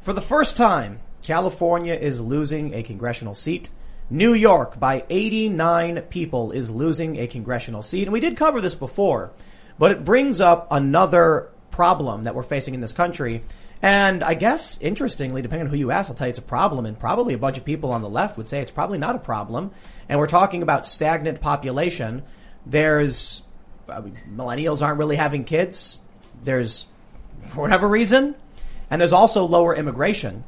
For the first time, California is losing a congressional seat. New York, by 89 people, is losing a congressional seat. And we did cover this before, but it brings up another problem that we're facing in this country. And I guess, interestingly, depending on who you ask, I'll tell you it's a problem. And probably a bunch of people on the left would say it's probably not a problem. And we're talking about stagnant population. There's, I mean, millennials aren't really having kids. There's, for whatever reason. And there's also lower immigration.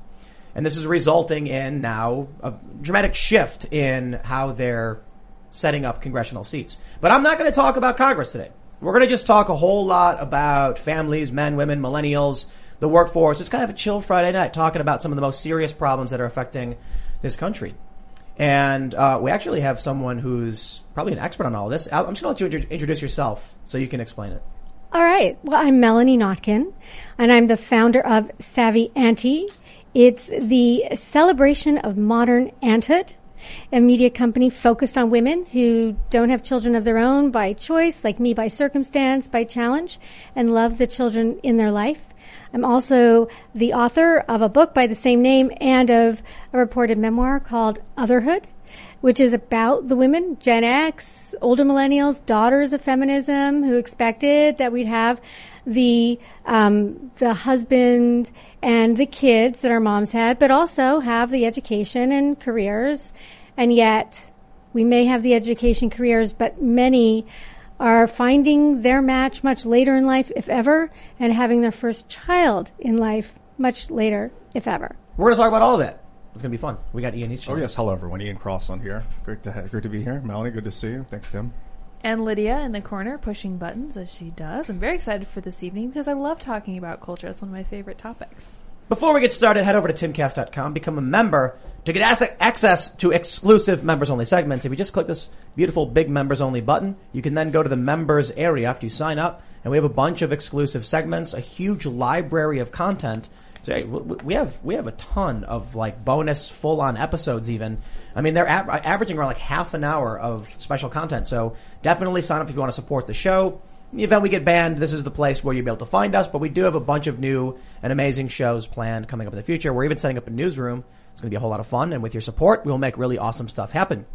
And this is resulting in now a dramatic shift in how they're setting up congressional seats. But I'm not going to talk about Congress today. We're going to just talk a whole lot about families, men, women, millennials, the workforce. It's kind of a chill Friday night talking about some of the most serious problems that are affecting this country. And uh, we actually have someone who's probably an expert on all this. I'm just going to let you introduce yourself so you can explain it. All right. Well, I'm Melanie Notkin, and I'm the founder of Savvy Auntie. It's the celebration of modern aunthood, a media company focused on women who don't have children of their own by choice, like me by circumstance, by challenge, and love the children in their life. I'm also the author of a book by the same name and of a reported memoir called Otherhood, which is about the women, Gen X, older millennials, daughters of feminism, who expected that we'd have the um, the husband and the kids that our moms had, but also have the education and careers. And yet, we may have the education careers, but many are finding their match much later in life, if ever, and having their first child in life much later, if ever. We're going to talk about all of that. It's going to be fun. We got Ian Easton. Oh, yes. Hello, everyone. Ian Crossland here. Great to, ha- great to be here. Melanie, good to see you. Thanks, Tim. And Lydia in the corner pushing buttons as she does. I'm very excited for this evening because I love talking about culture. It's one of my favorite topics. Before we get started, head over to timcast.com, become a member to get access to exclusive members only segments. If you just click this beautiful big members only button, you can then go to the members area after you sign up and we have a bunch of exclusive segments, a huge library of content. So we have we have a ton of like bonus full on episodes even. I mean they're averaging around like half an hour of special content. So definitely sign up if you want to support the show. In the event we get banned, this is the place where you'll be able to find us. But we do have a bunch of new and amazing shows planned coming up in the future. We're even setting up a newsroom. It's going to be a whole lot of fun. And with your support, we'll make really awesome stuff happen.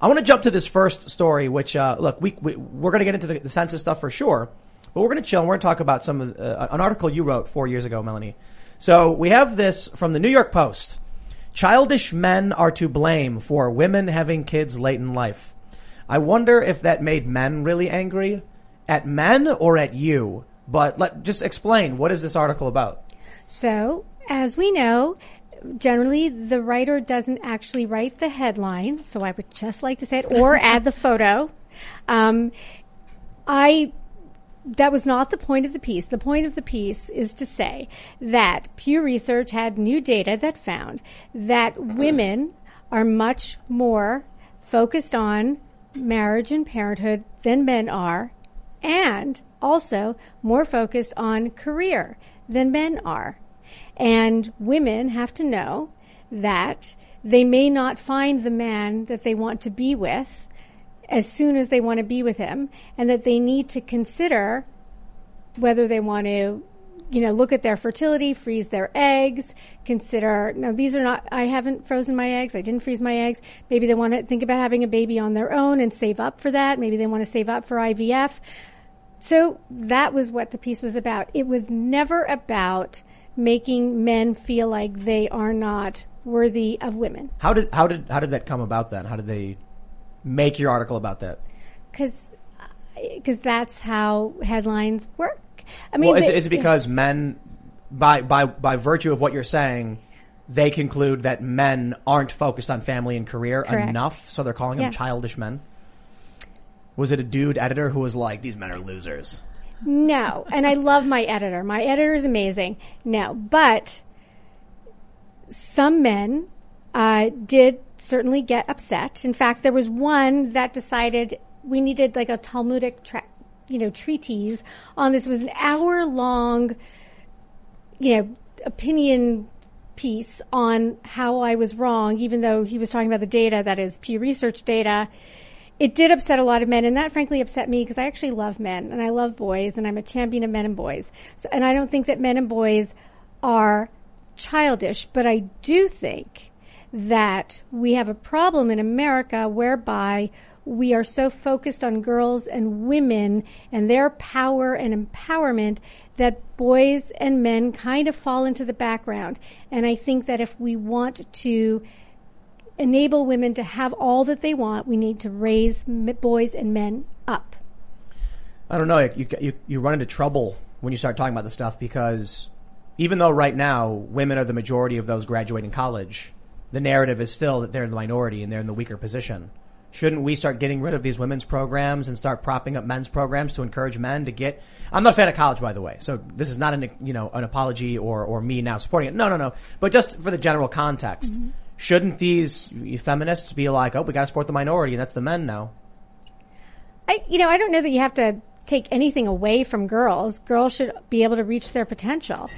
I want to jump to this first story, which, uh, look, we, we, are going to get into the, the, census stuff for sure. But we're going to chill and we're going to talk about some uh, an article you wrote four years ago, Melanie. So we have this from the New York Post. Childish men are to blame for women having kids late in life. I wonder if that made men really angry at men or at you? But let just explain what is this article about? So, as we know, generally the writer doesn't actually write the headline, so I would just like to say it or add the photo. Um, I that was not the point of the piece. The point of the piece is to say that Pew Research had new data that found that women are much more focused on marriage and parenthood than men are and also more focused on career than men are. And women have to know that they may not find the man that they want to be with as soon as they want to be with him and that they need to consider whether they want to you know, look at their fertility, freeze their eggs, consider, no, these are not, I haven't frozen my eggs. I didn't freeze my eggs. Maybe they want to think about having a baby on their own and save up for that. Maybe they want to save up for IVF. So that was what the piece was about. It was never about making men feel like they are not worthy of women. How did, how did, how did that come about then? How did they make your article about that? Cause, because that's how headlines work. I mean, well, is, they, is it because yeah. men, by by by virtue of what you're saying, they conclude that men aren't focused on family and career Correct. enough, so they're calling yeah. them childish men? Was it a dude editor who was like, "These men are losers"? No, and I love my editor. My editor is amazing. No, but some men uh, did certainly get upset. In fact, there was one that decided we needed like a Talmudic tra- you know, treatise on this. It was an hour long, you know, opinion piece on how I was wrong, even though he was talking about the data that is Pew Research data. It did upset a lot of men, and that frankly upset me because I actually love men and I love boys, and I'm a champion of men and boys. So, and I don't think that men and boys are childish, but I do think that we have a problem in America whereby we are so focused on girls and women and their power and empowerment that boys and men kind of fall into the background. And I think that if we want to enable women to have all that they want, we need to raise boys and men up. I don't know. You, you, you run into trouble when you start talking about this stuff because even though right now women are the majority of those graduating college, the narrative is still that they're in the minority and they're in the weaker position. Shouldn't we start getting rid of these women's programs and start propping up men's programs to encourage men to get? I'm not a fan of college, by the way, so this is not an you know an apology or or me now supporting it. No, no, no. But just for the general context, mm-hmm. shouldn't these feminists be like, oh, we got to support the minority, and that's the men now? I you know I don't know that you have to take anything away from girls. Girls should be able to reach their potential.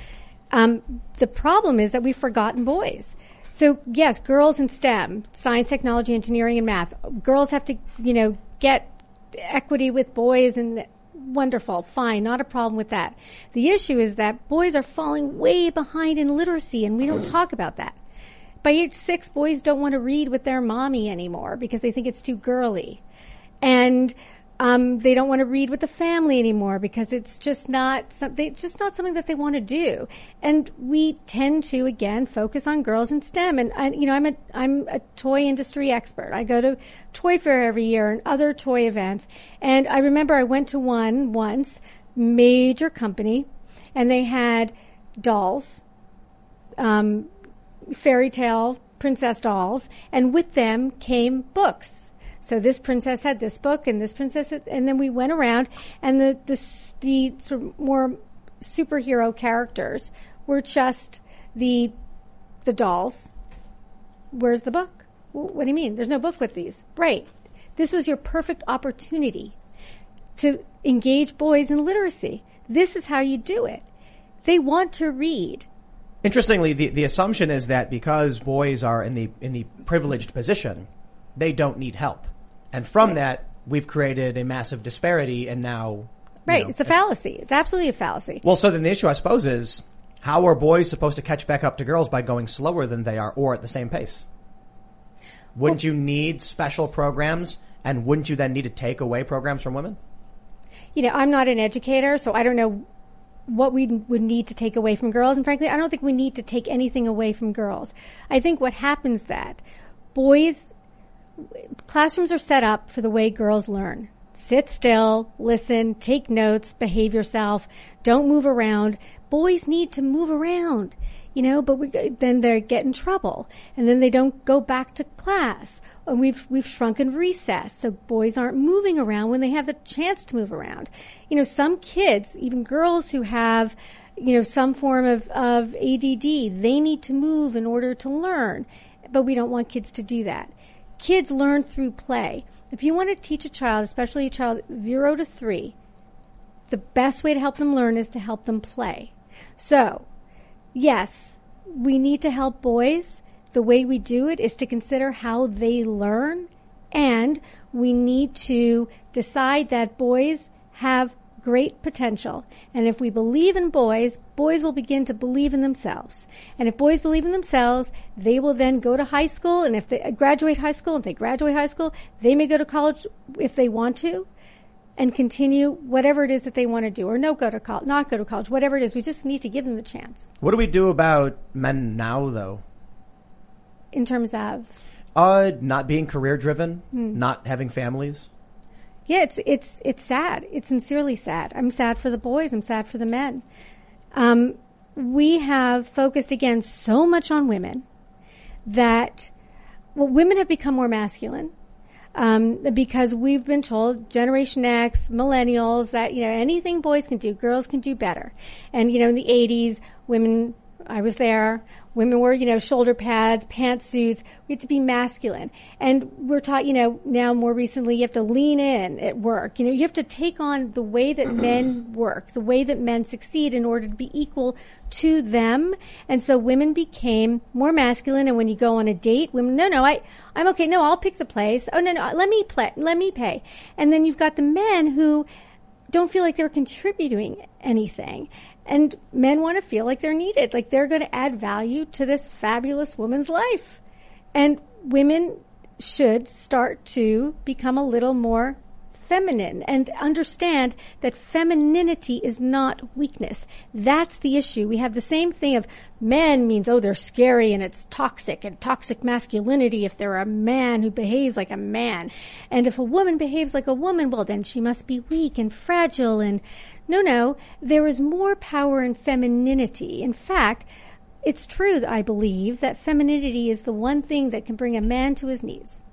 Um, the problem is that we've forgotten boys. So yes, girls in STEM, science, technology, engineering, and math. Girls have to, you know, get equity with boys and wonderful, fine, not a problem with that. The issue is that boys are falling way behind in literacy and we don't talk about that. By age six, boys don't want to read with their mommy anymore because they think it's too girly. And um, they don't want to read with the family anymore because it's just not something, just not something that they want to do. And we tend to again focus on girls in STEM. And I, you know, I'm a I'm a toy industry expert. I go to Toy Fair every year and other toy events. And I remember I went to one once, major company, and they had dolls, um, fairy tale princess dolls, and with them came books so this princess had this book, and this princess, had, and then we went around, and the the, the sort of more superhero characters were just the the dolls. Where's the book? What do you mean? There's no book with these. Right. This was your perfect opportunity to engage boys in literacy. This is how you do it. They want to read. Interestingly, the, the assumption is that because boys are in the in the privileged position, they don't need help. And from that, we've created a massive disparity and now. Right. know, it's a fallacy. It's absolutely a fallacy. Well, so then the issue, I suppose, is how are boys supposed to catch back up to girls by going slower than they are or at the same pace? Wouldn't well, you need special programs and wouldn't you then need to take away programs from women? You know, I'm not an educator, so I don't know what we would need to take away from girls. And frankly, I don't think we need to take anything away from girls. I think what happens that boys classrooms are set up for the way girls learn. Sit still, listen, take notes, behave yourself, don't move around. Boys need to move around, you know, but we, then they get in trouble and then they don't go back to class. And we've, we've shrunken recess. So boys aren't moving around when they have the chance to move around. You know, some kids, even girls who have, you know, some form of, of ADD, they need to move in order to learn. But we don't want kids to do that kids learn through play. If you want to teach a child, especially a child zero to three, the best way to help them learn is to help them play. So, yes, we need to help boys. The way we do it is to consider how they learn, and we need to decide that boys have great potential. And if we believe in boys, boys will begin to believe in themselves. And if boys believe in themselves, they will then go to high school. And if they graduate high school, if they graduate high school, they may go to college if they want to and continue whatever it is that they want to do or no go to college, not go to college, whatever it is. We just need to give them the chance. What do we do about men now though? In terms of? Uh, not being career driven, hmm. not having families. Yeah, it's it's it's sad. It's sincerely sad. I'm sad for the boys. I'm sad for the men. Um, we have focused again so much on women that well, women have become more masculine. Um, because we've been told Generation X, millennials, that you know anything boys can do, girls can do better. And you know, in the '80s, women I was there. Women wore, you know, shoulder pads, pantsuits. We had to be masculine. And we're taught, you know, now more recently, you have to lean in at work. You know, you have to take on the way that men work, the way that men succeed in order to be equal to them. And so women became more masculine. And when you go on a date, women, no, no, I, I'm okay. No, I'll pick the place. Oh, no, no, let me play, let me pay. And then you've got the men who don't feel like they're contributing anything And men want to feel like they're needed, like they're going to add value to this fabulous woman's life. And women should start to become a little more feminine and understand that femininity is not weakness. That's the issue. We have the same thing of men means, oh, they're scary and it's toxic and toxic masculinity if they're a man who behaves like a man. And if a woman behaves like a woman, well, then she must be weak and fragile and no, no, there is more power in femininity. In fact, it's true, I believe, that femininity is the one thing that can bring a man to his knees.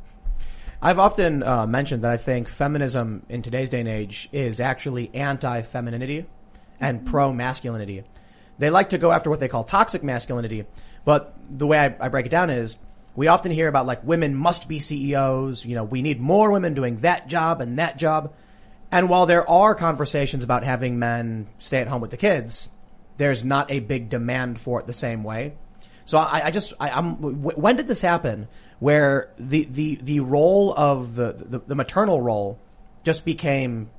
I've often uh, mentioned that I think feminism in today's day and age is actually anti-femininity and pro-masculinity. They like to go after what they call toxic masculinity, but the way I, I break it down is we often hear about like women must be CEOs. You know, we need more women doing that job and that job. And while there are conversations about having men stay at home with the kids, there's not a big demand for it the same way. So I, I just, I, am when did this happen where the, the, the role of the, the, the maternal role just became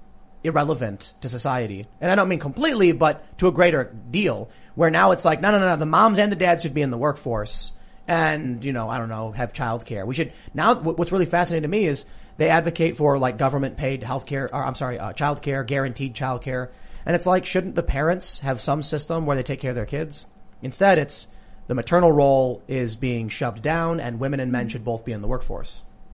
irrelevant to society? And I don't mean completely, but to a greater deal where now it's like, no, no, no, no, the moms and the dads should be in the workforce and, you know, I don't know, have childcare. We should, now what's really fascinating to me is they advocate for like government paid healthcare, or I'm sorry, uh, childcare, guaranteed childcare. And it's like, shouldn't the parents have some system where they take care of their kids? Instead, it's the maternal role is being shoved down and women and men should both be in the workforce.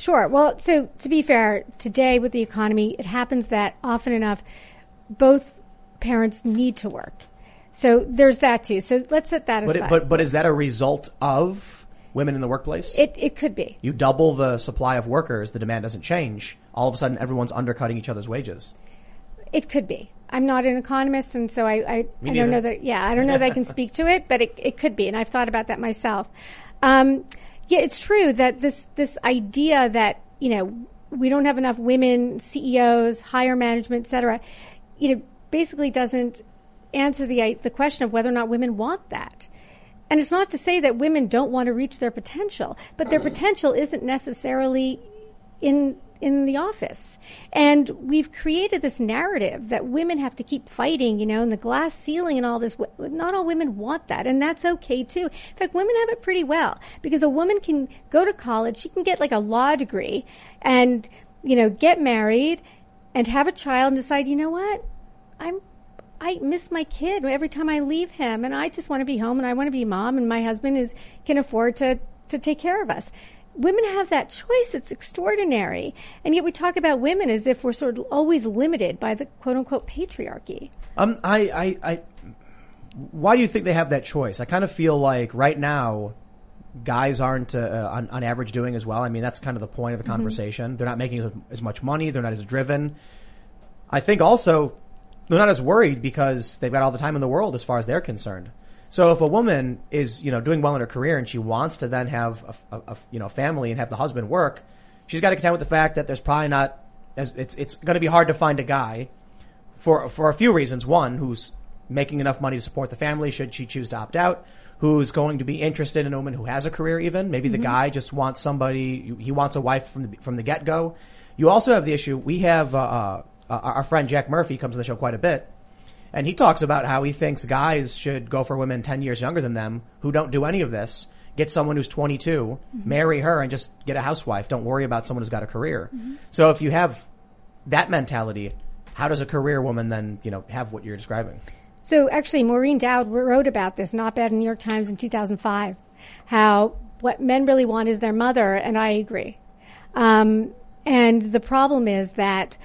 Sure. Well, so to be fair, today with the economy, it happens that often enough, both parents need to work. So there's that too. So let's set that But, aside. it, but, but is that a result of women in the workplace? it, it could be. you double the supply of workers, the demand doesn't change. All of a sudden, everyone's undercutting each other's wages. It could be. I'm not an economist, and so I, I, I don't know that. Yeah, I don't know that I can speak to it, but it, it could be, and I've thought about that myself. Um, yeah, it's true that this this idea that you know we don't have enough women CEOs, higher management, et cetera, you know, basically doesn't answer the the question of whether or not women want that. And it's not to say that women don't want to reach their potential, but their potential isn't necessarily in in the office. And we've created this narrative that women have to keep fighting, you know, and the glass ceiling and all this. Not all women want that, and that's okay too. In fact, women have it pretty well because a woman can go to college, she can get like a law degree and, you know, get married and have a child and decide, you know what? I'm I miss my kid every time I leave him, and I just want to be home and I want to be mom, and my husband is can afford to to take care of us. Women have that choice. It's extraordinary, and yet we talk about women as if we're sort of always limited by the quote unquote patriarchy. Um, I, I, I, why do you think they have that choice? I kind of feel like right now, guys aren't uh, on, on average doing as well. I mean, that's kind of the point of the conversation. They're not making as, as much money. They're not as driven. I think also they're not as worried because they've got all the time in the world as far as they're concerned. So if a woman is, you know, doing well in her career and she wants to then have a, a, a you know, family and have the husband work, she's got to contend with the fact that there's probably not as, it's, it's going to be hard to find a guy for, for a few reasons. One, who's making enough money to support the family should she choose to opt out, who's going to be interested in a woman who has a career even. Maybe the guy just wants somebody, he wants a wife from the, from the get go. You also have the issue, we have, uh, uh, our friend Jack Murphy comes on the show quite a bit. And he talks about how he thinks guys should go for women 10 years younger than them who don't do any of this. Get someone who's 22, marry her and just get a housewife. Don't worry about someone who's got a career. So if you have that mentality, how does a career woman then, you know, have what you're describing? So actually, Maureen Dowd wrote about this, not bad in New York Times in 2005, how what men really want is their mother, and I agree. Um, and the problem is that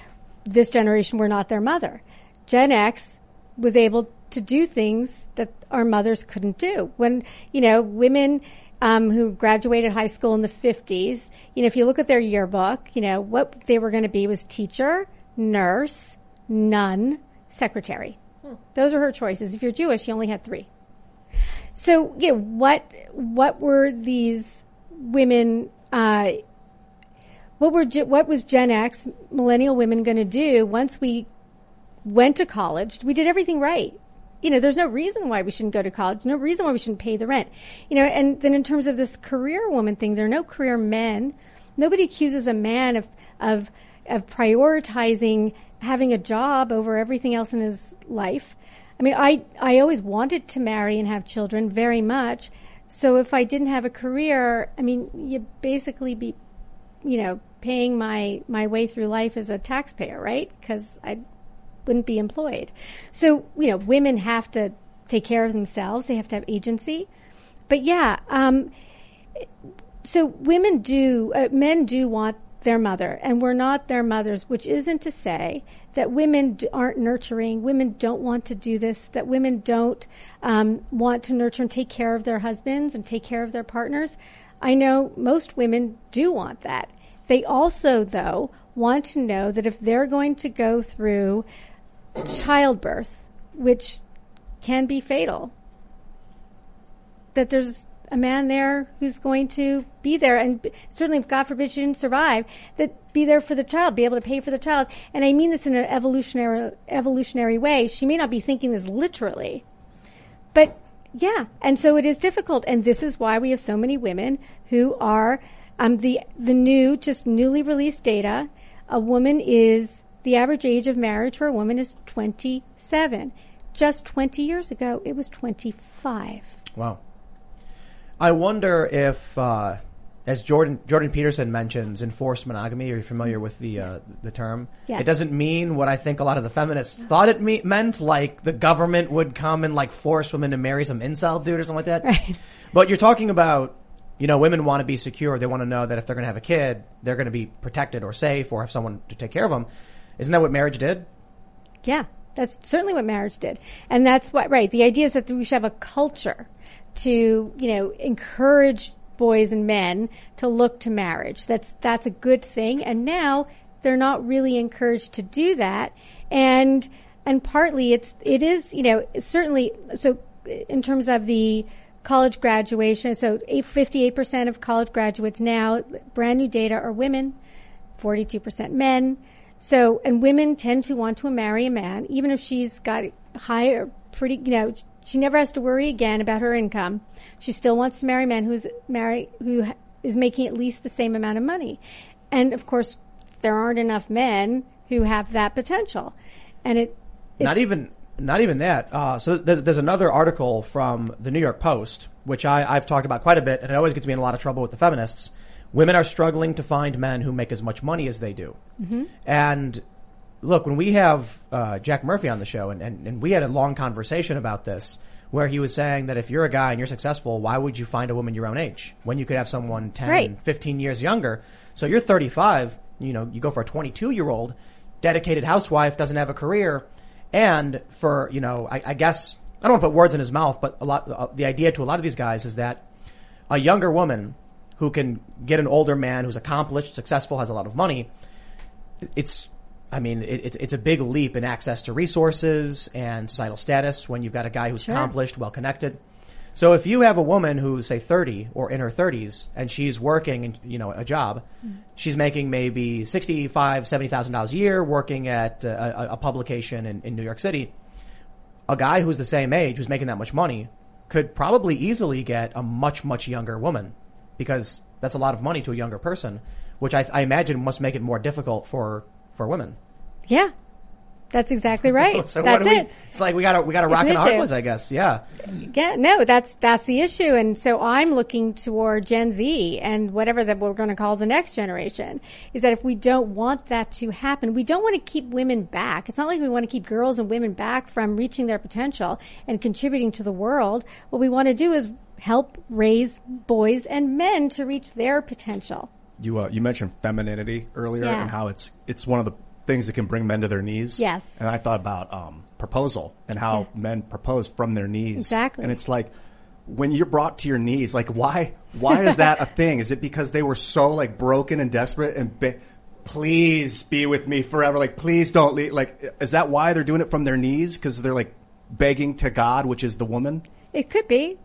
this generation were not their mother. Gen X was able to do things that our mothers couldn't do. When, you know, women um, who graduated high school in the 50s, you know, if you look at their yearbook, you know, what they were going to be was teacher, nurse, nun, secretary. Those are her choices. If you're Jewish, she only had three. So, you know, what what were these women? Uh, what were what was Gen X millennial women going to do once we went to college? We did everything right. You know, there's no reason why we shouldn't go to college. No reason why we shouldn't pay the rent. You know, and then in terms of this career woman thing, there are no career men. Nobody accuses a man of of of prioritizing having a job over everything else in his life. I mean, I, I always wanted to marry and have children very much. So if I didn't have a career, I mean, you basically be, you know, paying my, my way through life as a taxpayer, right? Because I wouldn't be employed. So, you know, women have to take care of themselves. They have to have agency. But yeah, um, so women do, uh, men do want their mother, and we're not their mothers, which isn't to say that women aren't nurturing, women don't want to do this, that women don't um, want to nurture and take care of their husbands and take care of their partners. I know most women do want that. They also, though, want to know that if they're going to go through childbirth, which can be fatal, that there's a man there who's going to be there and certainly if God forbid she didn't survive, that be there for the child, be able to pay for the child. And I mean this in an evolutionary evolutionary way. She may not be thinking this literally. But yeah, and so it is difficult and this is why we have so many women who are um, the the new just newly released data, a woman is the average age of marriage for a woman is 27. Just 20 years ago it was 25. Wow. I wonder if, uh, as Jordan Jordan Peterson mentions, enforced monogamy. Are you familiar with the uh, the term? Yes. It doesn't mean what I think a lot of the feminists thought it me- meant, like the government would come and like force women to marry some incel dude or something like that. Right. But you're talking about, you know, women want to be secure. They want to know that if they're going to have a kid, they're going to be protected or safe or have someone to take care of them. Isn't that what marriage did? Yeah, that's certainly what marriage did. And that's what, right. The idea is that we should have a culture to, you know, encourage boys and men to look to marriage. That's, that's a good thing. And now they're not really encouraged to do that. And, and partly it's, it is, you know, certainly, so in terms of the college graduation, so 58% of college graduates now, brand new data are women. 42% men. So, and women tend to want to marry a man, even if she's got higher, pretty, you know, she never has to worry again about her income. She still wants to marry a man who's marry, who is making at least the same amount of money. And of course, there aren't enough men who have that potential. And it, Not even, not even that. Uh, so there's, there's another article from the New York Post, which I, I've talked about quite a bit, and it always gets me in a lot of trouble with the feminists. Women are struggling to find men who make as much money as they do. And look, when we have uh, Jack Murphy on the show, and, and, and we had a long conversation about this, where he was saying that if you're a guy and you're successful, why would you find a woman your own age when you could have someone 10, Right. 15 years younger? So you're 35, you know, you go for a 22 year old, dedicated housewife, doesn't have a career, and for, you know, I, I guess, I don't want to put words in his mouth, but a lot, uh, the idea to a lot of these guys is that a younger woman who can get an older man who's accomplished, successful, has a lot of money, it's I mean, it, it's it's a big leap in access to resources and societal status when you've got a guy who's Sure. accomplished, well connected. So if you have a woman who's say 30 or in her 30s and she's working in, you know, a job, mm-hmm. she's making maybe 65, 70,000 dollars a year working at a, a publication in, in New York City. A guy who's the same age who's making that much money could probably easily get a much much younger woman because that's a lot of money to a younger person, which I, I imagine must make it more difficult for for women. yeah, that's exactly right. So that's it. It's like we got to we got to It's rock an and hard ones, I guess. Yeah. Yeah, no, that's that's the issue, and so I'm looking toward Gen Z and whatever that we're going to call the next generation. Is that if we don't want that to happen, we don't want to keep women back. It's not like we want to keep girls and women back from reaching their potential and contributing to the world. What we want to do is help raise boys and men to reach their potential. You uh, you mentioned femininity earlier Yeah. and how it's it's one of the things that can bring men to their knees. Yes. And I thought about um, proposal and how Yeah. men propose from their knees. Exactly. And it's like when you're brought to your knees, like why why is that a thing? Is it because they were so like broken and desperate and please be with me forever? Like please don't leave. Like is that why they're doing it from their knees? Because they're like begging to God, which is the woman? It could be.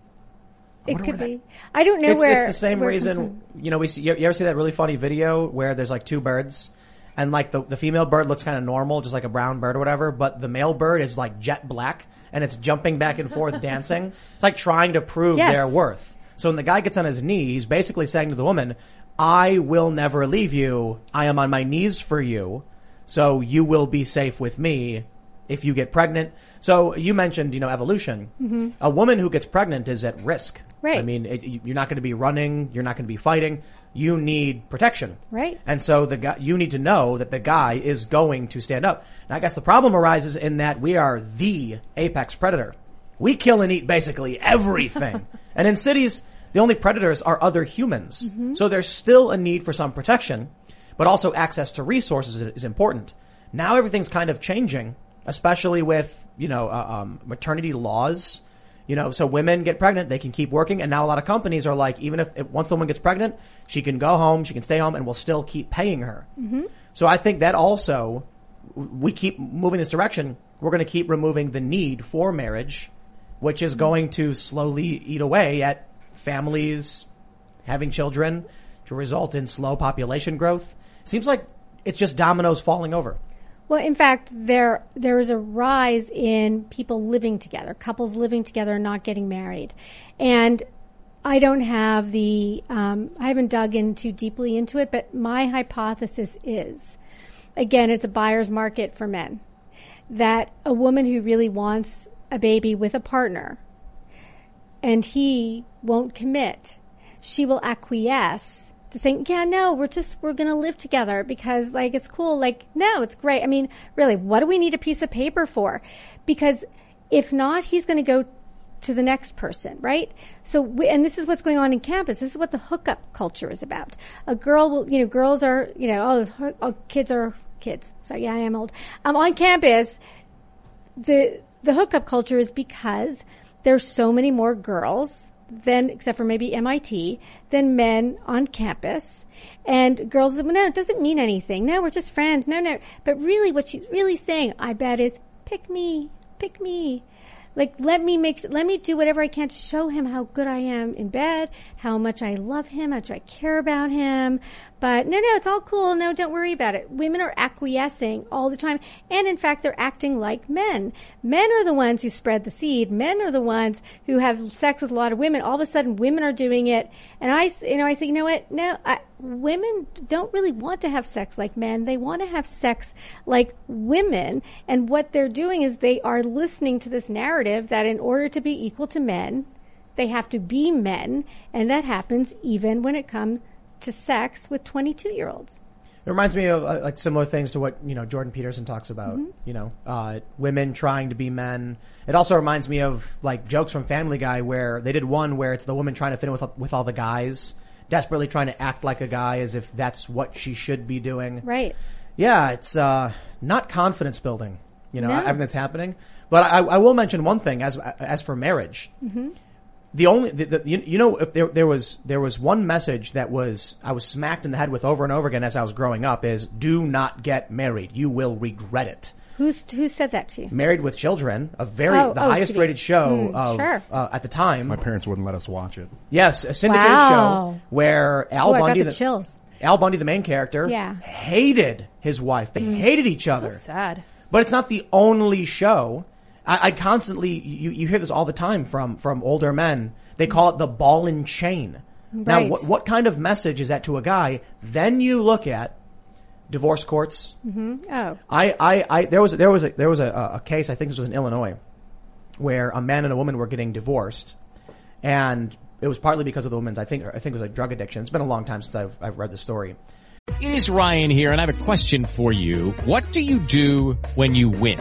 It could where be. I don't know it's, where. it's the same where it comes reason. You know, we see, you, you ever see that really funny video where there's like two birds, and like the the female bird looks kind of normal, just like a brown bird or whatever, but the male bird is like jet black and it's jumping back and forth, dancing. It's like trying to prove Yes. their worth. So when the guy gets on his knee, he's basically saying to the woman, "I will never leave you. I am on my knees for you, so you will be safe with me." If you get pregnant, so you mentioned, you know, evolution. Mm-hmm. A woman who gets pregnant is at risk. Right. I mean, it, you're not going to be running. You're not going to be fighting. You need protection. Right. And so the guy, you need to know that the guy is going to stand up. And I guess the problem arises in that we are the apex predator. We kill and eat basically everything. and in cities, the only predators are other humans. So there's still a need for some protection, but also access to resources is- is important. Now everything's kind of changing, especially with, you know, uh, um, maternity laws. You know, so women get pregnant, they can keep working, and now a lot of companies are like, even if, if once a woman gets pregnant, she can go home, she can stay home, and we'll still keep paying her. Mm-hmm. So I think that also, we keep moving this direction. We're going to keep removing the need for marriage, which is mm-hmm. going to slowly eat away at families having children to result in slow population growth. Seems like it's just dominoes falling over. Well, in fact, there there is a rise in people living together, couples living together and not getting married, and I don't have the um, I haven't dug in too deeply into it, but my hypothesis is, again, it's a buyer's market for men, that a woman who really wants a baby with a partner, and he won't commit, she will acquiesce to saying, yeah, no, we're just, we're going to live together because like it's cool. Like, no, it's great. I mean, really, what do we need a piece of paper for? Because if not, he's going to go to the next person, right? So, we, and this is what's going on in campus. This is what the hookup culture is about. A girl will, you know, girls are, you know, oh, those- oh kids are kids. So yeah, I am old. Um, on campus, the the hookup culture is because there's so many more girls than except for maybe MIT than men on campus. And girls, no, it doesn't mean anything. No, we're just friends. No, no. But really, what she's really saying, I bet, is pick me, pick me. Like, let me make, let me do whatever I can to show him how good I am in bed, how much I love him, how much I care about him. But no, no, it's all cool. No, don't worry about it. Women are acquiescing all the time. And in fact, they're acting like men. Men are the ones who spread the seed. Men are the ones who have sex with a lot of women. All of a sudden, women are doing it. And I, you know, I say, you know what? No, I, women don't really want to have sex like men. They want to have sex like women. And what they're doing is they are listening to this narrative that in order to be equal to men, they have to be men. And that happens even when it comes to sex with 22 year olds. It reminds me of uh, like similar things to what you know Jordan Peterson talks about. You know, uh, women trying to be men. It also reminds me of like jokes from Family Guy where they did one where it's the woman trying to fit in with with all the guys, desperately trying to act like a guy as if that's what she should be doing. Right. Yeah, it's uh, not confidence building. You know, No. everything that's happening. But I, I will mention one thing as as for marriage. The only the, the, you, you know if there there was there was one message that was I was smacked in the head with over and over again as I was growing up is do not get married. You will regret it. Who's, who said that to you? Married with Children, a very Oh, the oh, highest rated show Mm, of sure. uh, at the time. My parents wouldn't let us watch it. Yes, a syndicated Wow. show where Al Oh, I got Bundy the chills. Al Bundy the main character Yeah. Mm. hated his wife. They hated each other. So sad. But it's not the only show. I, I constantly you, you hear this all the time from from older men. They call it the ball and chain. Now, what what kind of message is that to a guy? Then you look at divorce courts. Mm-hmm. Oh. I, I, I there was there was a there was a, a case. I think this was in Illinois, where a man and a woman were getting divorced, and it was partly because of the woman's. I think I think it was like drug addiction. It's been a long time since I've I've read the story. It is Ryan here, and I have a question for you. What do you do when you win?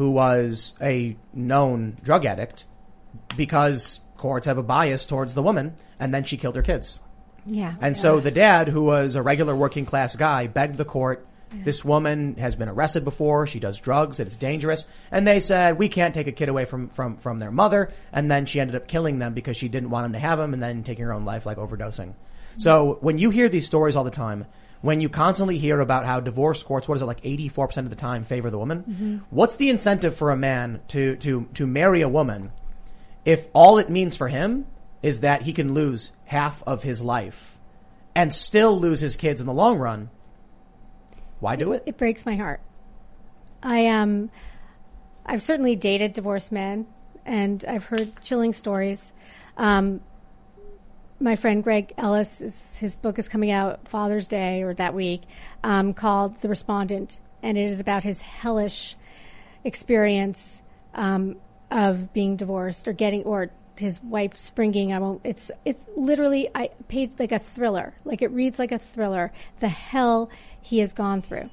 who was a known drug addict, because courts have a bias towards the woman, and then she killed her kids. Yeah. And so the dad, who was a regular working class guy, begged the court, this woman has been arrested before, she does drugs, it's dangerous. And they said, we can't take a kid away from, from, from their mother. And then she ended up killing them because she didn't want them to have them and then taking her own life, like overdosing. So when you hear these stories all the time, when you constantly hear about how divorce courts, what is it, like 84% of the time favor the woman? What's the incentive for a man to, to, to marry a woman if all it means for him is that he can lose half of his life and still lose his kids in the long run, why do it? It breaks my heart. I um, I've certainly dated divorced men, and I've heard chilling stories. Um, my friend Greg Ellis, is, his book is coming out Father's Day or that week, um, called The Respondent, and it is about his hellish experience um, of being divorced or getting or his wife springing. I won't. It's it's literally I page like a thriller. Like it reads like a thriller. The hell he has gone through,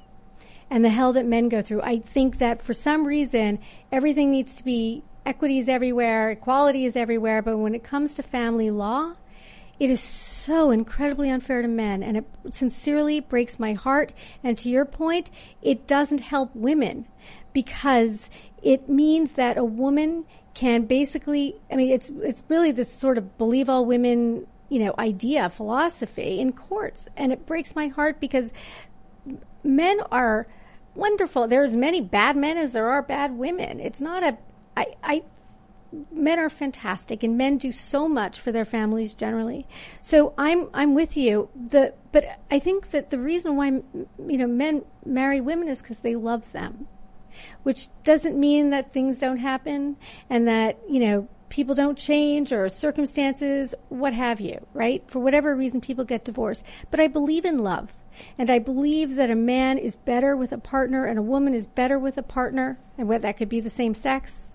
and the hell that men go through. I think that for some reason everything needs to be equity is everywhere, equality is everywhere, but when it comes to family law. It is so incredibly unfair to men, and it sincerely breaks my heart. And to your point, it doesn't help women because it means that a woman can basically, I mean, it's, it's really this sort of believe all women, you know, idea, philosophy in courts. And it breaks my heart because men are wonderful. There's many bad men as there are bad women. It's not a, I, I, men are fantastic and men do so much for their families generally. So I'm, I'm with you. The, but I think that the reason why, you know, men marry women is because they love them which doesn't mean that things don't happen and that, you know, people don't change or circumstances, what have you, right? For whatever reason, people get divorced. But I believe in love. And I believe that a man is better with a partner and a woman is better with a partner, and that could be the same sex.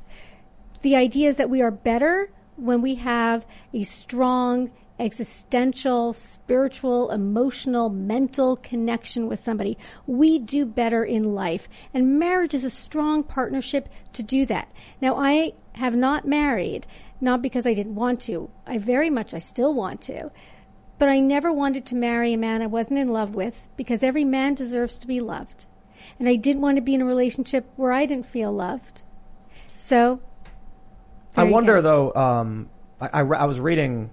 The idea is that we are better when we have a strong existential, spiritual, emotional, mental connection with somebody. We do better in life. And marriage is a strong partnership to do that. Now, I have not married, not because I didn't want to. I very much, I still want to. But I never wanted to marry a man I wasn't in love with because every man deserves to be loved. And I didn't want to be in a relationship where I didn't feel loved. So, I wonder though, um, I, I, I was reading,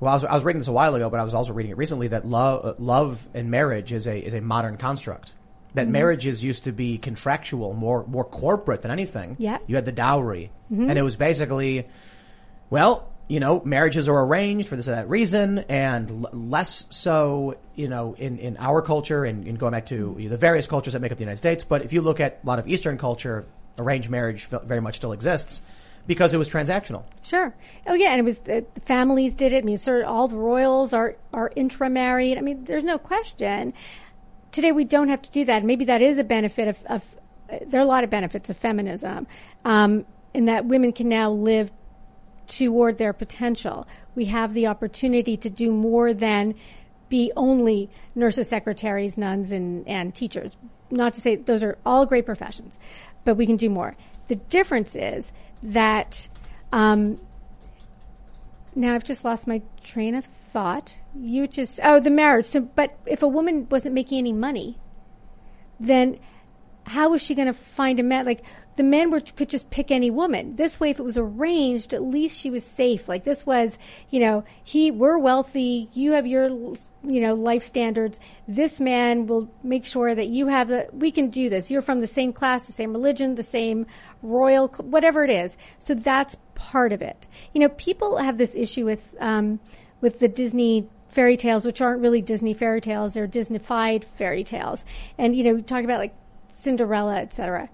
well, I was, I was reading this a while ago, but I was also reading it recently that love, uh, love and marriage is a, is a modern construct. Mm-hmm. That marriages used to be contractual, more, more corporate than anything. Yeah. Mm-hmm. You had the dowry. And it was basically, well, you know, marriages are arranged for this or that reason, and l- less so, you know, in, in our culture and, and going back to the various cultures that make up the United States. But if you look at a lot of Eastern culture, arranged marriage very much still exists because it was transactional. Sure. Oh yeah, and it was the families did it. I mean, sort of all the royals are are intramarried. I mean, there's no question. Today we don't have to do that. Maybe that is a benefit of. of uh, there are a lot of benefits of feminism, um, in that women can now live toward their potential. We have the opportunity to do more than be only nurses, secretaries, nuns, and, and teachers. Not to say those are all great professions, but we can do more. The difference is that um, now I've just lost my train of thought. You just oh the marriage. So, but if a woman wasn't making any money, then how was she going to find a man? Like the men were could just pick any woman. This way, if it was arranged, at least she was safe. Like this was, you know, he we're wealthy. You have your, you know, life standards. This man will make sure that you have the. We can do this. You're from the same class, the same religion, the same royal, whatever it is. So that's part of it. You know, people have this issue with um, with the Disney fairy tales, which aren't really Disney fairy tales; they're Disneyfied fairy tales. And you know, we talk about like Cinderella, etc.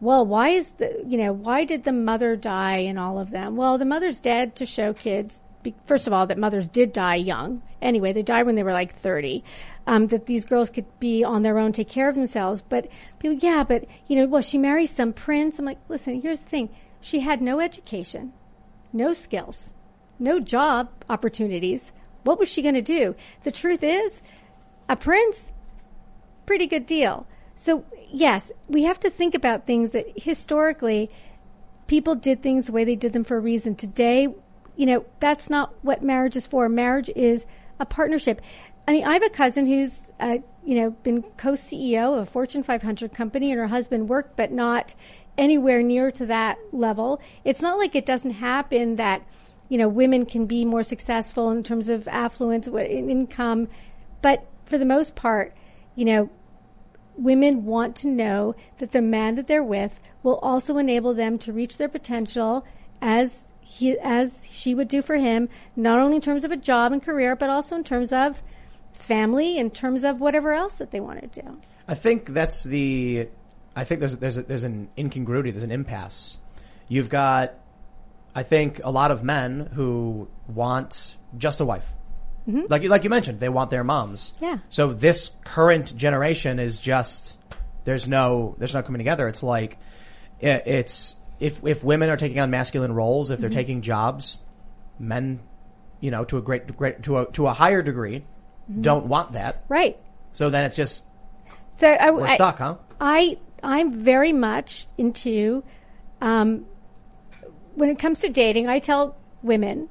Well, why is the you know why did the mother die in all of them? Well, the mother's dead to show kids. First of all, that mothers did die young. Anyway, they died when they were like thirty. Um, that these girls could be on their own, take care of themselves. But people, yeah, but you know, well, she marries some prince. I'm like, listen, here's the thing: she had no education, no skills, no job opportunities. What was she going to do? The truth is, a prince, pretty good deal. So, yes, we have to think about things that historically people did things the way they did them for a reason. Today, you know, that's not what marriage is for. Marriage is a partnership. I mean, I have a cousin who's, uh, you know, been co-CEO of a Fortune 500 company, and her husband worked, but not anywhere near to that level. It's not like it doesn't happen that, you know, women can be more successful in terms of affluence, income, but for the most part, you know, women want to know that the man that they're with will also enable them to reach their potential as he as she would do for him, not only in terms of a job and career, but also in terms of family, in terms of whatever else that they want to do. I think that's the. I think there's there's a, there's an incongruity. There's an impasse. You've got, I think, a lot of men who want just a wife, Mm-hmm. like you like you mentioned, they want their moms. Yeah. So this current generation is just there's no there's no coming together. It's like it, it's if if women are taking on masculine roles, if they're mm-hmm. taking jobs, men, you know, to a great great to a to a higher degree, mm-hmm. don't want that. Right. So then it's just So I, we're I- stuck, huh? I I'm very much into um, when it comes to dating. I tell women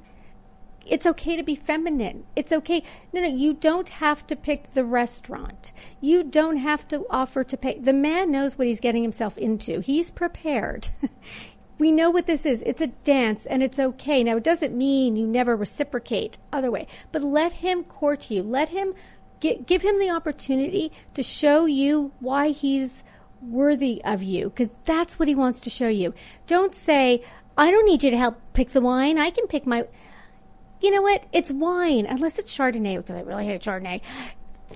it's okay to be feminine. It's okay. No, no, you don't have to pick the restaurant. You don't have to offer to pay. The man knows what he's getting himself into. He's prepared. we know what this is. It's a dance and it's okay. Now, it doesn't mean you never reciprocate other way, but let him court you. Let him gi- give him the opportunity to show you why he's worthy of you because that's what he wants to show you. Don't say, I don't need you to help pick the wine. I can pick my, you know what? It's wine, unless it's Chardonnay, because I really hate Chardonnay.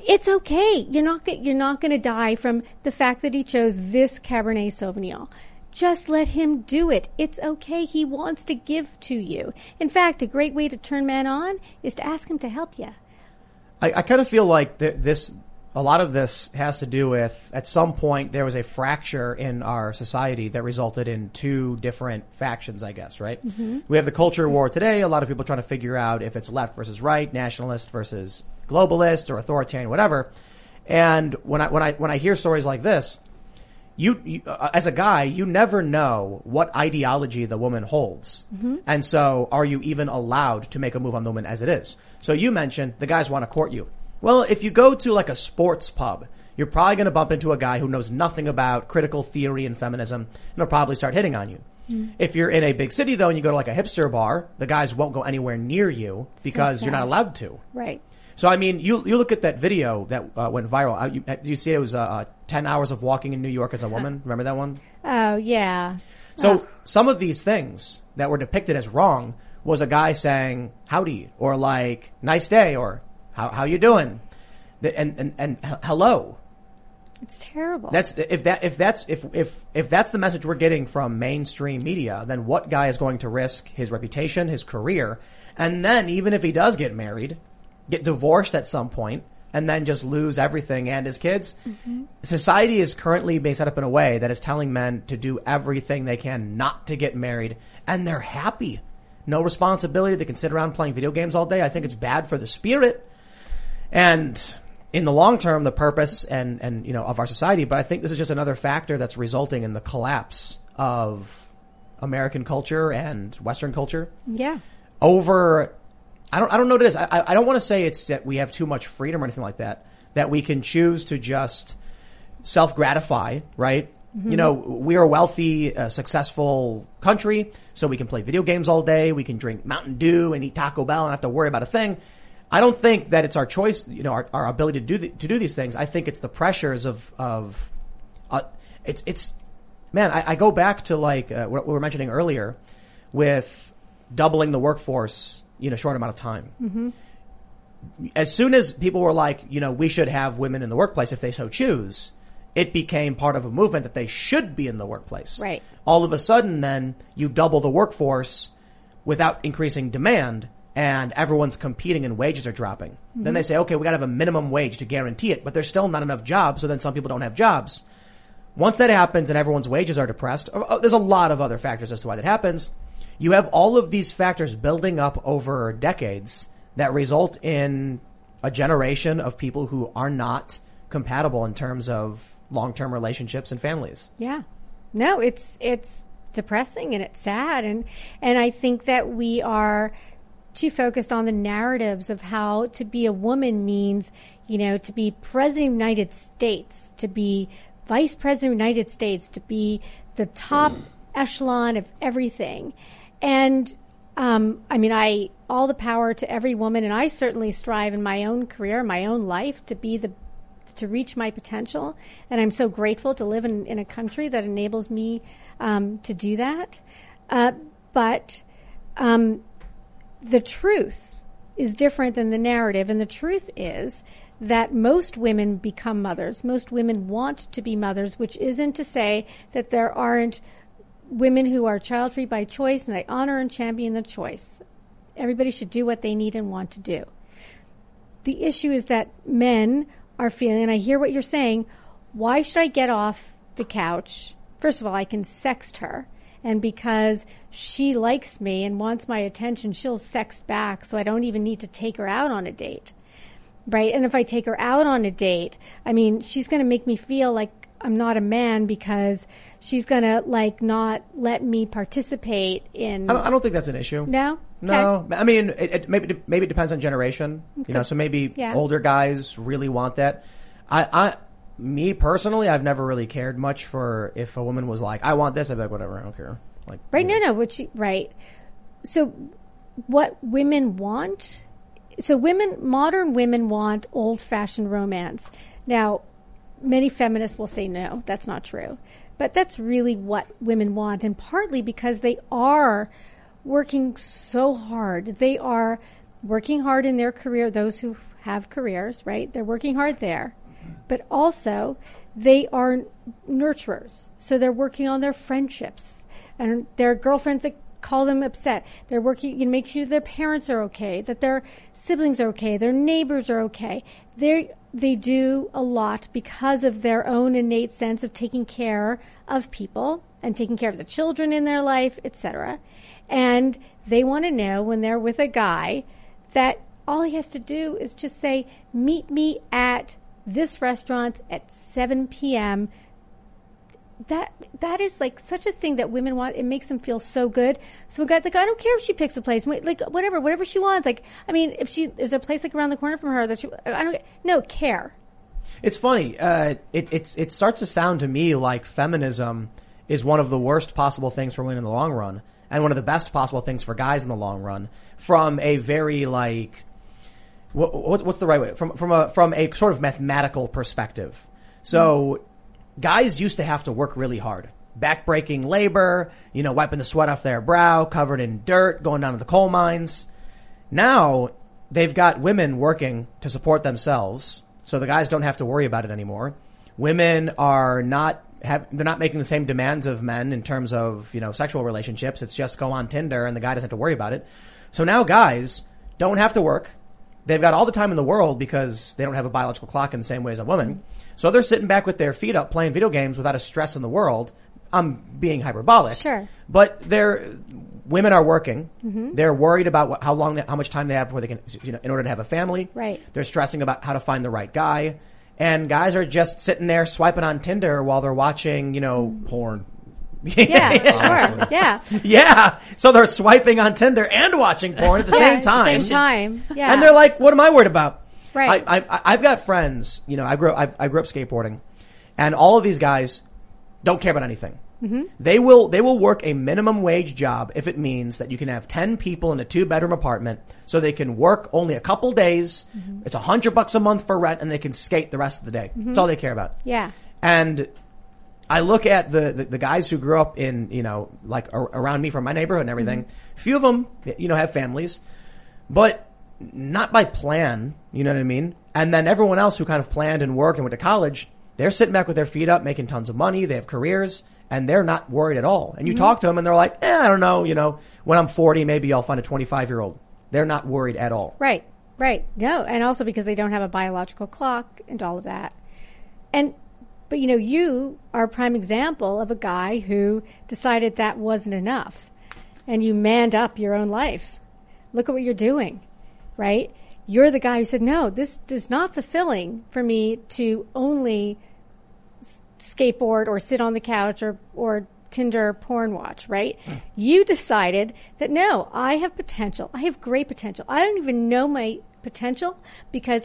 It's okay. You're not you're not going to die from the fact that he chose this Cabernet Sauvignon. Just let him do it. It's okay. He wants to give to you. In fact, a great way to turn man on is to ask him to help you. I, I kind of feel like th- this, a lot of this has to do with, at some point, there was a fracture in our society that resulted in two different factions, I guess, right? We have the culture war today. A lot of people trying to figure out if it's left versus right, nationalist versus globalist or authoritarian, whatever. And when I, when I, when I hear stories like this, you, you uh, as a guy, you never know what ideology the woman holds. And so are you even allowed to make a move on the woman as it is? So you mentioned the guys want to court you. Well, if you go to like a sports pub, you're probably going to bump into a guy who knows nothing about critical theory and feminism and he'll probably start hitting on you. If you're in a big city though and you go to like a hipster bar, the guys won't go anywhere near you because you're not allowed to. Right. So I mean, you you look at that video that uh, went viral. Uh, you, uh, you see it was uh, uh, ten hours of walking in New York as a woman. Remember that one? Oh yeah. So some of these things that were depicted as wrong was a guy saying "howdy" or like "nice day" or "how how you doing," The- and and and hello. It's terrible. That's if that if that's if if if that's the message we're getting from mainstream media, then what guy is going to risk his reputation, his career, and then even if he does get married, get divorced at some point, and then just lose everything and his kids? Mm-hmm. Society is currently being set up in a way that is telling men to do everything they can not to get married, and they're happy. No responsibility. They can sit around playing video games all day. I think it's bad for the spirit and in the long term, the purpose and, and, you know, of our society. But I think this is just another factor that's resulting in the collapse of American culture and Western culture yeah. over, I don't, I don't know what it is. I, I don't want to say it's that we have too much freedom or anything like that, that we can choose to just self gratify, right? You know, we are a wealthy, uh, successful country, so we can play video games all day. We can drink Mountain Dew and eat Taco Bell and not have to worry about a thing. I don't think that it's our choice, you know, our, our ability to do the, to do these things. I think it's the pressures of of uh, it's it's man. I, I go back to like uh, what we were mentioning earlier with doubling the workforce in a short amount of time. As soon as people were like, you know, we should have women in the workplace if they so choose, it became part of a movement that they should be in the workplace. Right. All of a sudden, then you double the workforce without increasing demand and everyone's competing and wages are dropping. Then they say, okay, we gotta have a minimum wage to guarantee it, but there's still not enough jobs, so then some people don't have jobs. Once that happens and everyone's wages are depressed, uh, uh, there's a lot of other factors as to why that happens. You have all of these factors building up over decades that result in a generation of people who are not compatible in terms of long-term relationships and families. Yeah. No, it's it's depressing and it's sad and and I think that we are too focused on the narratives of how to be a woman means, you know, to be president of the United States, to be vice president of the United States, to be the top echelon of everything. And um, I mean, I all the power to every woman, and I certainly strive in my own career, my own life, to be the to reach my potential. And I'm so grateful to live in, in a country that enables me um, to do that. Uh, but um, the truth is different than the narrative, and the truth is that most women become mothers. Most women want to be mothers, which isn't to say that there aren't women who are child free by choice, and I honor and champion the choice. Everybody should do what they need and want to do. The issue is that men are feeling, and I hear what you're saying, why should I get off the couch? First of all, I can sext her. And because she likes me and wants my attention, she'll sex back, so I don't even need to take her out on a date. Right? And if I take her out on a date, I mean, she's going to make me feel like I'm not a man because she's going to like not let me participate in. I don't, I don't think that's an issue. no? No, I mean, it, it, maybe maybe it depends on generation. You know, so maybe Yeah. older guys really want that. I, I, me personally, I've never really cared much for if a woman was like, "I want this," I'd be like, "Whatever, I don't care." Like, Right? No, no. What Which right. So, what women want? So, women, modern women want old-fashioned romance. Now, many feminists will say no, that's not true. But that's really what women want, and partly because they are working so hard. They are working hard in their career. Those who have careers, right? They're working hard there, but also they are nurturers. So they're working on their friendships and their girlfriends that call them upset. They're working, you know, make sure their parents are okay, that their siblings are okay, their neighbors are okay. They they do a lot because of their own innate sense of taking care of people and taking care of the children in their life, etc. And they want to know when they're with a guy that all he has to do is just say, "Meet me at this restaurant at 7 p.m." that that is like such a thing that women want. It makes them feel so good. So a guy, like, I don't care if she picks a place, like whatever, whatever she wants. Like, I mean, if she there's a place like around the corner from her that she, I don't no care. It's funny. Uh, it it's it starts to sound to me like feminism is one of the worst possible things for women in the long run, and one of the best possible things for guys in the long run. From a very like, what, what what's the right way? From from a from a sort of mathematical perspective. So, guys used to have to work really hard, backbreaking labor, you know, wiping the sweat off their brow, covered in dirt, going down to the coal mines. Now they've got women working to support themselves, so the guys don't have to worry about it anymore. Women are not have they're not making the same demands of men in terms of you know sexual relationships. It's just go on Tinder and the guy doesn't have to worry about it. So now guys don't have to work. They've got all the time in the world because they don't have a biological clock in the same way as a woman. So they're sitting back with their feet up playing video games without a stress in the world. I'm being hyperbolic. Sure. But they're, women are working. Mm-hmm. They're worried about what, how long, how much time they have before they can, you know, in order to have a family. Right. They're stressing about how to find the right guy. And guys are just sitting there swiping on Tinder while they're watching, you know, porn. Yeah, sure, yeah, yeah. So they're swiping on Tinder and watching porn at the Yeah, same time. same time, yeah. And they're like, what am I worried about? Right. I, I, I've got friends, you know, I grew, I, I grew up skateboarding and all of these guys don't care about anything. Mm-hmm. They will, they will work a minimum wage job if it means that you can have 10 people in a two bedroom apartment so they can work only a couple days. Mm-hmm. It's a hundred bucks a month for rent and they can skate the rest of the day. That's all they care about. yeah, And I look at the, the, the guys who grew up in, you know, like ar- around me from my neighborhood and everything. Mm-hmm. Few of them, you know, have families, but not by plan. You know what I mean? And then everyone else who kind of planned and worked and went to college, they're sitting back with their feet up, making tons of money. They have careers and they're not worried at all. And you talk to them and they're like, eh, I don't know, you know, when I'm 40, maybe I'll find a 25 year old. They're not worried at all. right, right. No, and also because they don't have a biological clock and all of that. And but you know, you are a prime example of a guy who decided that wasn't enough, and you manned up your own life. Look at what you're doing, right? You're the guy who said, "No, this is not fulfilling for me to only skateboard or sit on the couch or or Tinder porn watch, right? You decided that no, I have potential. I have great potential. I don't even know my potential because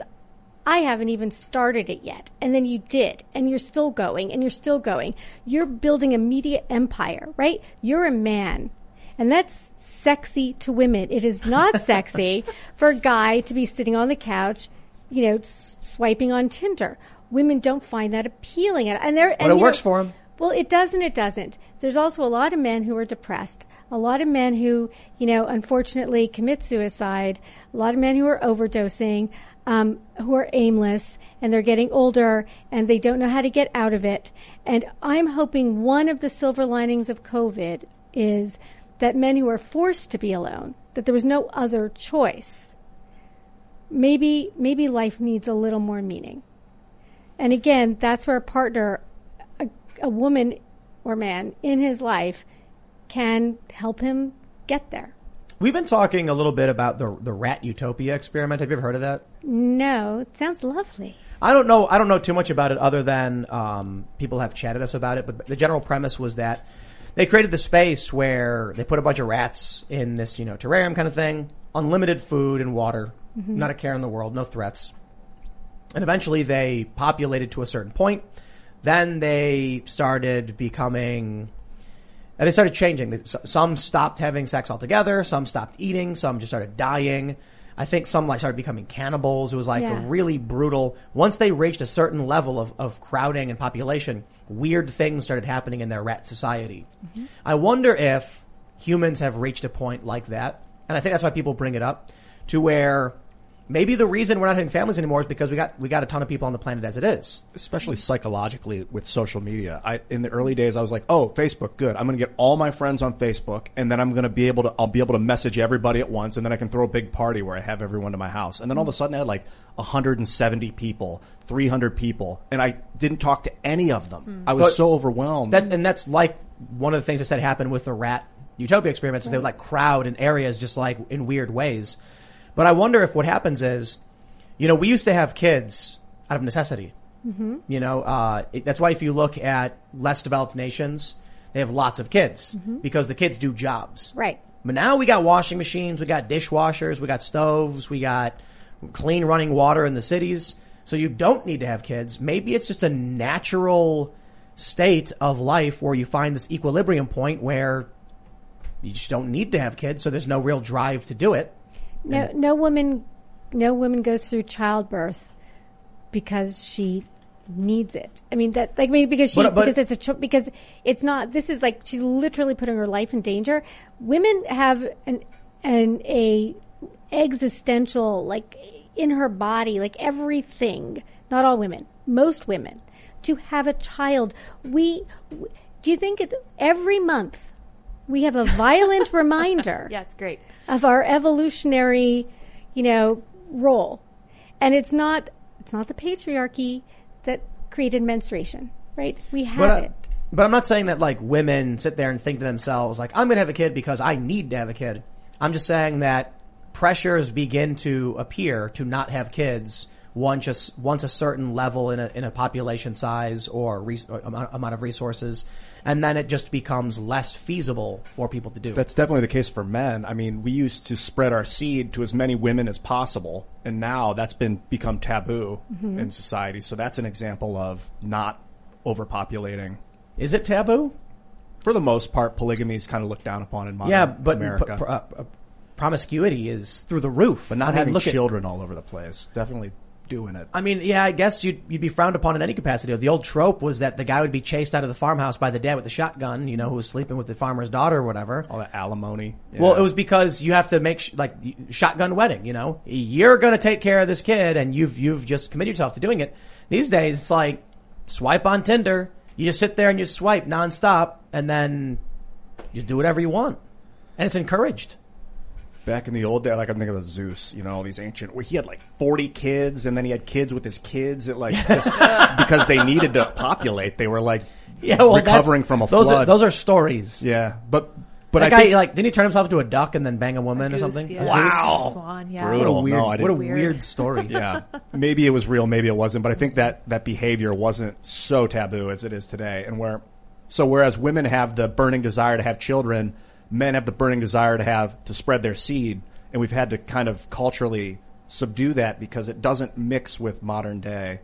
I haven't even started it yet. And then you did, and you're still going, and you're still going. You're building a media empire, right? You're a man. And that's sexy to women. It is not sexy for a guy to be sitting on the couch, you know, s- swiping on Tinder. Women don't find that appealing. And, and they're, But it works for 'em. Well, it does and it doesn't. There's also a lot of men who are depressed. A lot of men who, you know, unfortunately commit suicide. A lot of men who are overdosing, um, who are aimless, and they're getting older and they don't know how to get out of it. And I'm hoping one of the silver linings of COVID is that men who are forced to be alone, that there was no other choice. Maybe, maybe life needs a little more meaning. And again, that's where a partner, a, a woman or man in his life can help him get there. We've been talking a little bit about the the rat utopia experiment. Have you ever heard of that? No, it sounds lovely. I don't know. I don't know too much about it, other than um, people have chatted us about it. But the general premise was that they created the space where they put a bunch of rats in this, you know, terrarium kind of thing, unlimited food and water, not a care in the world, no threats, and eventually they populated to a certain point. Then they started becoming. And they started changing. Some stopped having sex altogether. Some stopped eating. Some just started dying. I think some like started becoming cannibals. It was like Yeah. a really brutal. Once they reached a certain level of, of crowding and population, weird things started happening in their rat society. Mm-hmm. I wonder if humans have reached a point like that, and I think that's why people bring it up, to where maybe the reason we're not having families anymore is because we got we got a ton of people on the planet as it is. especially psychologically with social media. I in the early days I was like, "Oh, Facebook, good. I'm going to get all my friends on Facebook and then I'm going to be able to I'll be able to message everybody at once and then I can throw a big party where I have everyone to my house." And then all of a sudden I had like 170 people, 300 people, and I didn't talk to any of them. Hmm. I was But so overwhelmed. That's and that's like one of the things I said happened with the rat utopia experiments. is They would like crowd in areas just like in weird ways. But I wonder if what happens is, you know, we used to have kids out of necessity. Mm-hmm. You know, uh, it, that's why if you look at less developed nations, they have lots of kids because the kids do jobs. Right. But now we got washing machines, we got dishwashers, we got stoves, we got clean running water in the cities. So you don't need to have kids. Maybe it's just a natural state of life where you find this equilibrium point where you just don't need to have kids. So there's no real drive to do it. No, no woman, no woman goes through childbirth because she needs it. I mean that, like, maybe because she But- but- because it's a cho- because it's not. This is like she's literally putting her life in danger. Women have an an a existential like in her body, like everything. Not all women, most women, to have a child. We do you think it, every month we have a violent reminder? Yeah, it's great. of our evolutionary, you know, role. And it's not it's not the patriarchy that created menstruation, right? We have But, I, it. but I'm not saying that like women sit there and think to themselves like I'm going to have a kid because I need to have a kid. I'm just saying that pressures begin to appear to not have kids once just once a certain level in a in a population size or, res, or amount, amount of resources, and then it just becomes less feasible for people to do. That's definitely the case for men. I mean, we used to spread our seed to as many women as possible, and now that's been become taboo in society. So that's an example of not overpopulating. Is it taboo? For the most part, polygamy is kind of looked down upon in modern yeah, but America. p- pr- uh, uh, promiscuity is through the roof. but not I mean, having look at- children all over the place. Definitely doing it. I mean, yeah, I guess you'd, you'd be frowned upon in any capacity. The old trope was that the guy would be chased out of the farmhouse by the dad with the shotgun, you know, who was sleeping with the farmer's daughter or whatever. all that alimony. Well, it was because you have to make sh- like shotgun wedding. You know, you're going to take care of this kid, and you've you've just committed yourself to doing it. These days, it's like swipe on Tinder. You just sit there and you swipe nonstop, and then you do whatever you want, and it's encouraged. Back in the old day, like I'm thinking of Zeus, you know, all these ancient, where he had like 40 kids and then he had kids with his kids that like, just because they needed to populate, they were like Yeah, well, recovering that's- from a those flood. Are, those are stories. yeah, but, but that I guy, think, like, didn't he turn himself into a duck and then bang a woman or Goose, something? yeah. Wow, Swan, yeah. what a Brutal. weird, No, I what a didn't- weird, Weird. story. yeah, maybe it was real, maybe it wasn't, but I think that, that behavior wasn't so taboo as it is today and where So whereas women have the burning desire to have children, men have the burning desire to have to spread their seed, and we've had to kind of culturally subdue that because it doesn't mix with modern day,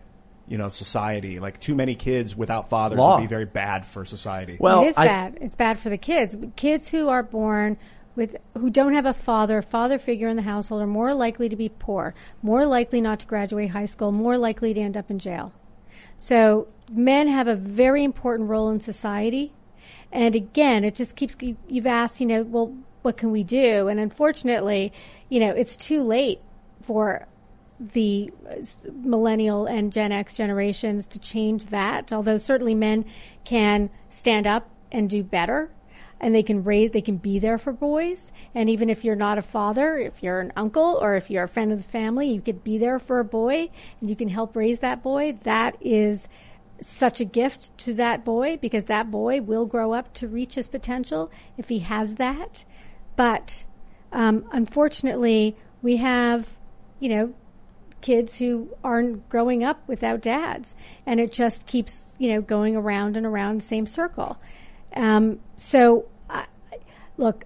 you know, society. Like too many kids without fathers law. would be very bad for society. Well, it is I- bad. It's bad for the kids. Kids who are born with who don't have a father, father figure in the household are more likely to be poor, more likely not to graduate high school, more likely to end up in jail. So men have a very important role in society. And again, it just keeps, you- you've asked, you know, well, what can we do? And unfortunately, you know, it's too late for the millennial and Gen X generations to change that. Although certainly men can stand up and do better and they can raise, they can be there for boys. And even if you're not a father, if you're an uncle or if you're a friend of the family, you could be there for a boy and you can help raise that boy. That is such a gift to that boy because that boy will grow up to reach his potential if he has that. But um, unfortunately, we have, you know, kids who aren't growing up without dads, and it just keeps, you know, going around and around the same circle. Um, so, I look,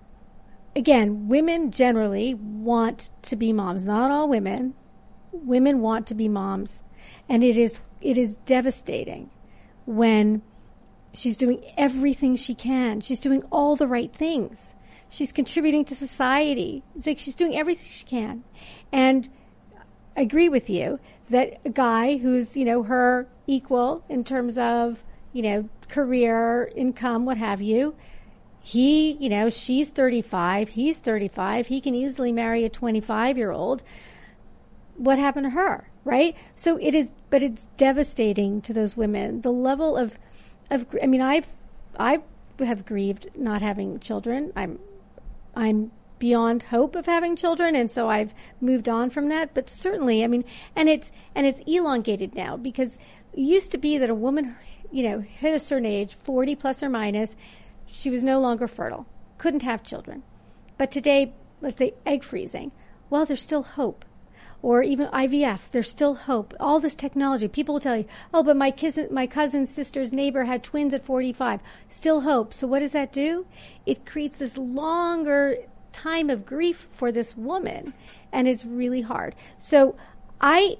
again, women generally want to be moms. Not all women. Women want to be moms, and it is it is devastating when she's doing everything she can. She's doing all the right things. She's contributing to society. It's like she's doing everything she can, and I agree with you that a guy who's, you know, her equal in terms of, you know, career, income, what have you, he, you know, she's 35, he's 35, he can easily marry a 25 year old. What happened to her, right? So it is, but it's devastating to those women. The level of, of, I mean, I've, I have grieved not having children. I'm I'm beyond hope of having children, and so I've moved on from that. But certainly, I mean, and it's and it's elongated now because it used to be that a woman, you know, hit a certain age, forty plus or minus, she was no longer fertile, couldn't have children. But today, let's say egg freezing, well, there's still hope. Or even IVF, there's still hope. All this technology, people will tell you, "Oh, but my cousin, my cousin's sister's neighbor had twins at 45." Still hope. So what does that do? It creates this longer time of grief for this woman, and it's really hard. So I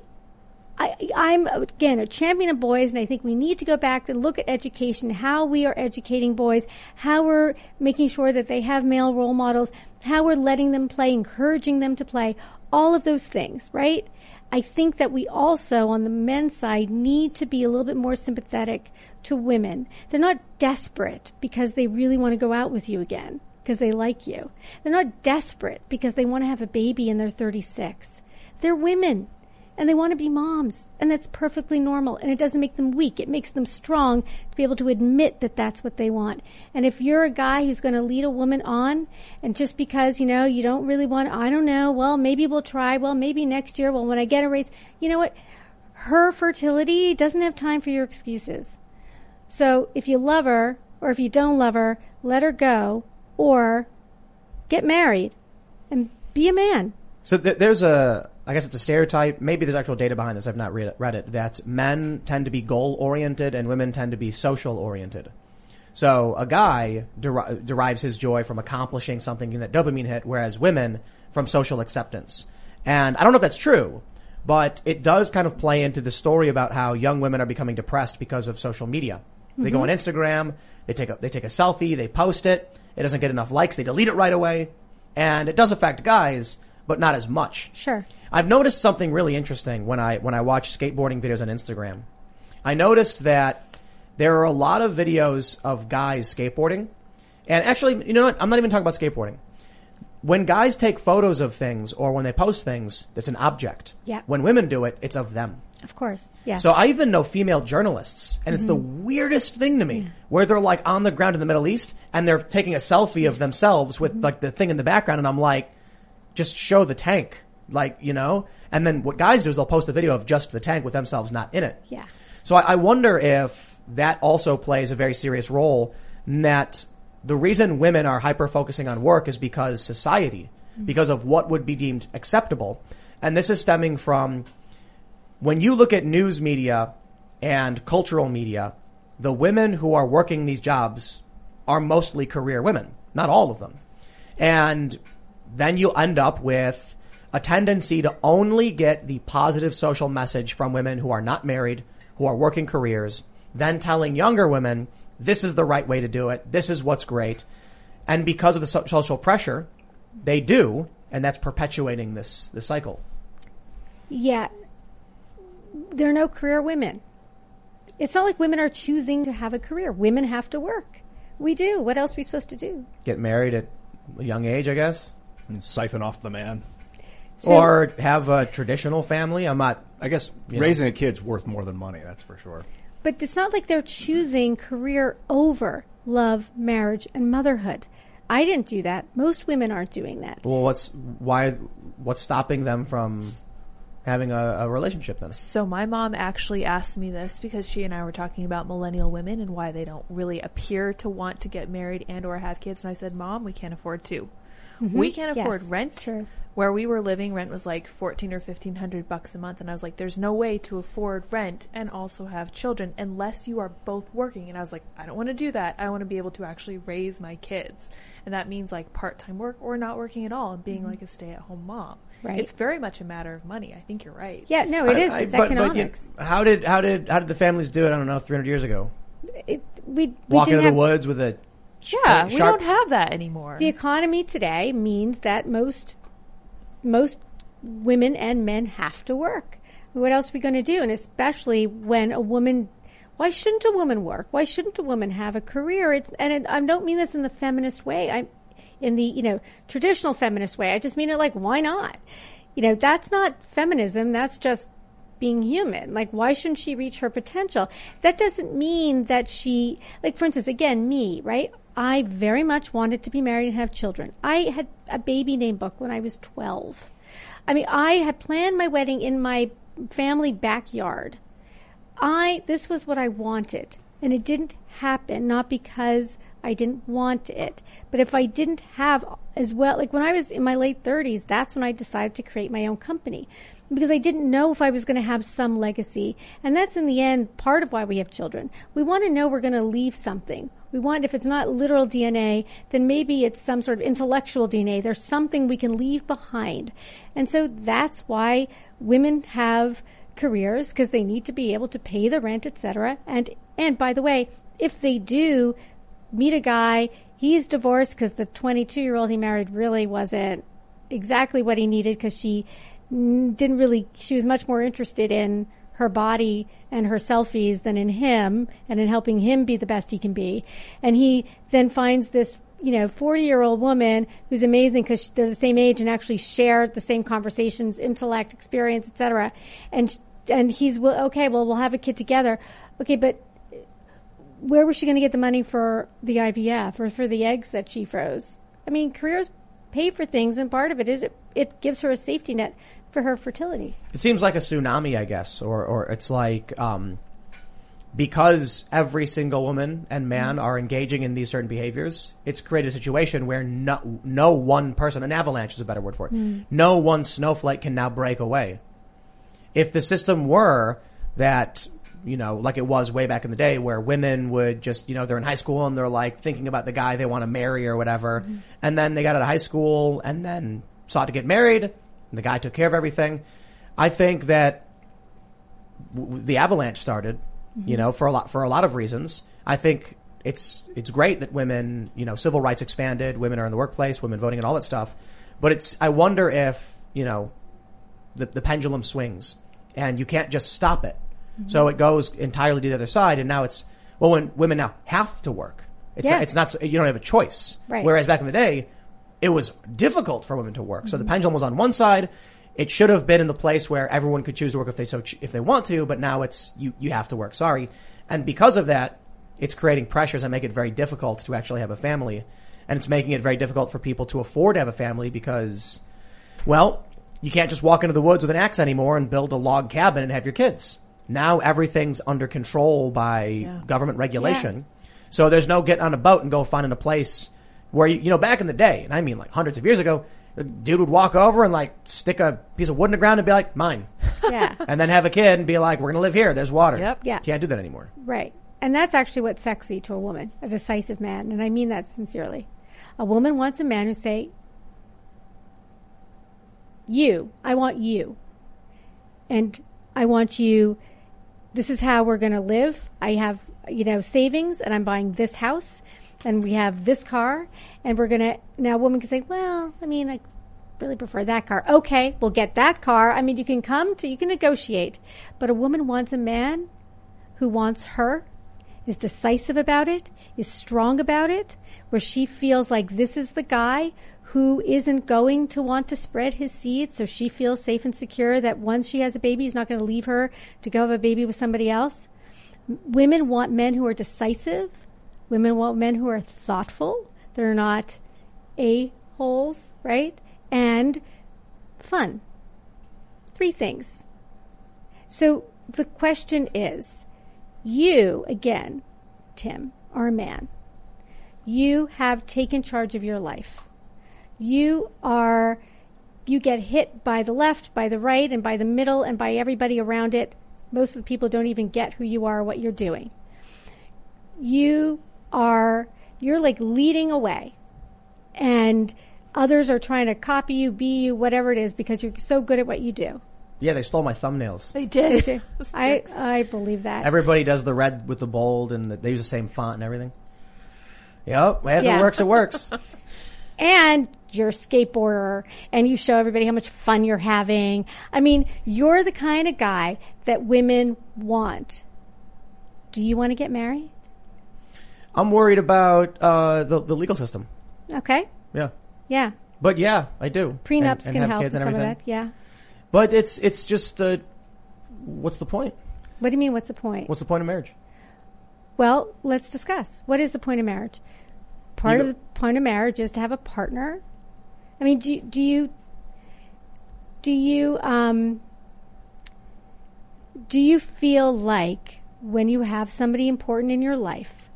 I, I'm again a champion of boys, and I think we need to go back and look at education, how we are educating boys, how we're making sure that they have male role models, how we're letting them play, encouraging them to play, all of those things, right? I think that we also, on the men's side, need to be a little bit more sympathetic to women. They're not desperate because they really want to go out with you again, because they like you. They're not desperate because they want to have a baby and they're 36. They're women and they want to be moms. And that's perfectly normal. And it doesn't make them weak. It makes them strong to be able to admit that that's what they want. And if you're a guy who's going to lead a woman on and just because you know you don't really want i don't know well maybe we'll try well maybe next year well when i get a raise you know what? Her fertility doesn't have time for your excuses. So if you love her or if you don't love her let her go or get married and be a man. So th- there's a, I guess it's a stereotype. Maybe there's actual data behind this. I've not read it, read it. That men tend to be goal oriented and women tend to be social oriented. So a guy deri- derives his joy from accomplishing something in that dopamine hit, whereas women from social acceptance. And I don't know if that's true, but it does kind of play into the story about how young women are becoming depressed because of social media. They go mm-hmm. on Instagram, they take a, they take a selfie, they post it, it doesn't get enough likes, they delete it right away, and it does affect guys, but not as much. sure I've noticed something really interesting when I when I watch skateboarding videos on Instagram. I noticed that there are a lot of videos of guys skateboarding, and actually, you know what? I'm not even talking about skateboarding. When guys take photos of things or when they post things, that's an object. Yeah. When women do it, it's of them. of course yeah So I even know female journalists, and it's the mm-hmm. weirdest thing to me, where they're like on the ground in the Middle East and they're taking a selfie of themselves with mm-hmm. like the thing in the background, and I'm like, just show the tank, like you know. And then what guys do is they'll post a video of just the tank with themselves not in it. Yeah. So I, I wonder if that also plays a very serious role. in That the reason women are hyper focusing on work is because society, mm-hmm. because of what would be deemed acceptable, and this is stemming from when you look at news media and cultural media, the women who are working these jobs are mostly career women, not all of them. And then you end up with a tendency to only get the positive social message from women who are not married, who are working careers, then telling younger women, this is the right way to do it. This is what's great. And because of the so- social pressure, they do, and that's perpetuating this, this cycle. Yeah. There are no career women. It's not like women are choosing to have a career. Women have to work. We do. What else are we supposed to do? Get married at a young age, I guess. And siphon off the man. So- or have a traditional family. I'm not, I guess You raising a kid's worth more than money. That's for sure. But it's not like they're choosing career over love, marriage, and motherhood. I didn't do that. Most women aren't doing that. well, what's, why, what's stopping them from having a, a relationship then? So my mom actually asked me this because she and I were talking about millennial women and why they don't really appear to want to get married and or have kids. And I said, Mom, we can't afford to. We can't Yes, afford rent. true. Where we were living, rent was like fourteen or fifteen hundred bucks a month, and I was like, "There's no way to afford rent and also have children unless you are both working." And I was like, "I don't want to do that. I want to be able to actually raise my kids, and that means like part-time work or not working at all and being like a stay-at-home mom." Mm-hmm. Right. It's very much a matter of money. I think you're right. Yeah, no, it is. I- I- it's but- but you- economics. how did, how did, how did the families do it? I don't know, 300 years ago. it, we, we Walk didn't into have, the woods with a Yeah, we sharp- don't have that anymore. The economy today means that most most women and men have to work. What else are we going to do? And especially when a woman, why shouldn't a woman work? Why shouldn't a woman have a career? It's and it, I don't mean this in the feminist way. I'm in the you know traditional feminist way. I just mean it like why not? You know that's not feminism. That's just being human. Like, why shouldn't she reach her potential? That doesn't mean that she, like, for instance, again, me, right? I very much wanted to be married and have children. I had a baby name book when I was 12. I mean, I had planned my wedding in my family backyard. I, this was what I wanted. And it didn't happen, not because I didn't want it, but if I didn't have as well, like when I was in my late 30s, that's when I decided to create my own company because I didn't know if I was going to have some legacy. And that's in the end part of why we have children. We want to know we're going to leave something. We want, if it's not literal DNA, then maybe it's some sort of intellectual DNA. There's something we can leave behind. And so that's why women have careers because they need to be able to pay the rent, etc. And and by the way, if they do meet a guy, he's divorced because the 22 year old he married really wasn't exactly what he needed because she didn't really. She was much more interested in her body and her selfies than in him and in helping him be the best he can be. And he then finds this you know, 40 year old woman who's amazing because they're the same age and actually share the same conversations, intellect, experience, etc. And, and he's, well, okay, well, we'll have a kid together. Okay, but where was she going to get the money for the IVF or for the eggs that she froze? I mean, careers pay for things and part of it is it, it gives her a safety net for her fertility. It seems like a tsunami, I guess, or or it's like um, because every single woman and man mm-hmm. are engaging in these certain behaviors. It's created a situation where no no one person, an avalanche is a better word for it. Mm. No one snowflake can now break away. If the system were that you know, like it was way back in the day where women would just, you know, they're in high school and they're like thinking about the guy they want to marry or whatever. Mm-hmm. And then they got out of high school and then sought to get married. And the guy took care of everything. I think that w- the avalanche started, you mm-hmm. know, for a lot, for a lot of reasons. I think it's, it's great that women, you know, civil rights expanded, women are in the workplace, women voting and all that stuff. But it's, I wonder if, you know, the, the pendulum swings and you can't just stop it. Mm-hmm. So it goes entirely to the other side, and now it's well, when women now have to work, it's Yeah. not, it's not you don't have a choice. Right. Whereas back in the day, it was difficult for women to work. So the pendulum was on one side. It should have been in the place where everyone could choose to work if they so ch- if they want to, but now it's you you have to work. Sorry, and because of that, it's creating pressures that make it very difficult to actually have a family, and it's making it very difficult for people to afford to have a family because, well, you can't just walk into the woods with an axe anymore and build a log cabin and have your kids. Now everything's under control by government regulation. So there's no getting on a boat and go finding a place where you, you know, back in the day, and I mean like hundreds of years ago, a dude would walk over and like stick a piece of wood in the ground and be like, mine. Yeah. and then have a kid and be like, we're to live here. There's water. Yep. Yeah. Can't do that anymore. Right. And that's actually what's sexy to a woman, a decisive man. And I mean that sincerely. A woman wants a man who say, you, I want you. And I want you, this is how we're going to live. I have, you know, savings and I'm buying this house and we have this car and we're to, now a woman can say, well, I mean, I really prefer that car. Okay, we'll get that car. I mean, you can come to, you can negotiate. But a woman wants a man who wants her, is decisive about it, is strong about it, where she feels like this is the guy who isn't going to want to spread his seed, so she feels safe and secure that once she has a baby, he's not going to leave her to go have a baby with somebody else. Women want men who are decisive. Women want men who are thoughtful. They're not a holes, right? And fun. Three things. So the question is, you, again, Tim, are a man. You have taken charge of your life. You are, you get hit by the left, by the right, and by the middle, and by everybody around it. Most of the people don't even get who you are or what you're doing. You are, you're like leading away. And others are trying to copy you, be you, whatever it is, because you're so good at what you do. Yeah, they stole my thumbnails. They did. do. Those I. I believe that. Everybody does the red with the bold, and the, they use the same font and everything. Yep, if Yeah. it works, it works. and you're a skateboarder and you show everybody how much fun you're having. I mean, you're the kind of guy that women want. Do you want to get married? I'm worried about uh, the the legal system. Okay. Yeah, Yeah. but yeah, I do. Prenups And- and can help kids with and some of that. Yeah. But it's it's just uh, what's the point? What do you mean? What's the point? What's the point of marriage? Well, let's discuss. What is the point of marriage? Part You of the point of marriage is to have a partner. I mean, do do you do you um do you feel like when you have somebody important in your life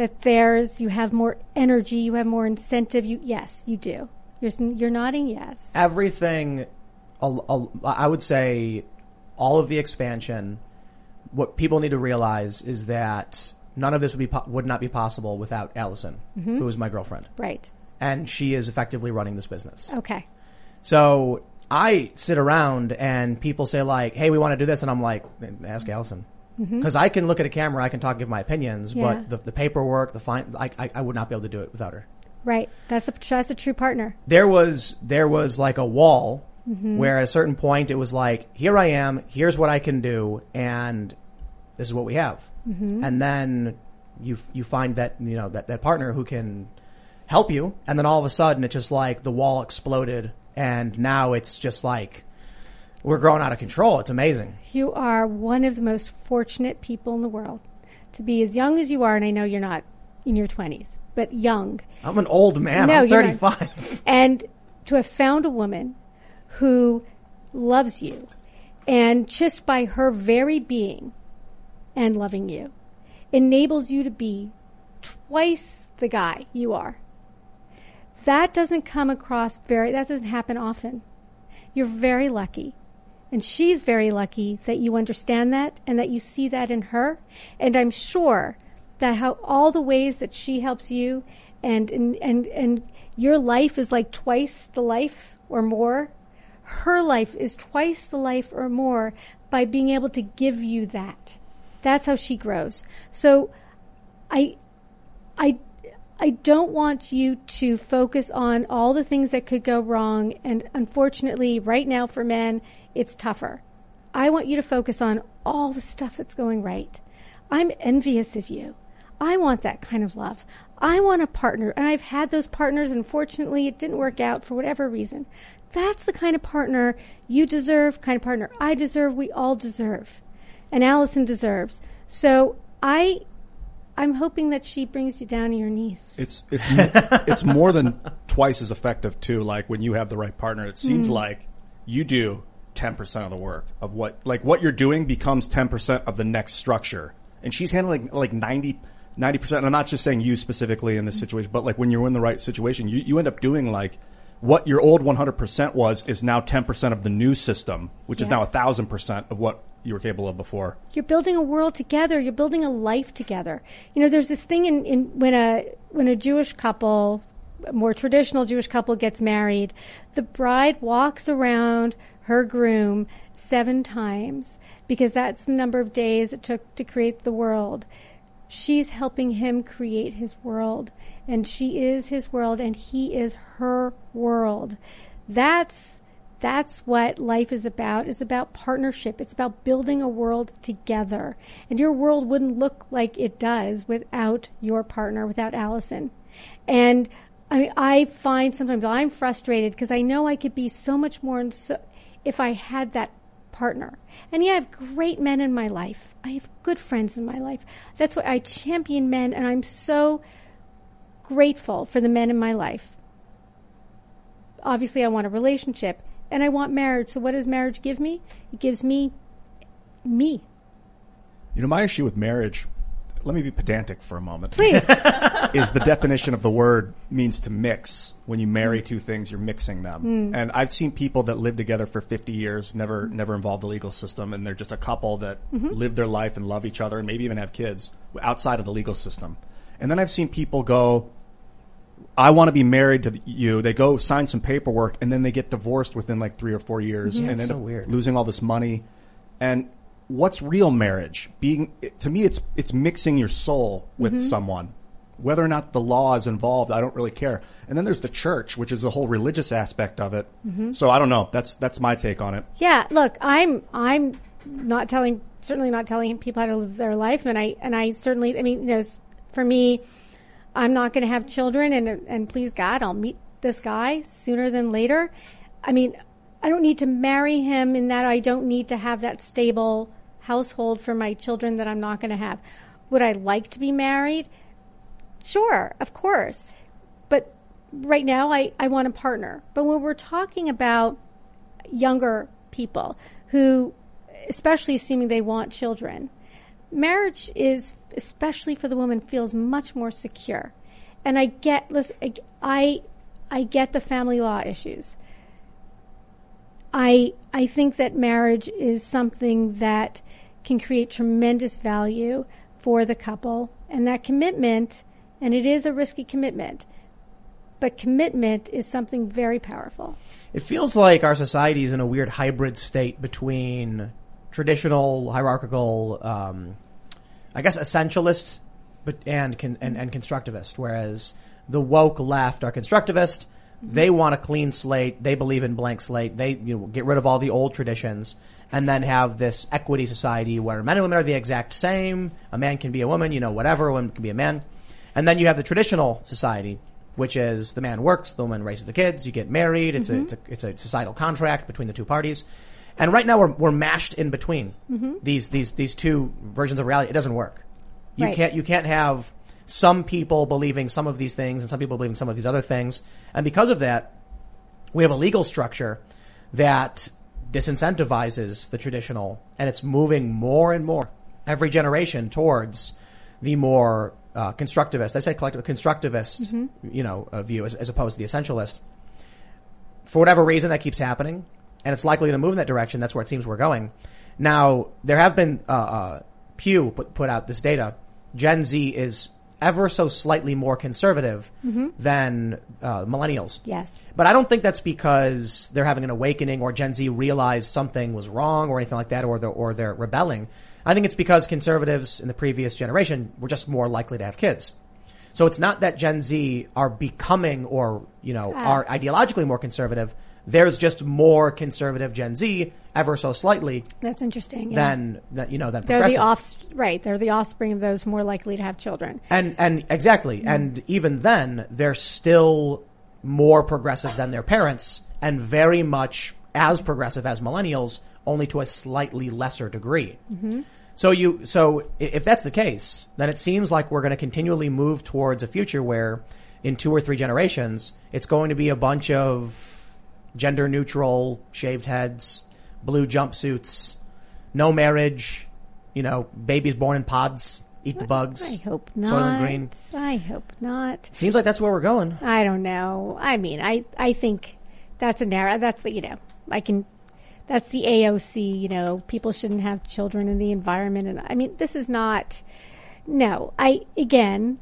that there's you have more energy, you have more incentive? You yes, you do. You're you're nodding yes. Everything, I would say, all of the expansion. What people need to realize is that none of this would be would not be possible without Allison, Mm-hmm. who is my girlfriend, Right. and she is effectively running this business. Okay. So I sit around and people say like, "Hey, we want to do this," and I'm like, "Ask Allison," because I can look at a camera, I can talk, give my opinions, Mm-hmm. Yeah. but the, the paperwork, the fine, I, I I would not be able to do it without her. Right. That's a that's a true partner. There was there was like a wall Mm-hmm. where at a certain point it was like, "Here I am, here's what I can do, and this is what we have," Mm-hmm. and then you you find that you know that that partner who can help you, and then all of a sudden it's just like the wall exploded, and now it's just like we're growing out of control. It's amazing. You are one of the most fortunate people in the world to be as young as you are, and I know you're not in your 20s, but young. I'm an old man. No, I'm 35. And to have found a woman who loves you, and just by her very being and loving you, enables you to be twice the guy you are. That doesn't come across very, that doesn't happen often. You're very lucky. And she's very lucky that you understand that and that you see that in her. And I'm sure that how all the ways that she helps you and, and, and, and your life is like twice the life or more. Her life is twice the life or more by being able to give you that. That's how she grows. So I, I, I don't want you to focus on all the things that could go wrong. And unfortunately, right now for men, it's tougher. I want you to focus on all the stuff that's going right. I'm envious of you. I want that kind of love. I want a partner, and I've had those partners. Unfortunately, it didn't work out for whatever reason. That's the kind of partner you deserve, kind of partner I deserve, we all deserve, and Allison deserves. So I I'm hoping that she brings you down to your knees. It's it's it's more than twice as effective too. Like when you have the right partner, it seems Mm. like you do ten percent of the work of what like what you're doing becomes ten percent of the next structure, and she's handling like 90 percent. And I'm not just saying you specifically in this situation, but like when you're in the right situation, you you end up doing like what your old 100% was is now 10% of the new system, which is Yeah. now 1000% of what you were capable of before. You're building a world together. You're building a life together. You know, there's this thing in, in when a when a Jewish couple, a more traditional Jewish couple gets married, the bride walks around her groom seven times because that's the number of days it took to create the world. She's helping him create his world, and she is his world, and he is her world. That's that's what life is about. It's about partnership. It's about building a world together. And your world wouldn't look like it does without your partner, without Allison. And I mean, I find sometimes I'm frustrated because I know I could be so much more in so, if I had that partner. And yeah, I have great men in my life. I have good friends in my life. That's why I champion men, and I'm so grateful for the men in my life. Obviously, I want a relationship and I want marriage. So, what does marriage give me? It gives me me. You know, my issue with marriage, let me be pedantic for a moment. Please. is the definition of the word means to mix. When you marry mm. two things, you're mixing them. Mm. And I've seen people that live together for 50 years, never, never involved the legal system, and they're just a couple that mm-hmm. live their life and love each other and maybe even have kids outside of the legal system. And then I've seen people go, I want to be married to you. They go sign some paperwork and then they get divorced within like three or four years mm-hmm. and it's end so up weird. losing all this money. And what's real marriage? Being to me, it's it's mixing your soul with mm-hmm. someone. Whether or not the law is involved, I don't really care. And then there's the church, which is the whole religious aspect of it. Mm-hmm. So I don't know. That's that's my take on it. Yeah, look, I'm I'm not telling certainly not telling people how to live their life, and I and I certainly I mean you know for me, I'm not going to have children, and and please God, I'll meet this guy sooner than later. I mean, I don't need to marry him in that I don't need to have that stable household for my children that I'm not going to have. Would I like to be married? Sure, of course. But right now, I, I want a partner. But when we're talking about younger people who, especially assuming they want children, marriage is, especially for the woman, feels much more secure. And I get, listen, I, I, get the family law issues. I I think that marriage is something that can create tremendous value for the couple and that commitment and it is a risky commitment but commitment is something very powerful. It feels like our society is in a weird hybrid state between traditional hierarchical, um, I guess, essentialist, but and, con, and and constructivist. Whereas the woke left are constructivist. They want a clean slate. They believe in blank slate. They you know, get rid of all the old traditions and then have this equity society where men and women are the exact same. A man can be a woman, you know, whatever. A woman can be a man. And then you have the traditional society, which is the man works, the woman raises the kids, you get married. It's a mm-hmm. it's a it's a societal contract between the two parties. And right now we're we're mashed in between mm-hmm. these these these two versions of reality. It doesn't work. You Right. can't you can't have some people believing some of these things and some people believing some of these other things. And because of that, we have a legal structure that disincentivizes the traditional and it's moving more and more every generation towards the more uh, constructivist, I say collective constructivist, you know, uh, view as, as opposed to the essentialist. For whatever reason, that keeps happening, and it's likely to move in that direction. That's where it seems we're going. Now, there have been uh, uh, Pew put, put out this data. Gen Z is ever so slightly more conservative than uh, millennials. Yes. But I don't think that's because they're having an awakening or Gen Z realized something was wrong or anything like that or they're, or they're rebelling. I think it's because conservatives in the previous generation were just more likely to have kids. So it's not that Gen Z are becoming or, you know, Ah. are ideologically more conservative. There's just more conservative Gen Z ever so slightly That's interesting. yeah. than, that you know, than they're the off right, they're the offspring of those more likely to have children. And and exactly, mm-hmm. and even then, they're still more progressive than their parents, and very much as progressive as millennials, only to a slightly lesser degree. Mm-hmm. So you, so if that's the case, then it seems like we're going to continually move towards a future where, in two or three generations, it's going to be a bunch of gender neutral, shaved heads, blue jumpsuits, no marriage, you know, babies born in pods, eat the bugs. I hope not. Green. I hope not. Seems like that's where we're going. I don't know. I mean, I I think that's a narrow. That's the you know I can. That's the AOC. You know, people shouldn't have children in the environment, and I mean, this is not. No, I again,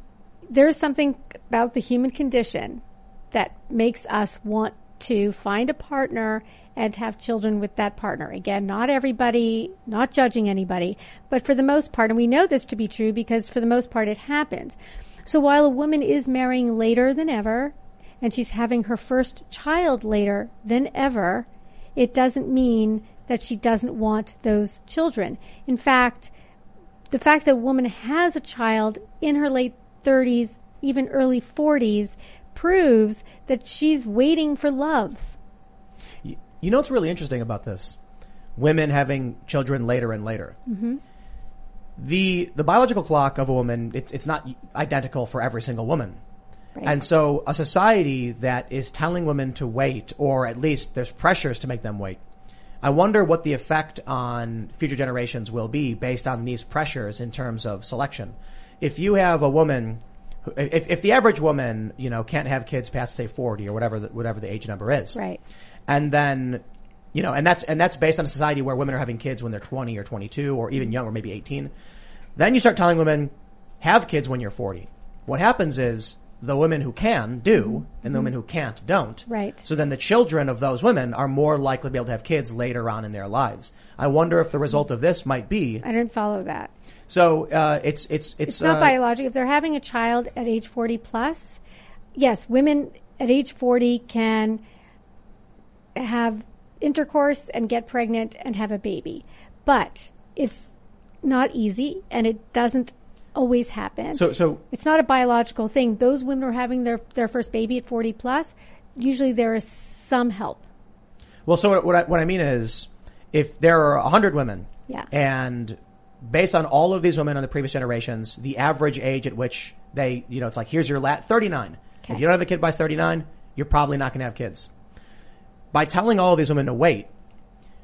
there's something about the human condition that makes us want to find a partner and have children with that partner. Again, not everybody, not judging anybody, but for the most part, and we know this to be true because for the most part it happens. So while a woman is marrying later than ever, and she's having her first child later than ever, it doesn't mean that she doesn't want those children. In fact, the fact that a woman has a child in her late 30s, even early 40s, proves that she's waiting for love. You, you know what's really interesting about this? Women having children later and later. Mm-hmm. The the biological clock of a woman it, it's not identical for every single woman. Right. And so a society that is telling women to wait, or at least there's pressures to make them wait. I wonder what the effect on future generations will be based on these pressures in terms of selection. If you have a woman, if, if the average woman, you know, can't have kids past say 40 or whatever, the, whatever the age number is. Right. And then, you know, and that's, and that's based on a society where women are having kids when they're 20 or 22 or even younger, maybe 18. Then you start telling women, have kids when you're 40. What happens is the women who can do and the women who can't don't. Right. So then the children of those women are more likely to be able to have kids later on in their lives. I wonder if the result of this might be, I didn't follow that. so, uh, it's, it's, it's, It's not uh, biological. If they're having a child at age 40 plus, yes, women at age 40 can have intercourse and get pregnant and have a baby. But it's not easy and it doesn't always happen. so, so it's not a biological thing. Those women who are having their, their first baby at 40 plus, usually there is some help. Well, so what- what I, what I mean is, if there are a hundred women, Yeah. and based on all of these women on the previous generations, the average age at which they, you know, it's like here's your lat thirty nine. If you don't have a kid by thirty nine, you're probably not going to have kids. By telling all of these women to wait,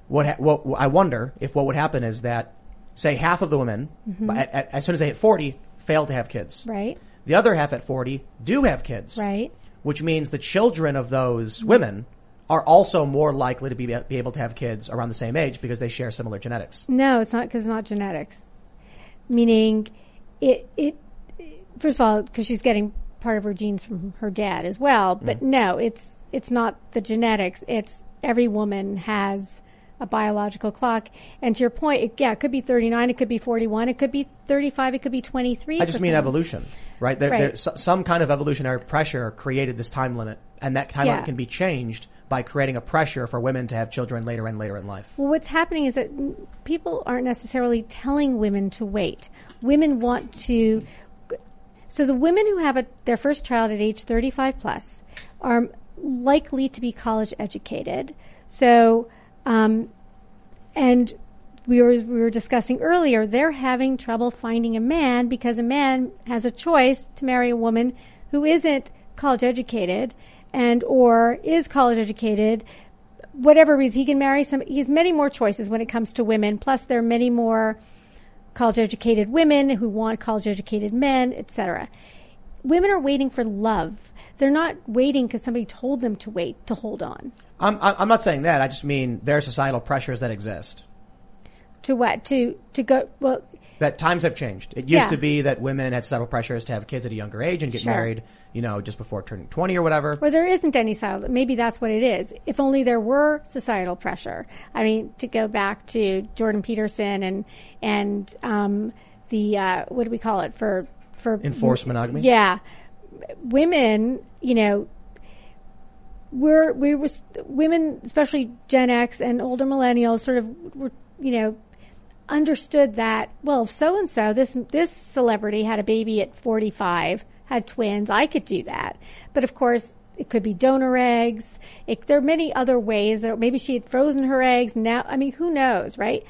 what ha- what I wonder if what would happen is that, say, half of the women, mm-hmm. at, at, as soon as they hit forty, fail to have kids. Right? The other half at forty do have kids Right? which means the children of those women are also more likely to be, be able to have kids around the same age because they share similar genetics. No, it's not because it's not genetics. Meaning, it it first of all because she's getting part of her genes from her dad as well. But mm-hmm. no, it's it's not the genetics. It's every woman has a biological clock. And to your point, it, yeah, it could be 39, it could be 41, it could be 35, it could be 23. I just mean evolution, right? There, Right. there, some kind of evolutionary pressure created this time limit, and that time Yeah. limit can be changed by creating a pressure for women to have children later and later in life. Well, what's happening is that people aren't necessarily telling women to wait. Women want to. So the women who have a, their first child at age 35 plus are likely to be college educated. So, um, and we were we were discussing earlier, they're having trouble finding a man because a man has a choice to marry a woman who isn't college educated and or is college educated. Whatever reason he can marry some he has many more choices when it comes to women. Plus there are many more college educated women who want college educated men etc women are waiting for love they're not waiting because somebody told them to wait to hold on I'm, I'm not saying that. I just mean there are societal pressures that exist. to what to to go well That times have changed. It used Yeah. to be that women had societal pressures to have kids at a younger age and get Sure. married, you know, just before turning 20 or whatever. or there isn't any societal maybe that's what it is if only there were societal pressure i mean to go back to jordan peterson and and um, the uh, what do we call it for for Enforced monogamy? yeah women you know we're we were women especially gen x and older millennials sort of were you know understood that well so and so this this celebrity had a baby at 45 had twins i could do that. But of course it could be donor eggs. It, there are many other ways that maybe she had frozen her eggs. Now i mean who knows right?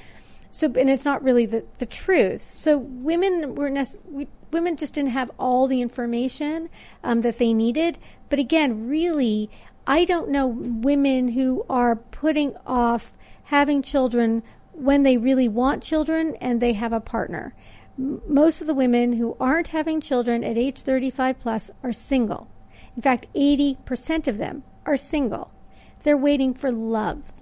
So and it's not really the, the truth. So women were nec- we, women just didn't have all the information um, that they needed but again really i don't know women who are putting off having children when they really want children and they have a partner most of the women who aren't having children at age 35 plus are single. In fact, 80% of them are single. They're waiting for love.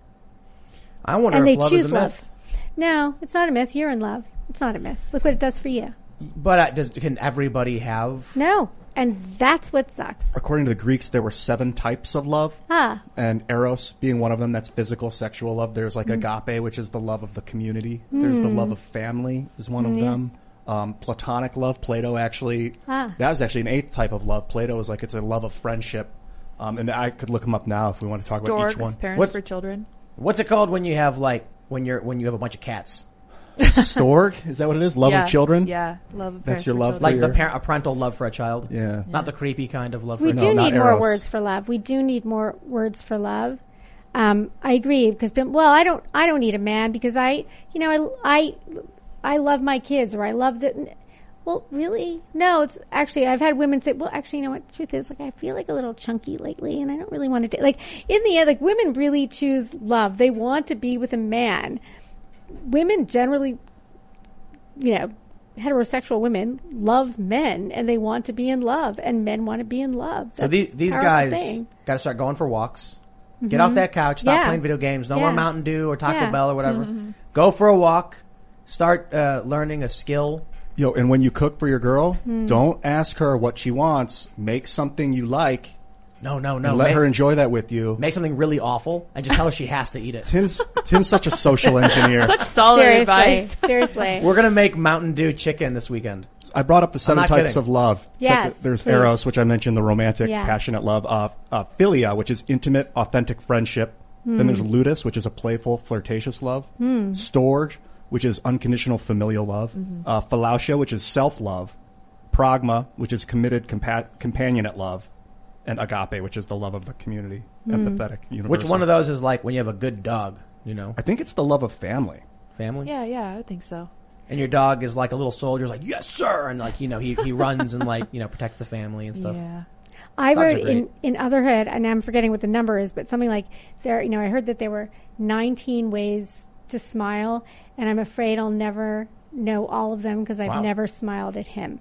I wonder and if they love choose is a love. myth. No, it's not a myth. You're in love. It's not a myth. Look what it does for you. But uh, does, can everybody have? No. And that's what sucks. According to the Greeks, there were seven types of love. Ah. And eros being one of them, that's physical, sexual love. There's like agape, which is the love of the community. There's the love of family, is one of them. Um, platonic love, Plato actually, Ah. that was actually an eighth type of love. Plato was like, it's a love of friendship. Um, and I could look them up now if we want to talk about each one. Parents What's- for children. What's it called when you have like when you're when you have a bunch of cats? Storg, is that what it is? Love yeah, of children? Yeah, love of That's your love children. Like the parent, a parental love for a child. Yeah. Not the creepy kind of love for We a do child. not need more words for love. We do need more words for love. Um, I agree because well, I don't. I don't need a man because I, you know, I, I, I love my kids or I love that. Well, really? No, it's actually I've had women say, "Well, actually, you know what? The truth is, like, I feel like a little chunky lately, and I don't really want to." Like, in the end, like, women really choose love. They want to be with a man. Women generally you know, heterosexual women love men and they want to be in love, and men want to be in love. So these these guys got to start going for walks. Get off that couch. Stop Yeah. playing video games. No Yeah. more Mountain Dew or Taco Yeah. Bell or whatever. Go for a walk. Start uh, learning a skill. Yo, and when you cook for your girl, Hmm. don't ask her what she wants. Make something you like No, no, no. and let make, her enjoy that with you. make something really awful and just tell her she has to eat it. Tim's Tim's such a social engineer. Such solid Seriously, advice. seriously. We're gonna make Mountain Dew chicken this weekend. I brought up the seven types kidding. of love. Yes, it. There's please. eros, which I mentioned, the romantic, Yeah. passionate love. Uh, uh, philia, which is intimate, authentic friendship. Hmm. Then there's ludus, which is a playful, flirtatious love. Storge, which is unconditional familial love. Mm-hmm. Uh, philautia, which is self-love. Pragma, which is committed, compa- companionate love. And agape, which is the love of the community, Hmm. empathetic, universal. Which one of those is like when you have a good dog? You know, I think it's the love of family. family. Yeah, yeah, I think so. And your dog is like a little soldier, is like yes sir, and like you know he he runs and like you know protects the family and stuff. Yeah. I Dogs are read in, great. in Otherhood, and I'm forgetting what the number is, but something like there, you know, I heard that there were 19 ways to smile, and I'm afraid I'll never know all of them because I've Wow. never smiled at him.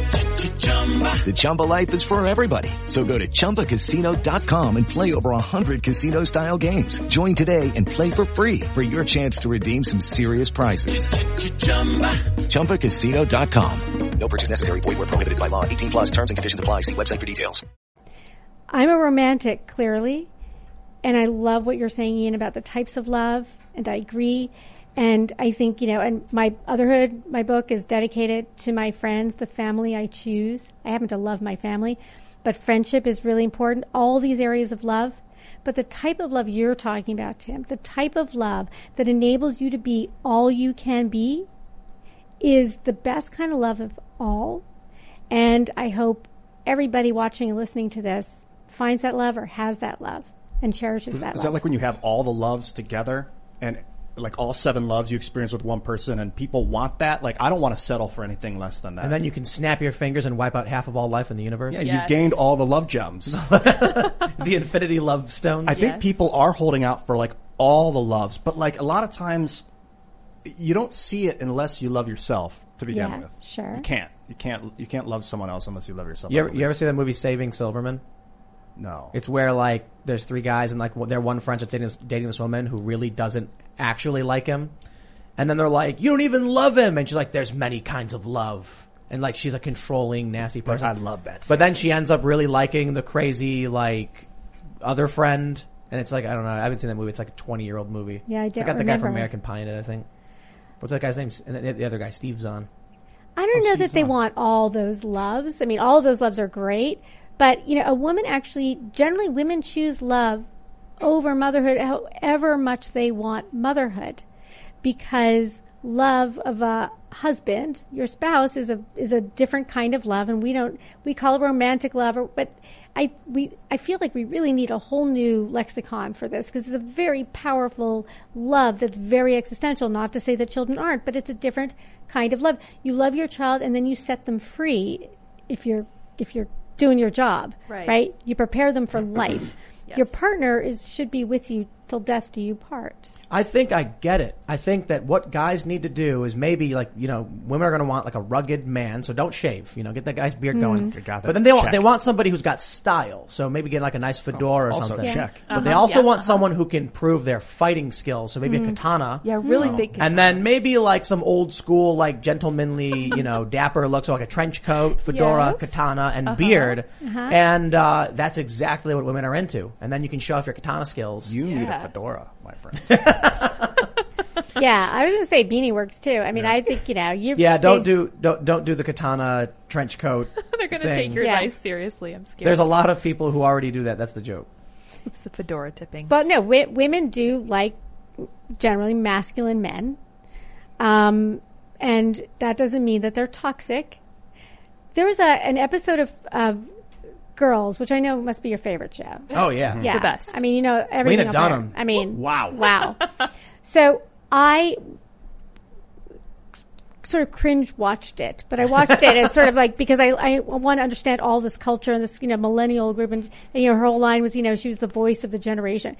The Chumba life is for everybody. So go to ChumbaCasino.com and play over 100 casino-style games. Join today and play for free for your chance to redeem some serious prizes. ChumbaCasino.com. No purchase necessary. Void where prohibited by law. 18 plus terms and conditions apply. See website for details. I'm a romantic, clearly, and I love what you're saying, Ian, about the types of love, and I agree. And I think, you know, and my Otherhood, my book is dedicated to my friends, the family I choose. I happen to love my family, but friendship is really important. All these areas of love. But the type of love you're talking about, Tim, the type of love that enables you to be all you can be, is the best kind of love of all. And I hope everybody watching and listening to this finds that love or has that love and cherishes that Is love. that like when you have all the loves together and like all seven loves you experience with one person and people want that? Like, I don't want to settle for anything less than that. And then you can snap your fingers and wipe out half of all life in the universe. yeah, Yes. you gained all the love gems. the infinity love stones. I think Yes. people are holding out for like all the loves, but like a lot of times you don't see it unless you love yourself to begin Yeah, with. sure. You can't. You can't. You can't love someone else unless you love yourself. you ever, you ever see that movie Saving Silverman? No. It's where like there's three guys and like their one friend's dating this, dating this woman who really doesn't actually like him, and then they're like, "You don't even love him," and she's like, "There's many kinds of love," and like she's a controlling, nasty person. I love that But then she ends up really liking the crazy like other friend, and it's like I don't know. I haven't seen that movie. It's like a 20 year old movie. Yeah, I It's don't got the guy from. American Pie in it. I think. What's that guy's name? And the, the other guy, Steve Zahn. I don't oh, know Steve that they Zahn. want all those loves. I mean, all of those loves are great, but you know, a woman actually generally women choose love over motherhood, however much they want motherhood, because love of a husband, your spouse, is a is a different kind of love, and we don't we call it romantic love, or, but. I we I feel like we really need a whole new lexicon for this because it's a very powerful love that's very existential. Not to say that children aren't, but it's a different kind of love. You love your child and then you set them free. if you're if you're doing your job, Right. You prepare them for life. Your partner is should be with you till death do you part. I think I get it. I think that what guys need to do is maybe like you know women are going to want like a rugged man, so don't shave. You know, get that guy's beard going. Got. But then they want Check. they want somebody who's got style. So maybe get like a nice fedora or also something. check. But they Uh-huh. also Yeah, want uh-huh. someone who can prove their fighting skills. So maybe a katana. Yeah, really big. And then maybe like some old school, like gentlemanly, you know, dapper look, so like a trench coat, fedora, Yes. katana, and beard. And uh, that's exactly what women are into. And then you can show off your katana skills. You need a fedora, my friend. yeah, I was going to say beanie works too. I mean, I think you know you. Yeah, don't they- do don't don't do the katana trench coat. they're going to thing. take your Yeah. advice seriously. I'm scared. There's a lot of people who already do that. That's the joke. It's the fedora tipping. But no, wi- women do like generally masculine men, um, and that doesn't mean that they're toxic. There was a an episode of of Girls, which I know must be your favorite show. Oh yeah, Yeah, The best. I mean, you know everything. Lena up there. Dunham. I mean, Wow. wow. so I sort of cringe watched it, but I watched it as sort of like because I, I want to understand all this culture and this you know millennial group and, and you know her whole line was you know she was the voice of the generation.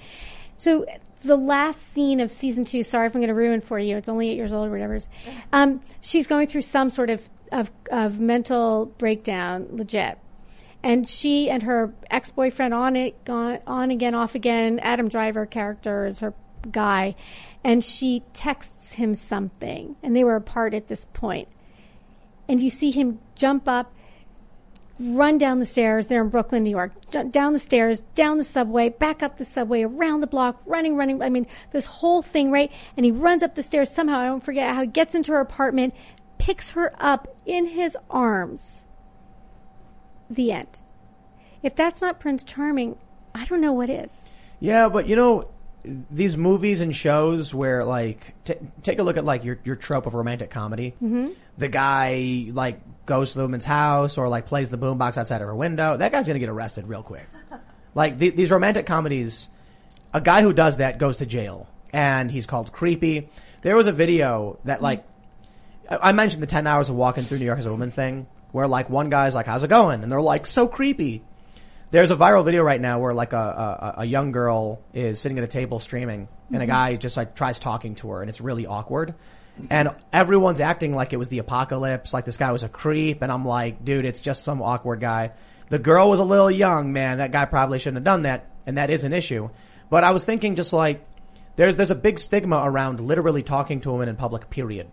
So the last scene of season two, sorry if I'm going to ruin for you. It's only eight years old or whatever. Um, she's going through some sort of, of of mental breakdown, legit. And she and her ex boyfriend on it, on again, off again. Adam Driver character is her guy, and she texts him something, and they were apart at this point. And you see him jump up, run down the stairs. They're in Brooklyn, New York. J- Down the stairs, down the subway, back up the subway, around the block, running, running. I mean, this whole thing, right? And he runs up the stairs somehow. I don't forget how he gets into her apartment, picks her up in his arms. The end. If that's not Prince Charming, I don't know what is. Yeah, but you know, these movies and shows where like t- take a look at like your your trope of romantic comedy. Mm-hmm. The guy like goes to the woman's house or like plays the boombox outside of her window. That guy's gonna get arrested real quick. like the, these romantic comedies, a guy who does that goes to jail and he's called creepy. There was a video that like I I mentioned the 10 hours of walking through New York as a woman thing where like one guy's like, how's it going? And they're like, so creepy. There's a viral video right now where like a, a, a young girl is sitting at a table streaming and a mm-hmm. guy just like tries talking to her and it's really awkward. And everyone's acting like it was the apocalypse, like this guy was a creep. And I'm like, dude, it's just some awkward guy. The girl was a little young, man. That guy probably shouldn't have done that. And that is an issue. But I was thinking just like, there's, there's a big stigma around literally talking to a woman in public, period.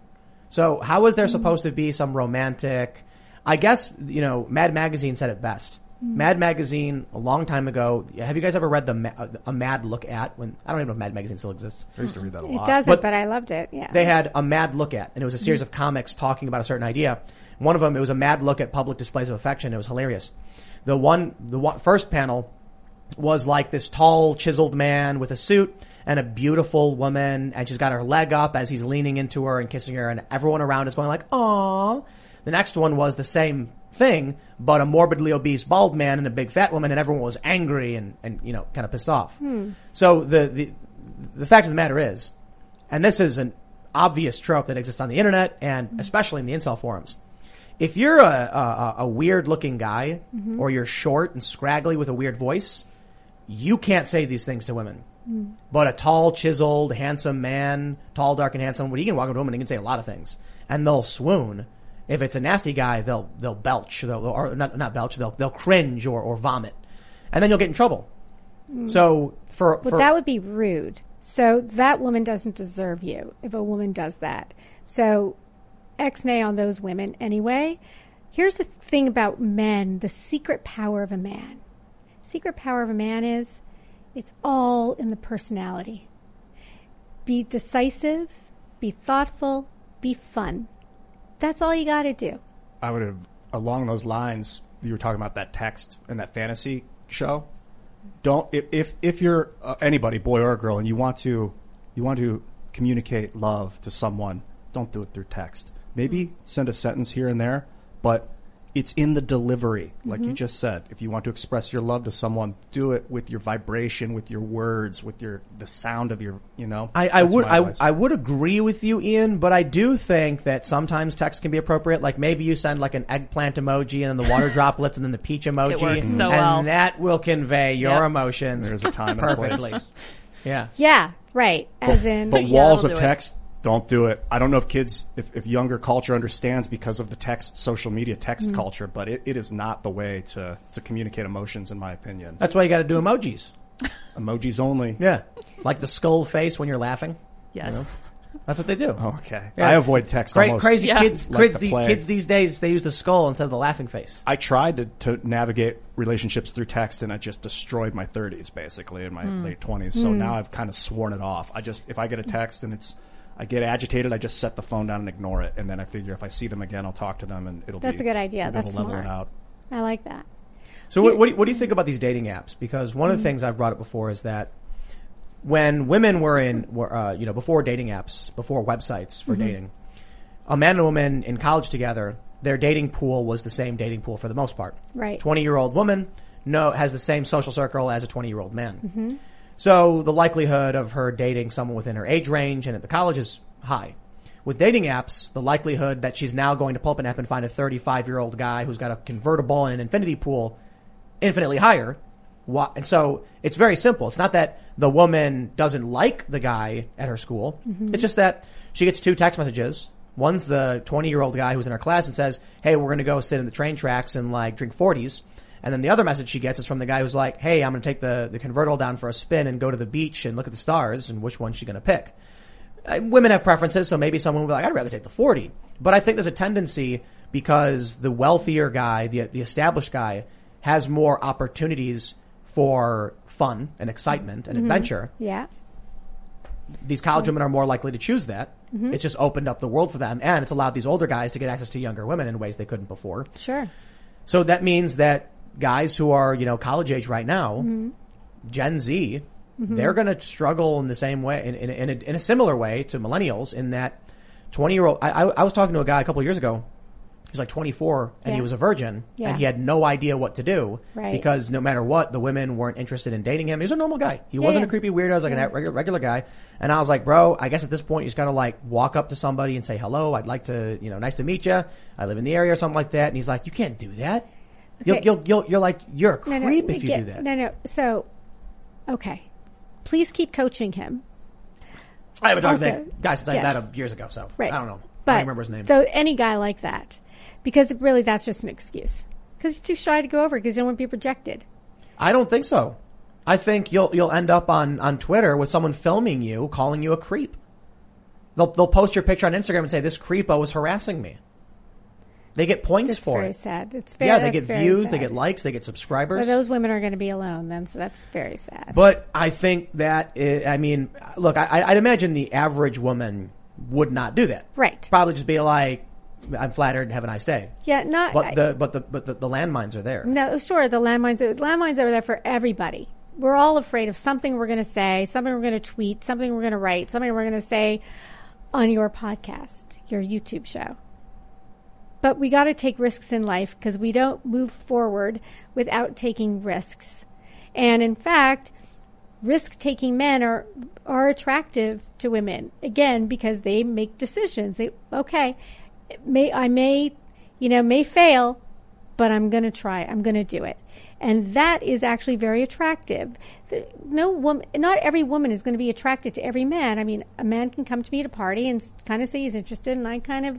So how is there mm-hmm. supposed to be some romantic? I guess you know Mad Magazine said it best. Hmm. Mad Magazine a long time ago. Have you guys ever read the Ma- a Mad Look at? When I don't even know if Mad Magazine still exists. I used to read that a lot. It doesn't, But but, I loved it. Yeah. They had a Mad Look at, and it was a series hmm. of comics talking about a certain idea. One of them, it was a mad look at public displays of affection. It was hilarious. The one, the one, first panel was like this tall, chiseled man with a suit and a beautiful woman, and she's got her leg up as he's leaning into her and kissing her, and everyone around is going like, "Aww." The next one was the same thing, but a morbidly obese bald man and a big fat woman, and everyone was angry and, and you know, kind of pissed off. Hmm. So the, the the fact of the matter is, and this is an obvious trope that exists on the internet and hmm. especially in the incel forums. If you're a, a, a weird looking guy mm-hmm. or you're short and scraggly with a weird voice, you can't say these things to women. Hmm. But a tall, chiseled, handsome man, tall, dark, and handsome, well, he can walk up to a woman and he can say a lot of things, and they'll swoon. If it's a nasty guy, they'll they'll belch, they'll, or not not belch, they'll they'll cringe or, or vomit, and then you'll get in trouble. Mm. So for, But for that would be rude. So that woman doesn't deserve you if a woman does that. So X nay on those women anyway. Here's the thing about men, the secret power of a man. Secret power of a man is it's all in the personality. Be decisive, be thoughtful, be fun. That's all you got to do. I would have, along those lines, you were talking about that text and that fantasy show. Don't if if, if you're uh, anybody, boy or girl, and you want to you want to communicate love to someone, don't do it through text. Maybe send a sentence here and there, but it's in the delivery, like Mm-hmm. you just said. If you want to express your love to someone, do it with your vibration, with your words, with your the sound of your, you know. I, I would I. I would agree with you, Ian, but I do think that sometimes text can be appropriate. Like maybe you send like an eggplant emoji and then the water droplets and then the peach emoji, works so and well. that will convey your Yep. emotions There's a time and a perfectly. place. Yeah. Yeah, right. As in, But Yeah, walls I'll of text. it. Text, don't do it. I don't know if kids, if, if younger culture understands because of the text, social media text Mm-hmm. culture, but it, it is not the way to, to communicate emotions, in my opinion. That's why you got to do emojis. Emojis only. Yeah, like the skull face when you're laughing. Yes. That's what they do. Okay. Yeah. I avoid text Cra- almost. crazy Yeah. kids, Like kids, the the- kids these days they use the skull instead of the laughing face. I tried to, to navigate relationships through text and I just destroyed my 30s basically in my Hmm. late 20s. So now I've kind of sworn it off. I just, if I get a text and it's, I get agitated, I just set the phone down and ignore it. And then I figure if I see them again, I'll talk to them and it'll be That's be. a good idea. That's level smart. it out. I like that. So what, what, do you, what do you think about these dating apps? Because one of the mm-hmm. things I've brought up before is that when women were in, were, uh, you know, before dating apps, before websites for mm-hmm. dating, a man and a woman in college together, their dating pool was the same dating pool for the most part. Right. Twenty year old woman no has the same social circle as a twenty year old man. Mm-hmm. So the likelihood of her dating someone within her age range and at the college is high. With dating apps, the likelihood that she's now going to pull up an app and find a 35 year old guy who's got a convertible and an infinity pool infinitely higher. And so it's very simple. It's not that the woman doesn't like the guy at her school. Mm-hmm. It's just that she gets two text messages. One's the 20 year old guy who's in her class and says, Hey, we're going to go sit in the train tracks and like drink 40s. And then the other message she gets is from the guy who's like, Hey, I'm going to take the, the convertible down for a spin and go to the beach and look at the stars and which one's she going to pick? Uh, women have preferences, so maybe someone will be like, I'd rather take the 40. But I think there's a tendency because the wealthier guy, the, the established guy, has more opportunities for fun and excitement and adventure. Yeah. These college women are more likely to choose that. It's just opened up the world for them and it's allowed these older guys to get access to younger women in ways they couldn't before. Sure. So that means that guys who are, you know, college age right now, mm-hmm. Gen Z, mm-hmm. they're going to struggle in the same way, in, in, in, a, in a similar way to millennials in that 20 year old, I, I, I was talking to a guy a couple years ago. He was like 24 and he was a virgin Yeah. and he had no idea what to do Right. because no matter what, the women weren't interested in dating him. He was a normal guy. He wasn't yeah. a creepy weirdo. He was like a regular, regular guy. And I was like, bro, I guess at this point you just gotta like walk up to somebody and say, hello, I'd like to, you know, nice to meet you. I live in the area or something like that. And he's like, you can't do that. You'll, Okay. you'll, you'll, you're like, you're a No, no, creep we if you get- do that. No, no. So, okay. Please keep coaching him. I haven't talked to that guy since I met him years ago, so Right. I don't know. But I don't remember his name. So any guy like that, because really that's just an excuse. Because he's too shy to go over because you don't want to be rejected. I don't think so. I think you'll you'll end up on, on Twitter with someone filming you, calling you a creep. They'll they'll post your picture on Instagram and say this creepo was harassing me. They get points for very it. sad. It's very yeah, they get views, they get likes, they get subscribers. But those women are going to be alone then, so that's very sad. But I think that i I mean, look, I, I'd imagine the average woman would not do that. Right. Probably just be like, "I'm flattered. Have a nice day." yeah, not. But the but the but the, the landmines are there. No, sure. The landmines, landmines are there for everybody. We're all afraid of something we're going to say, something we're going to tweet, something we're going to write, something we're going to say on your podcast, your YouTube show. But we got to take risks in life because we don't move forward without taking risks. And in fact, risk taking men are are attractive to women. Again because they make decisions. They okay may i may you know may fail but i'm going to try i'm going to do it. And that is actually very attractive. No woman not every woman is going to be attracted to every man. I mean a man can come to me at a party and kind of say he's interested and i kind of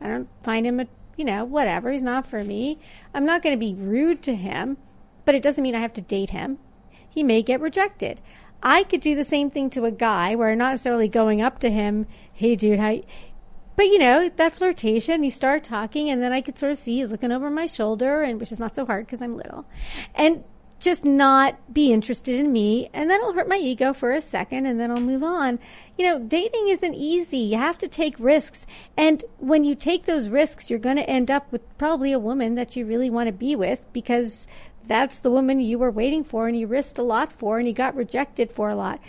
i don't find him a you know whatever he's not for me i'm not going to be rude to him but it doesn't mean i have to date him he may get rejected. I could do the same thing to a guy where I'm not necessarily going up to him, hey dude, how but you know, that flirtation, you start talking and then I could sort of see he's looking over my shoulder and which is not so hard because I'm little. And just not be interested in me and that'll hurt my ego for a second and then I'll move on. You know, dating isn't easy. You have to take risks. And when you take those risks, you're going to end up with probably a woman that you really want to be with because that's the woman you were waiting for and you risked a lot for and you got rejected for a lot.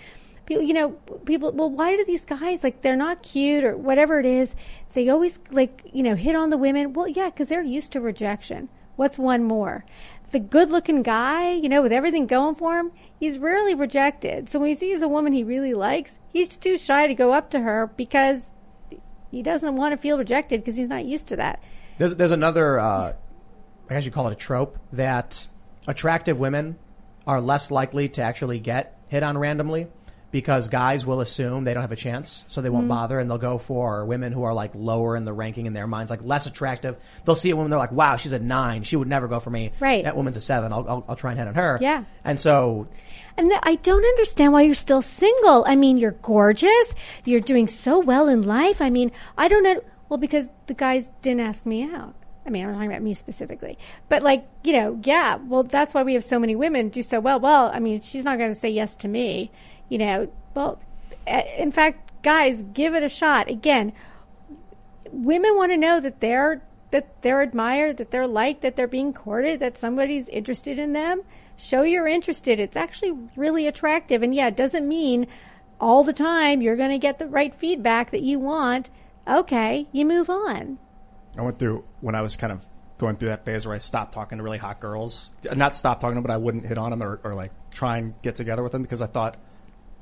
People, you know, people, well, why do these guys, like, they're not cute or whatever it is? they always like you know hit on the women. Well, yeah, because they're used to rejection. What's one more? The good-looking guy, you know, with everything going for him, he's rarely rejected. So when he sees a woman he really likes, he's too shy to go up to her because he doesn't want to feel rejected because he's not used to that. There's there's another, uh, I guess you call it a trope that attractive women are less likely to actually get hit on randomly because guys will assume they don't have a chance, so they won't mm-hmm. bother, and they'll go for women who are like lower in the ranking in their minds, like less attractive. They'll see a woman, they're like, "Wow, she's a nine. She would never go for me. Right. That woman's a seven. I'll I'll, I'll try and hit on her. Yeah. And so And th- I don't understand why you're still single. I mean, you're gorgeous. You're doing so well in life. I mean, I don't know. Well, because the guys didn't ask me out. I mean, I'm talking about me specifically. But like, you know, yeah, well, that's why we have so many women do so well. Well, I mean, she's not going to say yes to me. You know, well, eh, in fact, guys, give it a shot. Again, women want to know that they're that they're admired, that they're liked, that they're being courted, that somebody's interested in them. Show you're interested. It's actually really attractive. And yeah, it doesn't mean all the time you're going to get the right feedback that you want. Okay, you move on. I went through when I was kind of going through that phase where I stopped talking to really hot girls. Not stop talking to them, but I wouldn't hit on them or, or like try and get together with them because I thought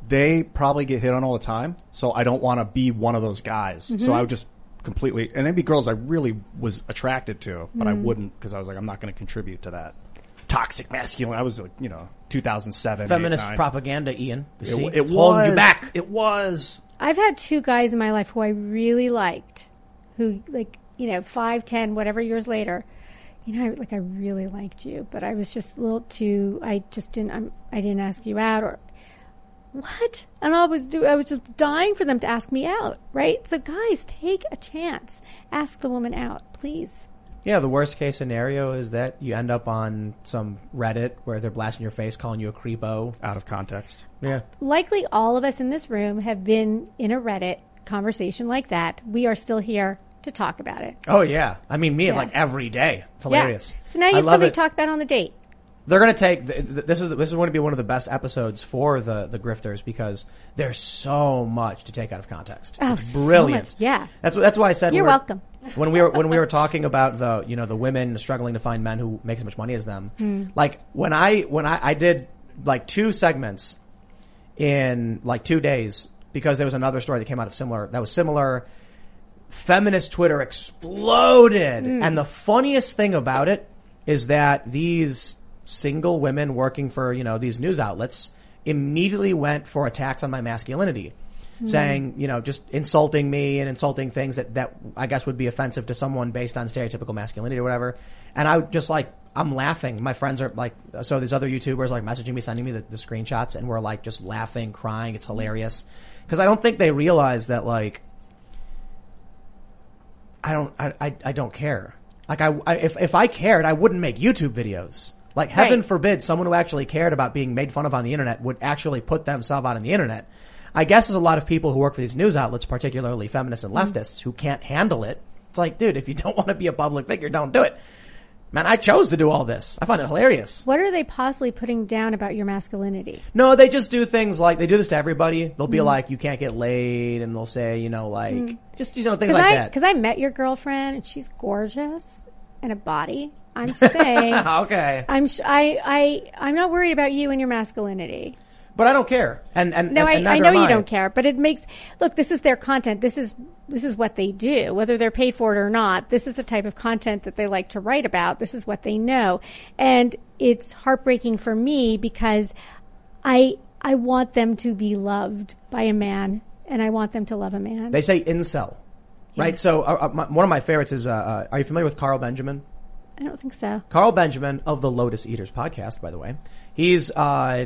they probably get hit on all the time. So I don't want to be one of those guys. So mm-hmm. I would just completely, and it'd be girls I really was attracted to, but I mm-hmm. wouldn't because I was like, I'm not going to contribute to that. Toxic masculine. I was like, you know, 2007. feminist 8, propaganda, Ian. See? It, it was. holding you back. It was. I've had two guys in my life who I really liked, who like you know five, ten, whatever years later, you know, I, like I really liked you, but I was just a little too. I just didn't. I'm, I didn't ask you out or what? And I was do. I was just dying for them to ask me out, right? So guys, take a chance. Ask the woman out, please. Yeah, the worst case scenario is that you end up on some Reddit where they're blasting your face, calling you a creepo. Out of context. Yeah. Likely, all of us in this room have been in a Reddit conversation like that. We are still here to talk about it. Oh yeah. I mean, me Yeah. like every day. It's hilarious. Yeah. So now you have love something it. to talk about on the date. They're gonna take th- th- this is this is going to be one of the best episodes for the the grifters because there's so much to take out of context. Oh, it's brilliant. much, yeah. That's that's why I said You're when welcome. when we were when we were talking about the you know the women struggling to find men who make as much money as them. Hmm. Like when I when I, I did like two segments in like two days because there was another story that came out of similar that was similar. Feminist Twitter exploded, Hmm. and the funniest thing about it is that these single women working for you know these news outlets immediately went for attacks on my masculinity hmm. saying you know just insulting me and insulting things that that I guess would be offensive to someone based on stereotypical masculinity or whatever. And I just like I'm laughing. My friends are like so these other YouTubers like messaging me sending me the, the screenshots and we're like just laughing crying. It's hilarious. Because I don't think they realize that like I don't, I, I, I don't care. Like I, I, if, if I cared, I wouldn't make YouTube videos. Like heaven Right. forbid someone who actually cared about being made fun of on the internet would actually put themselves out on the internet. I guess there's a lot of people who work for these news outlets, particularly feminists and mm-hmm. leftists, who can't handle it. It's like, dude, if you don't want to be a public figure, don't do it. Man, I chose to do all this. I find it hilarious. What are they possibly putting down about your masculinity? No, they just do things like they do this to everybody. They'll be mm-hmm. like, you can't get laid, and they'll say, you know, like mm-hmm. just you know things like I that. because I met your girlfriend and she's gorgeous and a body. I'm saying. okay, I'm sh- I I I'm not worried about you and your masculinity. but I don't care. And and No, and, and I, I know you don't care, but it makes look. This is their content. This is this is what they do, whether they're paid for it or not. This is the type of content that they like to write about. This is what they know, and it's heartbreaking for me because I I want them to be loved by a man, and I want them to love a man. They say incel, right? So uh, uh, my, one of my favorites is. Uh, uh, are you familiar with Carl Benjamin? I don't think so. Carl Benjamin of the Lotus Eaters podcast, by the way. He's uh,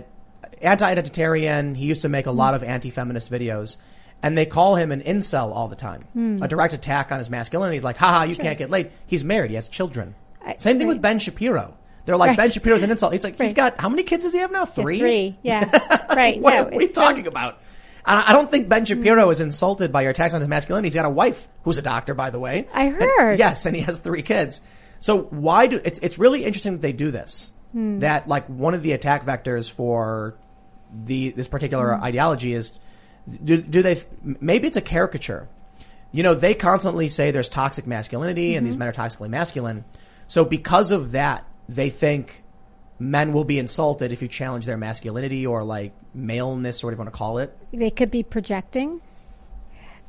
anti-identitarian. He used to make a lot of anti-feminist videos. And they call him an incel all the time. Hmm. A direct attack on his masculinity. He's like, haha, you can't get laid. He's married. He has children. I- Same thing right. with Ben Shapiro. They're like, Right. Ben Shapiro's an incel. He's like, he's Right. got, how many kids does he have now? Yeah, Three? three, yeah, right. what no, are we so- talking about? I don't think Ben Shapiro is insulted by your attacks on his masculinity. He's got a wife who's a doctor, by the way. I And- heard. yes, and he has three kids. So why do it's it's really interesting that they do this. Hmm. That like one of the attack vectors for the this particular Hmm. ideology is do do they maybe it's a caricature you know, they constantly say there's toxic masculinity and these men are toxically masculine. So because of that, they think men will be insulted if you challenge their masculinity or like maleness or whatever you want to call it. They could be projecting.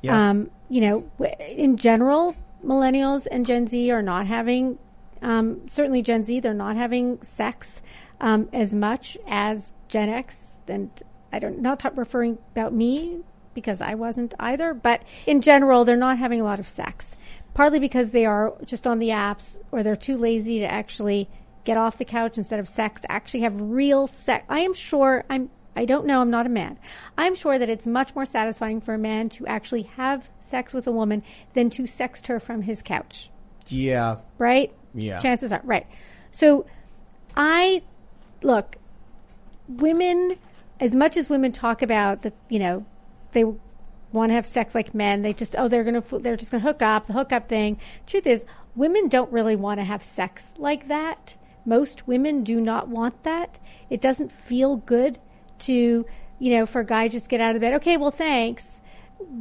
Yeah. Um, you know, in general, millennials and Gen Z are not having, um, certainly Gen Z, they're not having sex um, as much as Gen X. And I don't, not ta- referring about me because I wasn't either, but in general, they're not having a lot of sex. Partly because they are just on the apps or they're too lazy to actually get off the couch instead of sex, actually have real sex. I am sure, I'm, I don't know, I'm not a man. I'm sure that it's much more satisfying for a man to actually have sex with a woman than to sext her from his couch, yeah. right? Yeah. Chances are, right. So I, look, women, as much as women talk about that, you know, they want to have sex like men, they just, oh, they're going to, they're just going to hook up, the hookup thing. Truth is, women don't really want to have sex like that. Most women do not want that. It doesn't feel good to, you know, for a guy just get out of bed. Okay, well, thanks.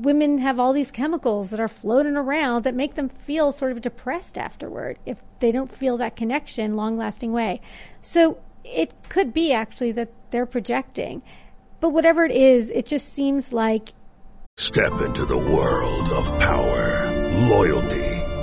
Women have all these chemicals that are floating around that make them feel sort of depressed afterward if they don't feel that connection long lasting way. So it could be actually that they're projecting. But whatever it is, it just seems like Step into the world of power, loyalty,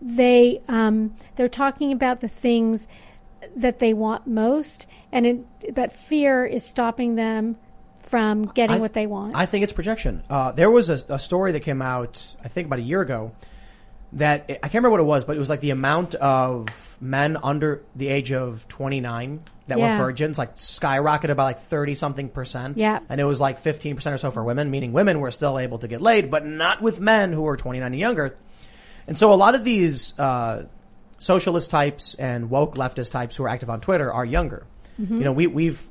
They um, they're talking about the things that they want most, and it, that fear is stopping them from getting th- what they want. I think it's projection. Uh, there was a, a story that came out, I think about a year ago, that I can't remember what it was, but it was like the amount of men under the age of 29 that Yeah. were virgins, like skyrocketed by like 30 something percent. Yeah. And it was like 15% or so for women, meaning women were still able to get laid, but not with men who were 29 and younger. And so a lot of these, uh, socialist types and woke leftist types who are active on Twitter are younger. You know, we, we've,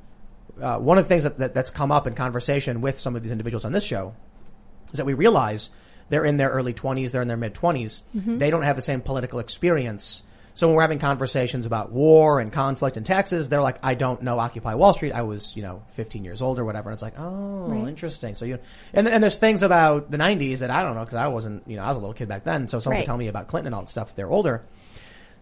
uh, one of the things that, that, that's come up in conversation with some of these individuals on this show is that we realize they're in their early 20s, they're in their mid 20s. They don't have the same political experience. So when we're having conversations about war and conflict and taxes, they're like, I don't know Occupy Wall Street. I was, you know, 15 years old or whatever. And it's like, oh, Right. interesting. So you, and, and there's things about the 90s that I don't know because I wasn't, you know, I was a little kid back then. So someone Right. could tell me about Clinton and all that stuff. They're older.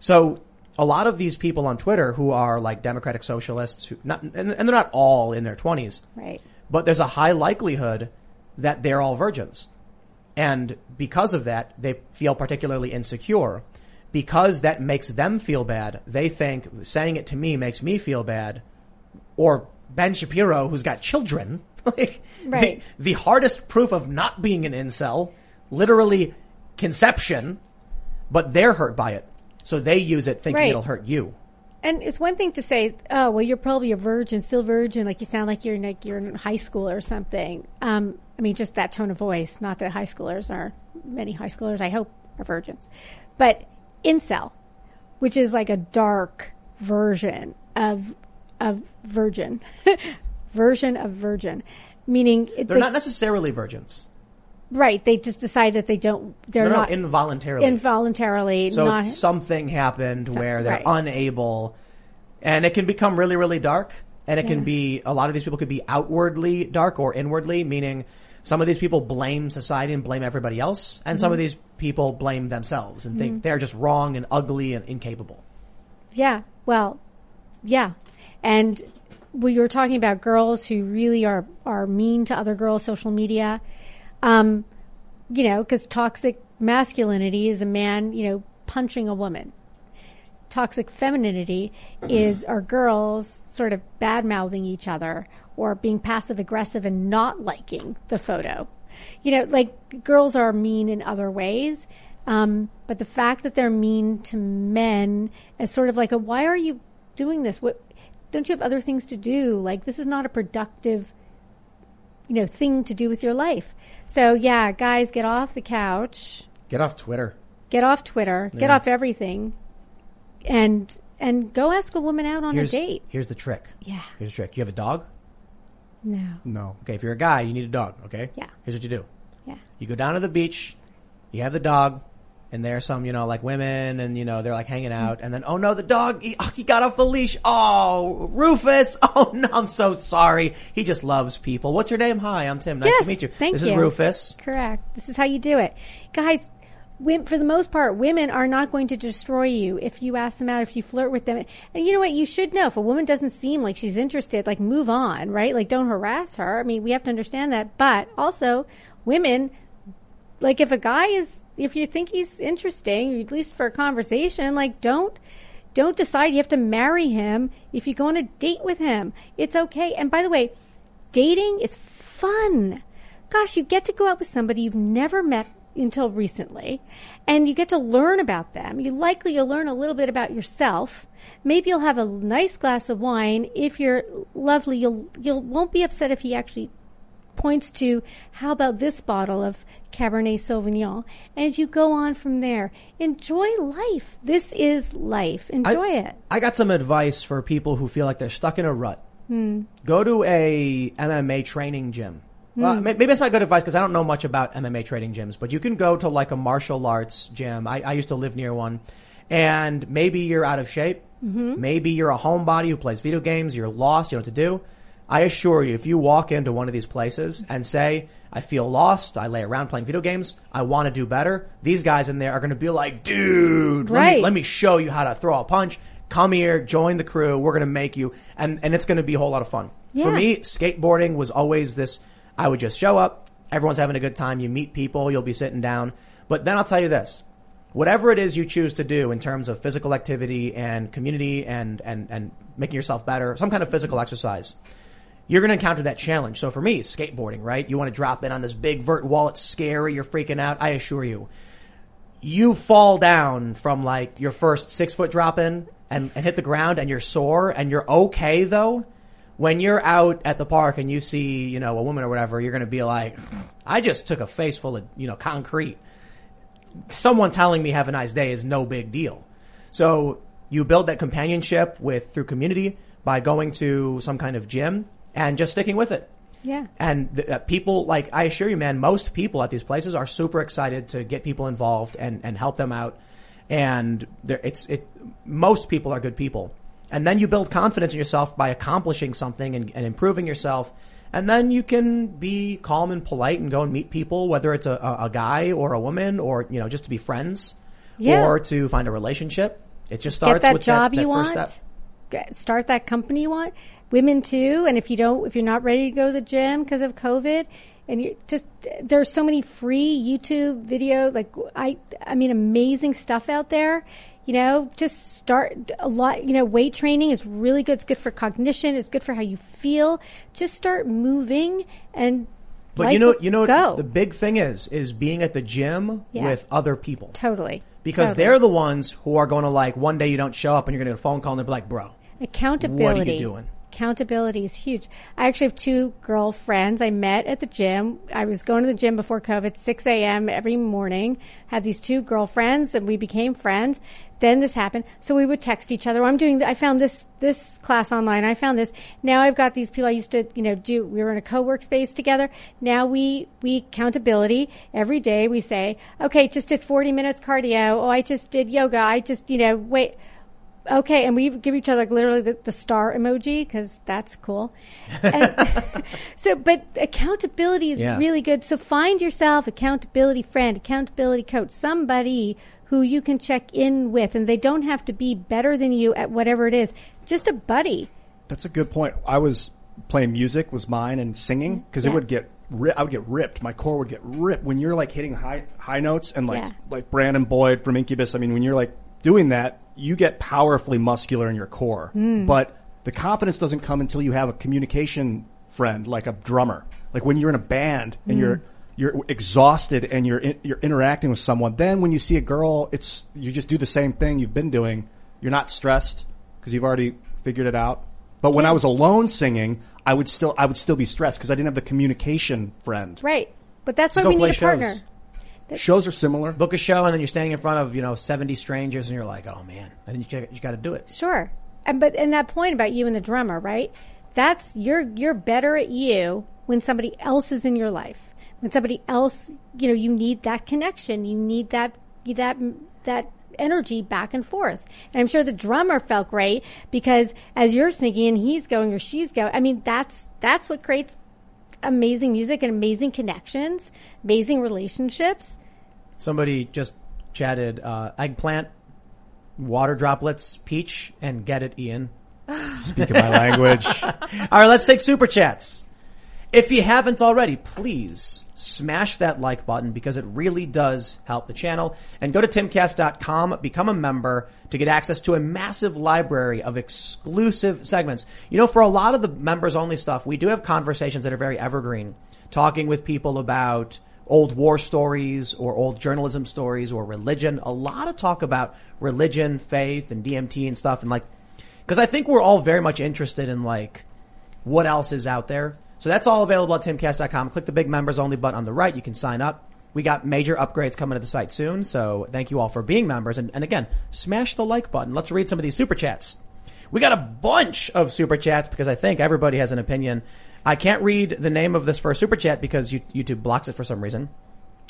So a lot of these people on Twitter who are like democratic socialists, who not, and, and they're not all in their 20s, right. but there's a high likelihood that they're all virgins. And because of that, they feel particularly insecure. Because that makes them feel bad, they think saying it to me makes me feel bad. Or Ben Shapiro, who's got children, like Right. the, the hardest proof of not being an incel, literally conception, but they're hurt by it. So they use it thinking Right. it'll hurt you. And it's one thing to say, oh, well, you're probably a virgin, still virgin, like you sound like you're in, like you're in high school or something. Um, I mean, just that tone of voice. Not that high schoolers are, many high schoolers, I hope, are virgins. But incel, which is like a dark version of, of virgin, version of virgin, meaning They're they- not necessarily virgins. right. They just decide that they don't, they're No, no, not involuntarily. involuntarily So not, something happened Some- where they're right. unable, and it can become really, really dark. And it Yeah. can be a lot of these people could be outwardly dark or inwardly, meaning some of these people blame society and blame everybody else, and Mm-hmm. some of these people blame themselves and think they're just wrong and ugly and incapable. Yeah. Well, yeah. And we were talking about girls who really are, are mean to other girls, social media. Um, you know, cause toxic masculinity is a man, you know, punching a woman. Toxic femininity is are girls sort of bad mouthing each other or being passive aggressive and not liking the photo. You know, like girls are mean in other ways. Um, but the fact that they're mean to men is sort of like a, why are you doing this? What, don't you have other things to do? Like, this is not a productive you know, thing to do with your life. So yeah, guys, get off the couch, Get off Twitter. get off Twitter, get off everything, and and go ask a woman out on Here's, a date. here's the trick. Yeah. Here's the trick. You have a dog? No. No. Okay, if you're a guy, you need a dog, okay? Yeah. Here's what you do. Yeah. You go down to the beach, you have the dog, and there's some, you know, like women and, you know, they're like hanging out, and then, oh no, the dog, he, oh, he got off the leash. Oh, Rufus. Oh no, I'm so sorry. He just loves people. What's your name? Hi, I'm Tim. Nice yes, to meet you. Thank this you. is Rufus. Correct. This is how you do it, guys. For the most part, women are not going to destroy you if you ask them out, if you flirt with them. And you know what? You should know if a woman doesn't seem like she's interested, like move on, right? Like don't harass her. I mean, we have to understand that. But also, women, like if a guy is, if you think he's interesting, at least for a conversation, like don't, don't decide you have to marry him if you go on a date with him. It's okay. And by the way, dating is fun. Gosh, you get to go out with somebody you've never met until recently and you get to learn about them. You likely you'll learn a little bit about yourself. Maybe you'll have a nice glass of wine. If you're lovely, you'll, you'll won't be upset if he actually points to how about this bottle of Cabernet Sauvignon and you go on from there. Enjoy life. This is life. Enjoy it. I got some advice for people who feel like they're stuck in a rut. Hmm. Go to a MMA training gym. Well, Hmm. maybe it's not good advice because I don't know much about MMA training gyms, but you can go to like a martial arts gym. I, I used to live near one, and maybe you're out of shape. Mm-hmm. Maybe you're a homebody who plays video games. You're lost. You know what to do. I assure you, if you walk into one of these places and say, I feel lost, I lay around playing video games, I want to do better, these guys in there are going to be like, dude, let, me, let me show you how to throw a punch. Come here, join the crew. We're going to make you, and, and it's going to be a whole lot of fun. Yeah. For me, skateboarding was always this, I would just show up, everyone's having a good time, you meet people, you'll be sitting down. But then I'll tell you this, whatever it is you choose to do in terms of physical activity and community and, and, and making yourself better, some kind of physical exercise, you're going to encounter that challenge. So for me, skateboarding, right? You want to drop in on this big vert wall. It's scary. You're freaking out. I assure you, you fall down from like your first six foot drop in and, and hit the ground and you're sore and you're okay though. When you're out at the park and you see, you know, a woman or whatever, you're going to be like, I just took a face full of, you know, concrete someone telling me have a nice day is no big deal. So you build that companionship with through community by going to some kind of gym and just sticking with it. Yeah. And the, uh, people, like, I assure you, man, most people at these places are super excited to get people involved and, and help them out. And it's, it, most people are good people. And then you build confidence in yourself by accomplishing something and, and improving yourself. And then you can be calm and polite and go and meet people, whether it's a, a, a guy or a woman or, you know, just to be friends Yeah. or to find a relationship. It just Get starts that with job that, that you first want. step. Start that company you want. Women too. And if you don't, if you're not ready to go to the gym because of COVID, and you just there's so many free YouTube video, like I, I mean, amazing stuff out there. You know, just start a lot. You know, weight training is really good. It's good for cognition. It's good for how you feel. Just start moving and. But you know, you know, go the big thing is, is being at the gym Yeah. with other people. totally Because Totally. they're the ones who are going to like, one day you don't show up and you're going to get a phone call and they'll be like, bro, Accountability. What are you doing? Accountability is huge. I actually have two girlfriends I met at the gym. I was going to the gym before COVID, 6 a.m. every morning. Had these two girlfriends and we became friends. Then this happened. So we would text each other. I'm doing, I found this, this class online. I found this. Now I've got these people I used to, you know, do, we were in a co-work space together. Now we, we accountability every day. We say, okay, just did 40 minutes cardio. Oh, I just did yoga. I just, you know, wait. Okay, and we give each other literally the, the star emoji because that's cool. And so, but accountability is Yeah. really good. So find yourself accountability friend, accountability coach, somebody who you can check in with, and they don't have to be better than you at whatever it is. Just a buddy. That's a good point. I was playing music was mine and singing mm-hmm. because Yeah. it would get ri- I would get ripped. My core would get ripped when you're like hitting high high notes and like Yeah. like Brandon Boyd from Incubus. I mean, when you're like doing that, you get powerfully muscular in your core. Hmm. But the confidence doesn't come until you have a communication friend like a drummer. Like when you're in a band and you're you're exhausted and you're in, you're interacting with someone. Then when you see a girl, it's you just do the same thing you've been doing. You're not stressed because you've already figured it out. But when I was alone singing, I would still I would still be stressed because I didn't have the communication friend. Right. But that's why we need a partner. shows. Shows are similar. Book a show and then you're standing in front of, you know, 70 strangers and you're like, oh man. And then you, got- you got to do it. Sure. And but and that point about you and the drummer, right? That's you're you're better at you when somebody else is in your life. When somebody else, you know, you need that connection. You need that that that energy back and forth. And I'm sure the drummer felt great because as you're singing and he's going or she's going, I mean, that's that's what creates amazing music and amazing connections, amazing relationships. Somebody just chatted uh, eggplant, water droplets, peach, and get it, Ian. Speaking my language. All right, let's take super chats. If you haven't already, please smash that like button because it really does help the channel. And go to timcast.com, become a member to get access to a massive library of exclusive segments. You know, for a lot of the members only stuff, we do have conversations that are very evergreen, talking with people about old war stories or old journalism stories or religion. A lot of talk about religion, faith, and DMT and stuff. And like, because I think we're all very much interested in like what else is out there. So that's all available at timcast.com. Click the big members only button on the right. You can sign up. We got major upgrades coming to the site soon. So thank you all for being members. And, and again, smash the like button. Let's read some of these super chats. We got a bunch of super chats because I think everybody has an opinion. I can't read the name of this first super chat because YouTube blocks it for some reason.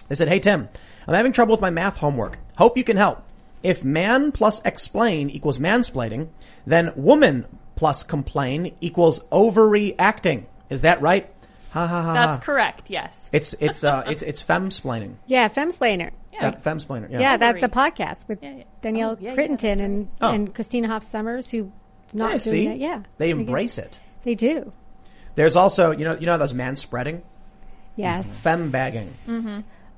They said, Hey Tim, I'm having trouble with my math homework. Hope you can help. If man plus explain equals mansplaining, then woman plus complain equals overreacting. Is that right? Ha ha ha. That's ha. correct. Yes. It's it's uh it's it's femsplaining. Yeah, Femsplainer. Fe- Femsplainer. Yeah. Yeah, that's the podcast with Yeah, yeah. Danielle Oh, yeah, yeah, Crittenden that's and, Oh. and Christina Hoff Sommers, who not Yeah, doing see? that. Yeah, They embrace it. They do. There's also you know you know those man spreading, Yes. fem bagging.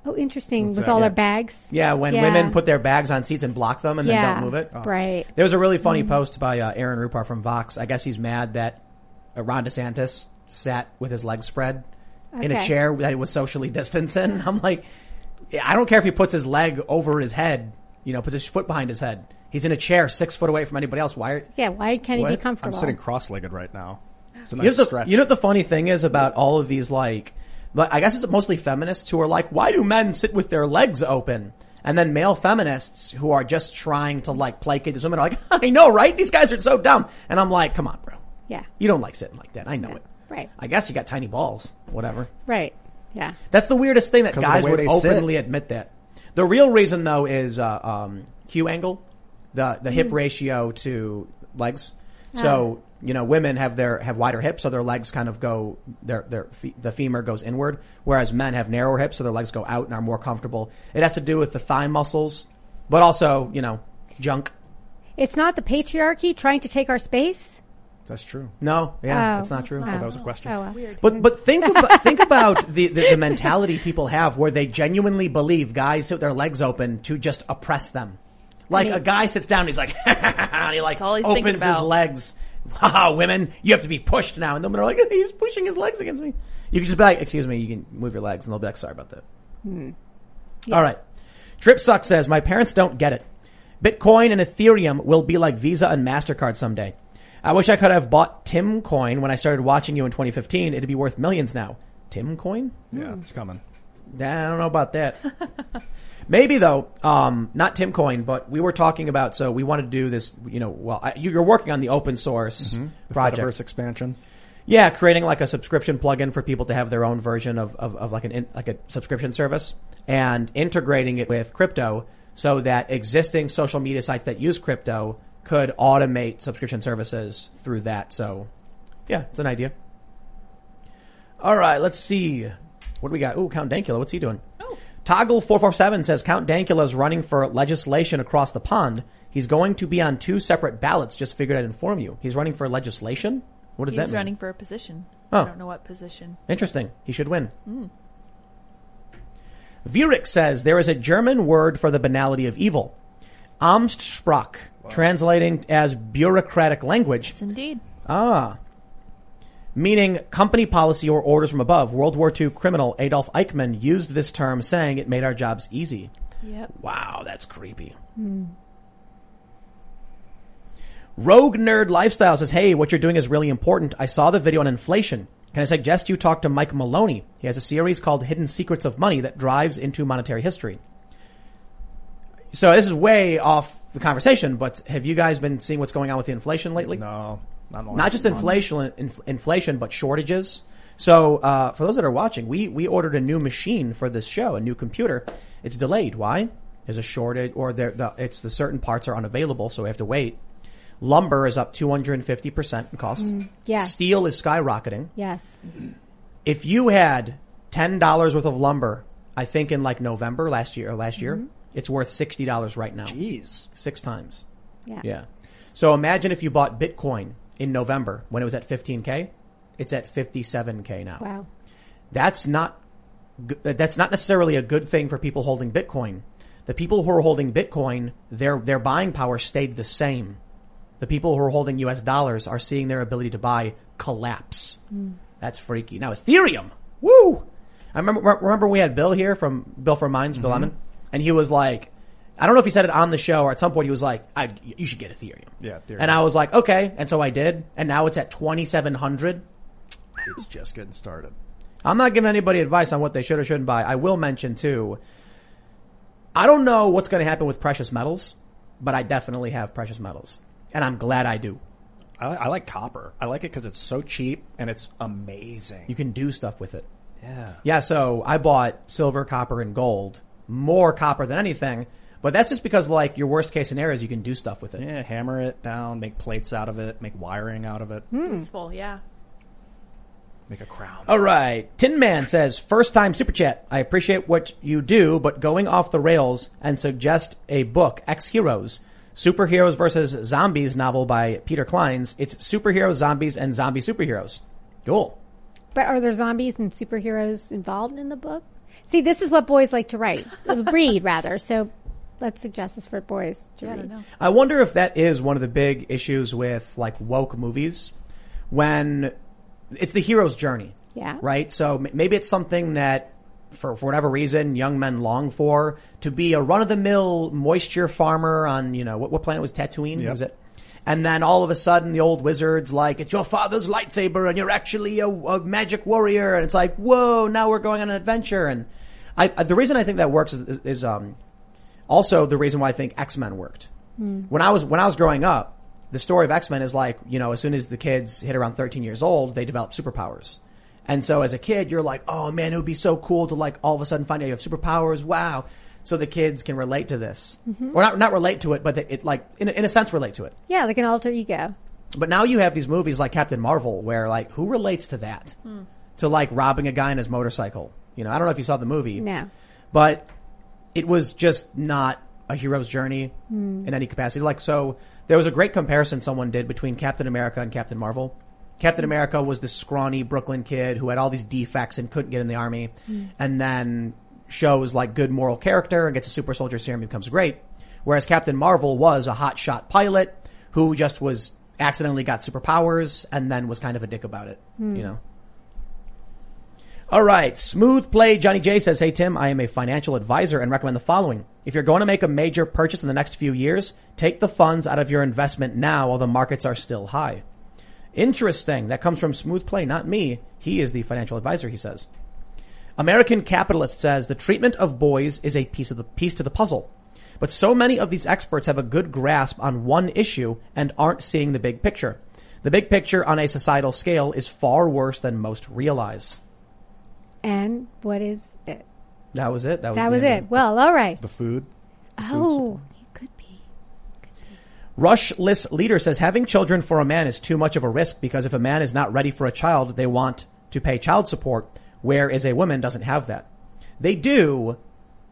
Oh, interesting. What's With that? all Yeah. their bags. Yeah, when Yeah. women put their bags on seats and block them and then Yeah. don't move it. Oh. Right. There was a really funny post by uh, Aaron Rupar from Vox. I guess he's mad that uh, Ron DeSantis sat with his legs spread in a chair that he was socially distanced in. I'm like, I don't care if he puts his leg over his head, you know, puts his foot behind his head. He's in a chair six foot away from anybody else. Why? Are, Yeah. Why can't he be I'm comfortable? I'm sitting cross-legged right now. It's a you, know nice the, stretch. you know what the funny thing is about all of these like, like, I guess it's mostly feminists who are like, why do men sit with their legs open? And then male feminists who are just trying to like placate these women are like, I know, right? These guys are so dumb. And I'm like, come on, bro. Yeah. You don't like sitting like that. I know it. Right. I guess you got tiny balls. Whatever. Right. Yeah. That's the weirdest thing that 'cause of the guys would they sit. openly admit that. The real reason though is uh, um, Q angle, the the Mm. hip ratio to legs. So you know, women have their have wider hips, so their legs kind of go their their fe- the femur goes inward, whereas men have narrower hips, so their legs go out and are more comfortable. It has to do with the thigh muscles, but also you know junk. It's not the patriarchy trying to take our space. That's true. No, yeah, Oh, that's not true. oh. that was a question. Oh, well. But but think about think about the, the the mentality people have where they genuinely believe guys sit with their legs open to just oppress them. Like I mean- a guy sits down, and he's like, and he like all opens his legs. Haha, women, you have to be pushed now. And the women are like, he's pushing his legs against me. You can just be like, excuse me, you can move your legs, and they'll be like, sorry about that. Hmm. All right. Trip Suck says, my parents don't get it. Bitcoin and Ethereum will be like Visa and MasterCard someday. I wish I could have bought Tim Coin when I started watching you in 2015. It'd be worth millions now. Tim Coin? Yeah, it's coming. I don't know about that. Maybe though, um, not Tim Coin, but we were talking about, so we want to do this, you know, well, I, you- you're working on the open source The project. Fediverse expansion. Yeah, creating like a subscription plugin for people to have their own version of, of, of like an in, like a subscription service and integrating it with crypto so that existing social media sites that use crypto could automate subscription services through that. So yeah, it's an idea. All right, let's see. What do we got? Ooh, Count Dankula. What's he doing? Oh. Toggle447 says Count Dankula is running for legislation across the pond. He's going to be on two separate ballots. Just figured I'd inform you. He's running for legislation? What does He's that mean? He's running for a position. Oh. I don't know what position. Interesting. He should win. Hmm. Virik says there is a German word for the banality of evil. Amtssprach, translating as bureaucratic language. Yes, indeed. Ah. Meaning company policy or orders from above. World War II criminal Adolf Eichmann used this term saying it made our jobs easy. Yep. Wow, that's creepy. Rogue Nerd Lifestyle says, Hey, what you're doing is really important. I saw the video on inflation. Can I suggest you talk to Mike Maloney? He has a series called Hidden Secrets of Money that drives into monetary history. So this is way off the conversation, but have you guys been seeing what's going on with the inflation lately? No, not, Not just month. inflation, inf- inflation, but shortages. So uh, for those that are watching, we we ordered a new machine for this show, a new computer. It's delayed. Why? There's a shortage, or there, the, it's the certain parts are unavailable, so we have to wait. Lumber is up 250 percent in cost. Mm, yes. Steel is skyrocketing. Yes. If you had ten dollars worth of lumber, I think in like November last year or last year, Mm-hmm. It's worth sixty dollars right now. Jeez. Six times. Yeah. Yeah. So imagine if you bought Bitcoin in November when it was at 15k, it's at 57k now. Wow. That's not that's not necessarily a good thing for people holding Bitcoin. The people who are holding Bitcoin, their their buying power stayed the same. The people who are holding US dollars are seeing their ability to buy collapse. Mm. That's freaky. Now Ethereum, woo! I remember remember we had Bill here from Bill from Minds, Bill mm-hmm. Lemon, and he was like, I don't know if he said it on the show or at some point he was like, I, you should get Ethereum. Yeah, Ethereum. And I was like, okay, and so I did, and now it's at twenty seven hundred. It's just getting started. I'm not giving anybody advice on what they should or shouldn't buy. I will mention too. I don't know what's going to happen with precious metals, but I definitely have precious metals, and I'm glad I do. I, I like copper. I like it because it's so cheap and it's amazing. You can do stuff with it. Yeah. Yeah, so I bought silver, copper, and gold. More copper than anything, but that's just because like your worst case scenario is you can do stuff with it. Yeah, hammer it down, make plates out of it, make wiring out of it, hmm. Useful, yeah. make a crown. All right. Tin Man says, first time super chat. I appreciate what you do, but going off the rails and suggest a book, Ex-Heroes, Superheroes versus Zombies novel by Peter Clines. It's superheroes, zombies, and zombie superheroes. Cool. But are there zombies and superheroes involved in the book? See, this is what boys like to write, read rather. So let's suggest this for boys to Yeah, I read. don't know. I wonder if that is one of the big issues with like woke movies when it's the hero's journey. Yeah. Right? So m- maybe it's something that for, for whatever reason young men long for to be a run of the mill moisture farmer on, you know, what, what planet was Tatooine? Yep. Was it? And then all of a sudden the old wizard's like, it's your father's lightsaber and you're actually a, a magic warrior. And it's like, whoa, now we're going on an adventure. And I, I the reason I think that works is, is, is um, also the reason why I think X-Men worked. When I was, when I was growing up, the story of X-Men is like, you know, as soon as the kids hit around 13 years old, they develop superpowers. And so as a kid, you're like, oh man, it would be so cool to like all of a sudden find out you have superpowers. Wow. So the kids can relate to this. Mm-hmm. Or not, not relate to it, but it like, in a, in a sense relate to it. Yeah, like an alter ego. But now you have these movies like Captain Marvel where like, who relates to that? Hmm. To like robbing a guy in his motorcycle. You know, I don't know if you saw the movie. No. But it was just not a hero's journey hmm. in any capacity. Like, so there was a great comparison someone did between Captain America and Captain Marvel. Captain hmm. America was this scrawny Brooklyn kid who had all these defects and couldn't get in the army and then shows like good moral character and gets a super soldier serum and becomes great. Whereas Captain Marvel was a hotshot pilot who just was accidentally got superpowers and then was kind of a dick about it, hmm. you know? All right. Smooth play. Johnny J says, Hey Tim, I am a financial advisor and recommend the following. If you're going to make a major purchase in the next few years, take the funds out of your investment now while the markets are still high. Interesting. That comes from Smooth Play, not me. He is the financial advisor, he says. American Capitalist says the treatment of boys is a piece of the piece to the puzzle. But so many of these experts have a good grasp on one issue and aren't seeing the big picture. The big picture on a societal scale is far worse than most realize. And what is it? That was it. That was, That was it. Well, all right. The food. Oh, you could be. Rushless leader says having children for a man is too much of a risk because if a man is not ready for a child, they want to pay child support, whereas a woman doesn't have that. They do,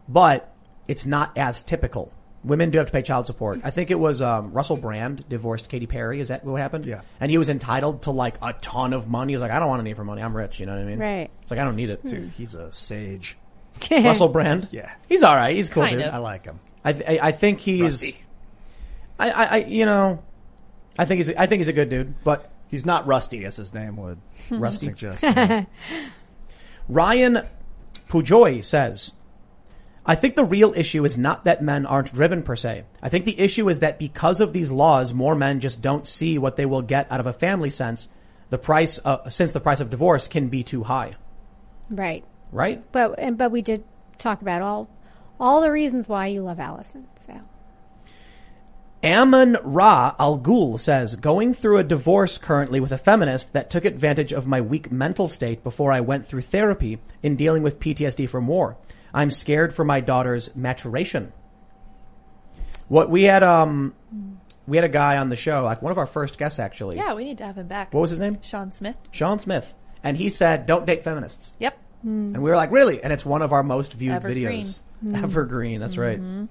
but it's not as typical. Women do have to pay child support. I think it was um, Russell Brand divorced Katy Perry. Is that what happened? Yeah. And he was entitled to like a ton of money. He's like, I don't want any of her money. I'm rich. You know what I mean? Right. It's like I don't need it. Dude, he's a sage. Russell Brand. Yeah. He's all right. He's cool, Kind dude. of. I like him. I, I I think he's. Rusty. I, I I you know, I think he's I think he's a good dude, but He's not rusty as his name would Rusty. suggest. Ryan Pujoy says, I think the real issue is not that men aren't driven per se. I think the issue is that because of these laws, more men just don't see what they will get out of a family sense. The price, uh, since the price of divorce can be too high, Right. right? But and but we did talk about all all the reasons why you love Allison. So Ammon Ra Al Ghul says, going through a divorce currently with a feminist that took advantage of my weak mental state before I went through therapy in dealing with PTSD from war. I'm scared for my daughter's maturation. What we had, um, we had a guy on the show, like one of our first guests actually. Yeah, we need to have him back. What was his name? Sean Smith. Sean Smith. And he said, don't date feminists. Yep. And we were like, really? And it's one of our most viewed Evergreen. videos. Mm. Evergreen. That's right. Mhm.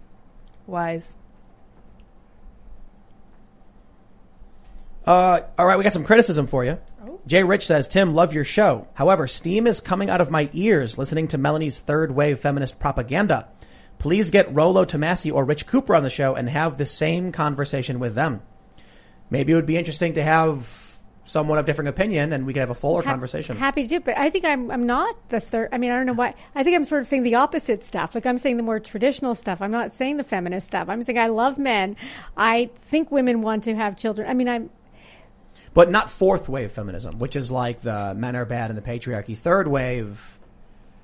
Wise. Uh, all right, we got some criticism for you. Jay Rich says, Tim, love your show. However, steam is coming out of my ears listening to Melanie's third wave feminist propaganda. Please get Rollo Tomassi or Rich Cooper on the show and have the same conversation with them. Maybe it would be interesting to have someone of different opinion and we could have a fuller Ha- conversation. Happy to do, but I think I'm I'm not the third. I mean, I don't know why. I think I'm sort of saying the opposite stuff. Like I'm saying the more traditional stuff. I'm not saying the feminist stuff. I'm saying I love men. I think women want to have children. I mean, I'm but not fourth wave feminism, which is like the men are bad and the patriarchy. Third wave,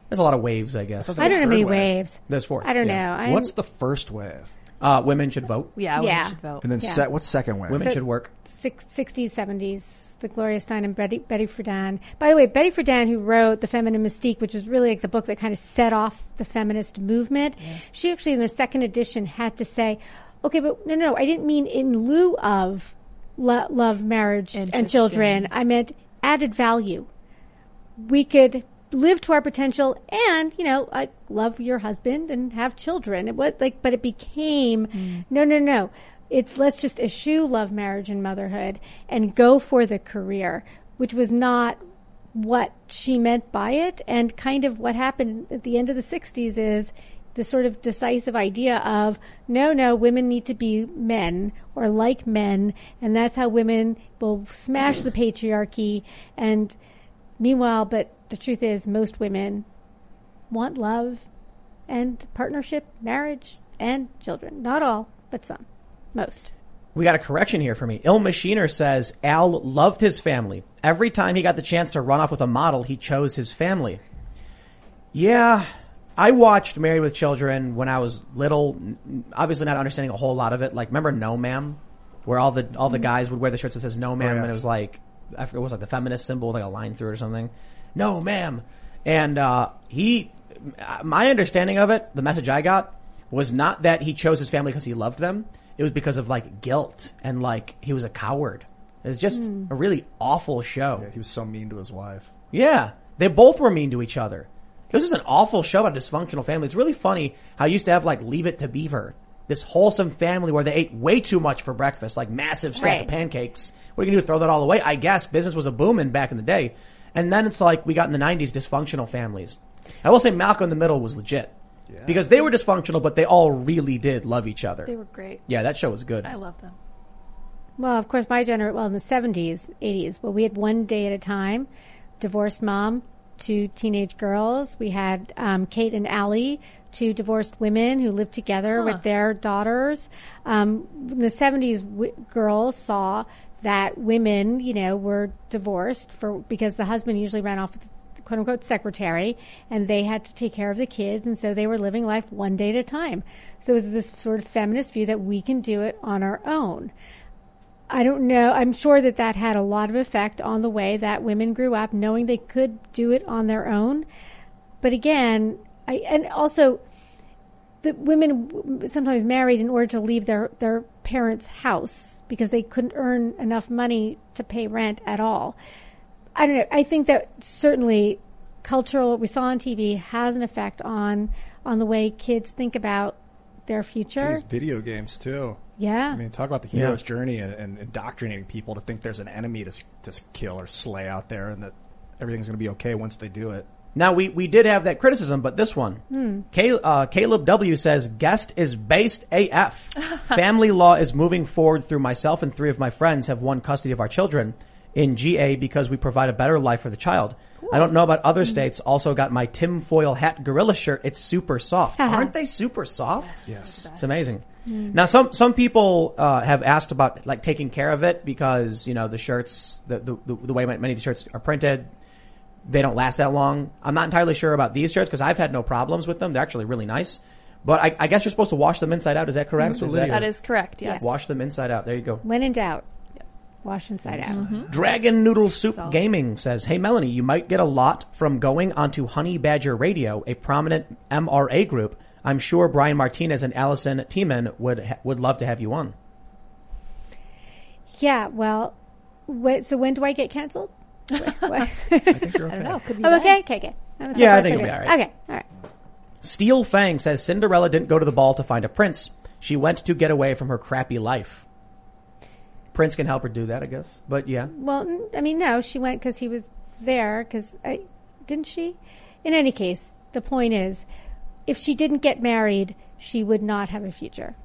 there's a lot of waves, I guess. I don't know many waves. There's fourth. I don't yeah. know. I'm, What's the first wave? Uh, women should vote. Yeah, Yeah. women should vote. And then Yeah. se- what's second wave? Women So- should work. six, 60s, 70s, the Gloria Steinem and Betty, Betty Friedan. By the way, Betty Friedan, who wrote The Feminine Mystique, which was really like the book that kind of set off the feminist movement, she actually in their second edition had to say, okay, but no, no, I didn't mean in lieu of lo- love, marriage, and children. I meant added value. We could live to our potential and, you know, like love your husband and have children. It was like, but it became, mm. no, no, no. It's let's just eschew love, marriage, and motherhood and go for the career, which was not what she meant by it. And kind of what happened at the end of the 60s is the sort of decisive idea of no, no, women need to be men or like men. And that's how women will smash the patriarchy. And meanwhile, but the truth is, most women want love and partnership, marriage, and children. Not all, but some. Most. We got a correction here for me. Il Machiner says Al loved his family. Every time he got the chance to run off with a model, he chose his family. Yeah, I watched Married with Children when I was little. Obviously, not understanding a whole lot of it. Like, remember No Ma'am, where all the all the guys would wear the shirts that says No Ma'am, yeah. and it was like I forget it was like the feminist symbol, with like a line through it or something. No Ma'am, and uh, he, my understanding of it, the message I got was not that he chose his family because he loved them. It was because of like guilt and like he was a coward. It's just a really awful show. Yeah, he was so mean to his wife. Yeah, they both were mean to each other. This is an awful show about a dysfunctional family. It's really funny how you used to have like Leave It to Beaver, this wholesome family where they ate way too much for breakfast, like massive stack Right. of pancakes. What are you gonna do? Throw that all away? I guess business was a booming back in the day, and then it's like we got in the '90s dysfunctional families. I will say Malcolm in the Middle was legit because they were dysfunctional, but they all really did love each other. They were great. yeah, that show was good. I love them. Well, of course, my generation, well, in the 70s, 80s, well, we had one day at a time, divorced mom, two teenage girls. We had um, Kate and Allie, two divorced women who lived together with their daughters. Um, in the 70s, w- girls saw that women, you know, were divorced for because the husband usually ran off with the quote unquote secretary and they had to take care of the kids and so they were living life one day at a time. So it was this sort of feminist view that we can do it on our own. I don't know. I'm sure that that had a lot of effect on the way that women grew up, knowing they could do it on their own. But again, I and also the women sometimes married in order to leave their their parents' house because they couldn't earn enough money to pay rent at all. I don't know. I think that certainly cultural what we saw on TV has an effect on on the way kids think about their future. Geez, video games too. Yeah. I mean, talk about the hero's journey and, and indoctrinating people to think there's an enemy to, to kill or slay out there and that everything's going to be okay once they do it. Now we, we did have that criticism, but this one, Cal- uh, Caleb W says guest is based AF. Family law is moving forward through myself and three of my friends have won custody of our children. in GA because we provide a better life for the child. I don't know about other states. Also got my tinfoil hat gorilla shirt. It's super soft. Aren't they super soft? Yes. It's amazing. Now, some some people uh, have asked about like taking care of it because you know the shirts, the the, the, the way many of the shirts are printed, they don't last that long. I'm not entirely sure about these shirts because I've had no problems with them. They're actually really nice. But I, I guess you're supposed to wash them inside out. Is that correct? Is That is correct. Yes. Wash them inside out. There you go. When in doubt, wash inside out. Dragon Noodle Soup Gaming says, Hey Melanie, you might get a lot from going onto Honey Badger Radio, a prominent MRA group. I'm sure Brian Martinez and Alison Tieman would ha- would love to have you on. Yeah, well, wh- so when do I get canceled? What- what- I don't know. Could be I'm then. okay. Okay, okay. I'm Yeah, I think you'll be all right. Okay, all right. Steel Fang says Cinderella didn't go to the ball to find a prince. She went to get away from her crappy life. Prince can help her do that, I guess. But yeah. Well, I mean, no, she went because he was there. Because uh, didn't she? In any case, the point is, if she didn't get married, she would not have a future.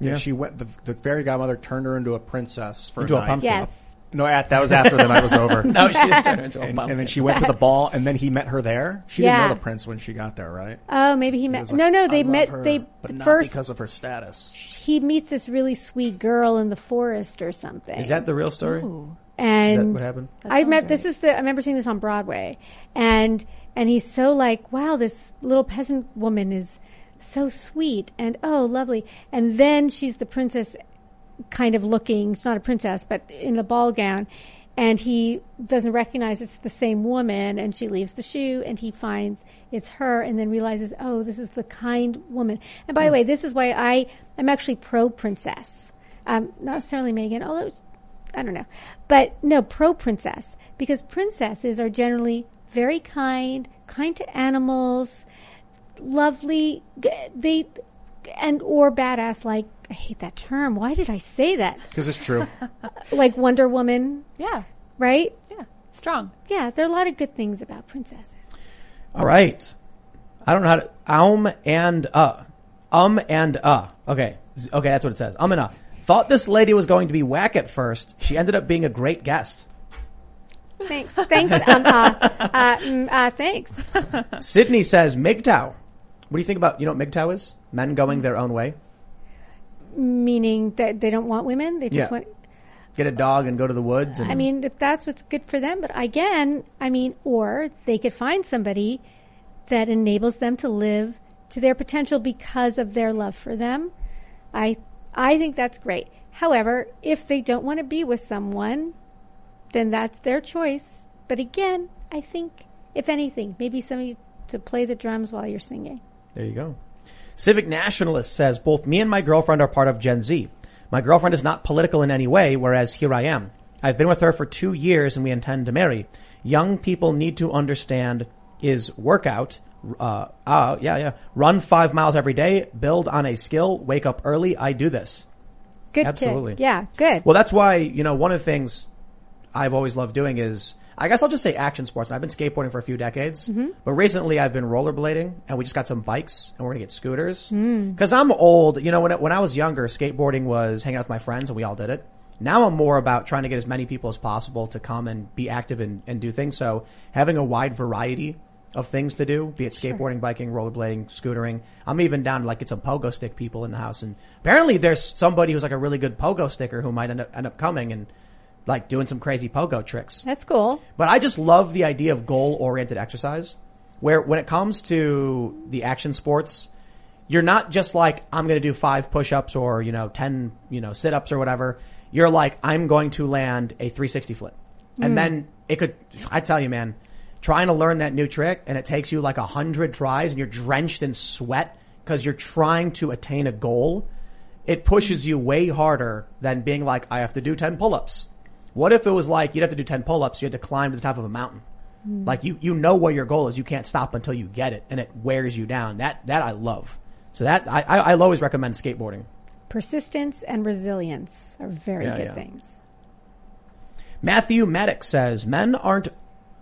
Yeah. She went. The, the fairy godmother turned her into a princess for Into a night. pumpkin. Yes. No, at, that was after the night was over. No, she just turned into a and, pumpkin. and then she went to the ball, and then he met her there. She didn't know the prince when she got there, right? Oh, maybe he He met. like, no, no, "I they love met. her, they but not first because of her status. he meets this really sweet girl in the forest or something. Is that the real story? and what happened? I remember this is the I remember seeing this on Broadway, and and he's so like, wow, this little peasant woman is so sweet and oh lovely, and then she's the princess, kind of looking. She's not a princess, but in the ball gown. And he doesn't recognize it's the same woman, and she leaves the shoe, and he finds it's her, and then realizes, oh, this is the kind woman. And by the way, this is why I am actually pro princess, um, not necessarily Meghan, although I don't know. But no, pro princess. Because princesses are generally very kind, kind to animals, lovely, they, and, or badass, like, I hate that term. Why did I say that? Because it's true. Like Wonder Woman, Yeah. right? Yeah. Strong. Yeah, there are a lot of good things about princesses. All right. I don't know how to. Um and uh. Um and uh. Okay. Okay, that's what it says. Um and uh. Thought this lady was going to be whack at first. She ended up being a great guest. Thanks. Thanks. um, uh, uh, mm, uh, thanks. Sydney says MGTOW. What do you think about, you know what MGTOW is? Men going their own way. Meaning that they don't want women. They just Yeah. want, Get a dog and go to the woods. And I mean, if that's what's good for them, but again, I mean, or they could find somebody that enables them to live to their potential because of their love for them. I I think that's great. However, if they don't want to be with someone, then that's their choice. But again, I think if anything, maybe somebody to play the drums while you're singing. There you go. Civic Nationalist says both me and my girlfriend are part of Gen Z. My girlfriend is not political in any way, whereas here I am. I've been with her for two years and we intend to marry. Young people need to understand is workout, uh, uh, yeah, yeah. Run five miles every day, build on a skill, wake up early. I do this. Good. Absolutely. Yeah. Good. Well, that's why, you know, one of the things I've always loved doing is, I guess I'll just say action sports. And I've been skateboarding for a few decades, mm-hmm. but recently I've been rollerblading and we just got some bikes and we're going to get scooters. Hmm. Cause I'm old, you know, when, when I was younger, skateboarding was hanging out with my friends and we all did it. Now I'm more about trying to get as many people as possible to come and be active and, and do things. So having a wide variety of things to do, be it skateboarding, biking, rollerblading, scootering. I'm even down to like get some pogo stick people in the house. And apparently there's somebody who's like a really good pogo sticker who might end up, end up coming and like doing some crazy pogo tricks. That's cool. But I just love the idea of goal oriented exercise where when it comes to the action sports, you're not just like, I'm going to do five push ups or, you know, 10, you know, sit ups or whatever. You're like, I'm going to land a 360 flip. And mm. then it could, I tell you, man, trying to learn that new trick and it takes you like a hundred tries and you're drenched in sweat because you're trying to attain a goal. It pushes you way harder than being like, I have to do 10 pull ups. What if it was like you'd have to do 10 pull ups, you had to climb to the top of a mountain? Hmm. Like you, you know where your goal is. You can't stop until you get it and it wears you down. That, that I love. So that, I, I, I'll always recommend skateboarding. Persistence and resilience are very Yeah, good yeah. things. Matthew Maddox says men aren't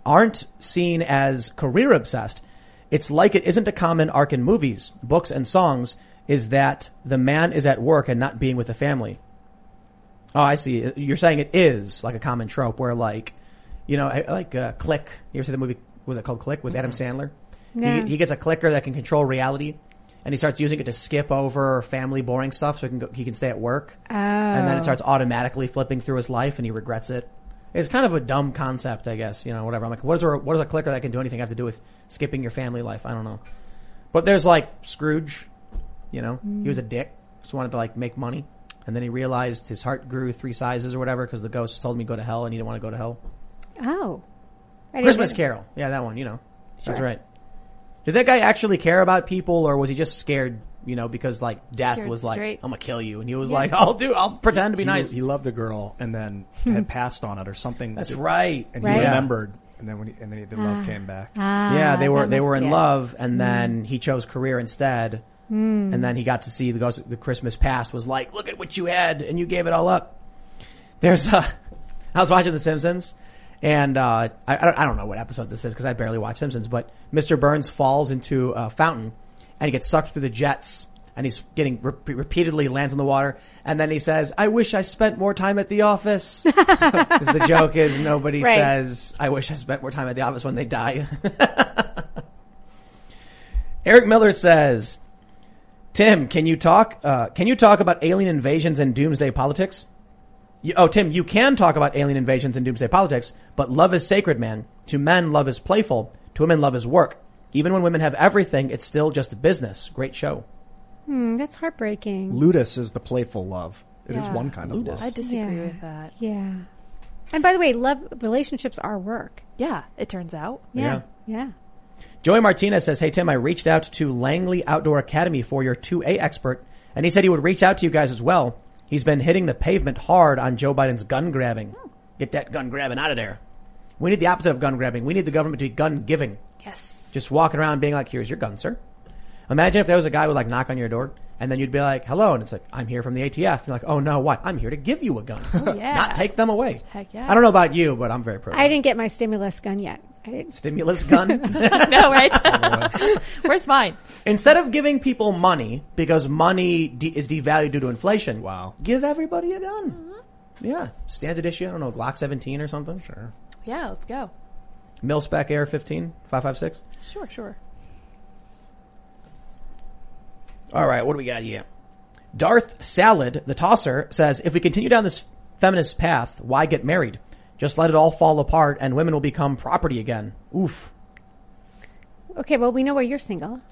aren't seen as career obsessed. It's like it isn't a common arc in movies, books, and songs. Is that the man is at work and not being with the family? Oh, I see. You're saying it is like a common trope where like, you know, like uh, Click. You ever see the movie? Was it called Click with Adam Sandler? No. He, he gets a clicker that can control reality, and he starts using it to skip over family boring stuff so he can go, he can stay at work. Oh. And then it starts automatically flipping through his life, and he regrets it. It's kind of a dumb concept, I guess. You know, whatever. I'm like, what is? What does a clicker that can do anything have to do with skipping your family life? I don't know. But there's like Scrooge. You know, he was a dick. Just wanted to like make money. And then he realized his heart grew three sizes or whatever because the ghost told him to go to hell and he didn't want to go to hell. Oh. I didn't Christmas Carol. Yeah, that one, you know. That's right. Did that guy actually care about people or was he just scared, you know, because like death Scared was like, straight. I'm gonna kill you. And he was like, I'll do, I'll pretend to be he, nice. he loved a girl and then hmm. had passed on it or something. That's right. And Right. he remembered, and then when he, and then he, the love ah. came back. Ah, yeah, they were they were in be it. love, and hmm. then he chose career instead. And then he got to see the ghost. The Christmas past was like, look at what you had, and you gave it all up. There's a. I was watching The Simpsons, and uh, I, I don't- I don't know what episode this is because I barely watch Simpsons. But Mr. Burns falls into a fountain, and he gets sucked through the jets, and he's getting re- repeatedly lands in the water, and then he says, "I wish I spent more time at the office." 'Cause the joke is nobody Right. says, "I wish I spent more time at the office" when they die. Eric Miller says, "Tim, can you talk? Uh, can you talk about alien invasions and doomsday politics?" You, oh, Tim, you can talk about alien invasions and doomsday politics, but love is sacred, man. To men, love is playful. To women, love is work. Even when women have everything, it's still just business. Great show. Hmm, that's heartbreaking. Ludus is the playful love. It is Yeah. one kind of love. I disagree Yeah. with that. Yeah. And by the way, love relationships are work. Yeah, it turns out. Yeah. Yeah. Joey Martinez says, Hey Tim, I reached out to Langley Outdoor Academy for your 2A expert, and he said he would reach out to you guys as well. He's been hitting the pavement hard on Joe Biden's gun grabbing. Oh. Get that gun grabbing out of there. We need the opposite of gun grabbing. We need the government to be gun giving. Yes. Just walking around being like, here's your gun, sir. Imagine if there was a guy who would like knock on your door and then you'd be like, hello. And it's like, I'm here from the ATF. You're like, oh no, what? I'm here to give you a gun. Oh, yeah. Not take them away. Heck yeah. I don't know about you, but I'm very pro. I didn't get my stimulus gun yet. I didn't. Stimulus gun. no, right? Where's mine? Instead of giving people money because money de- is devalued due to inflation, Wow. give everybody a gun. Mm-hmm. Yeah, standard issue. I don't know, Glock 17 or something. Sure. Yeah, let's go. Mil spec AR-15, 556. Sure, sure. All right, what do we got here? Darth Salad, the tosser, says if we continue down this feminist path, why get married? Just let it all fall apart and women will become property again. Oof. Okay, well, we know where you're single.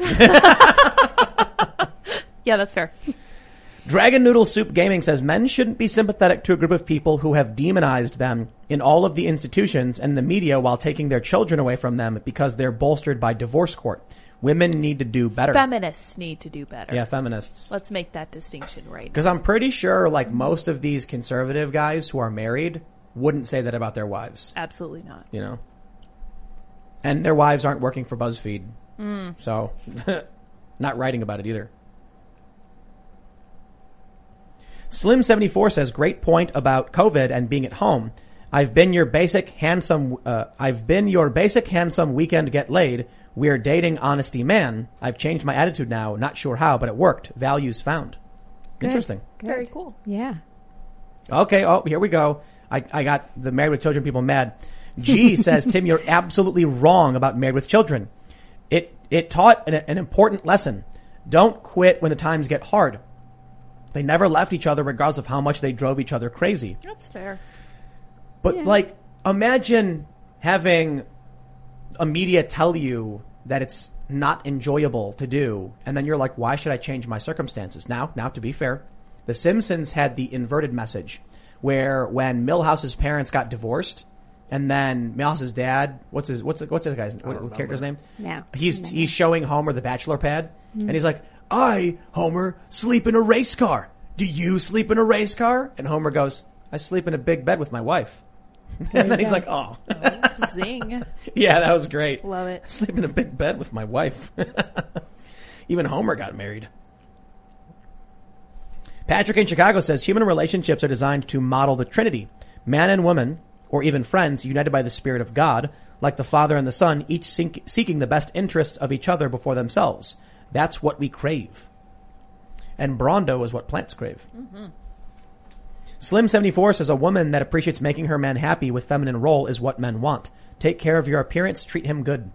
Yeah, that's fair. Dragon Noodle Soup Gaming says men shouldn't be sympathetic to a group of people who have demonized them in all of the institutions and the media while taking their children away from them because they're bolstered by divorce court. Women need to do better. Feminists need to do better. yeah, feminists. Let's make that distinction right. Because I'm pretty sure, like most of these conservative guys who are married wouldn't say that about their wives. Absolutely not. You know, and their wives aren't working for BuzzFeed, so not writing about it either. Slim74 says, great point about COVID and being at home. I've been your basic handsome, uh, I've been your basic handsome weekend get laid. We're dating honesty man. I've changed my attitude now. Not sure how, but it worked. Values found. Good. Interesting. Good. Very cool. Yeah. Okay. Oh, here we go. I, I got the married with children people mad. G says, Tim, you're absolutely wrong about married with children. It, it taught an, an important lesson. Don't quit when the times get hard. They never left each other regardless of how much they drove each other crazy. That's fair. But like, imagine having a media tell you that it's not enjoyable to do, and then you're like, why should I change my circumstances? Now, now to be fair, The Simpsons had the inverted message, where when Milhouse's parents got divorced, and then Milhouse's dad, what's his, what's, what's the guy's, what, what character's name? Yeah, He's, he's showing Homer the bachelor pad, and he's mm-hmm. like, I, Homer, sleep in a race car. Do you sleep in a race car? And Homer goes, I sleep in a big bed with my wife. and then he's like, oh. Zing. yeah, that was great. Love it. I sleep in a big bed with my wife. Even Homer got married. Patrick in Chicago says human relationships are designed to model the Trinity. Man and woman, or even friends united by the Spirit of God, like the Father and the Son, each seek- seeking the best interests of each other before themselves. That's what we crave. And Brawndo is what plants crave. Mm-hmm. Slim74 says a woman that appreciates making her man happy with feminine role is what men want. Take care of your appearance, treat him good.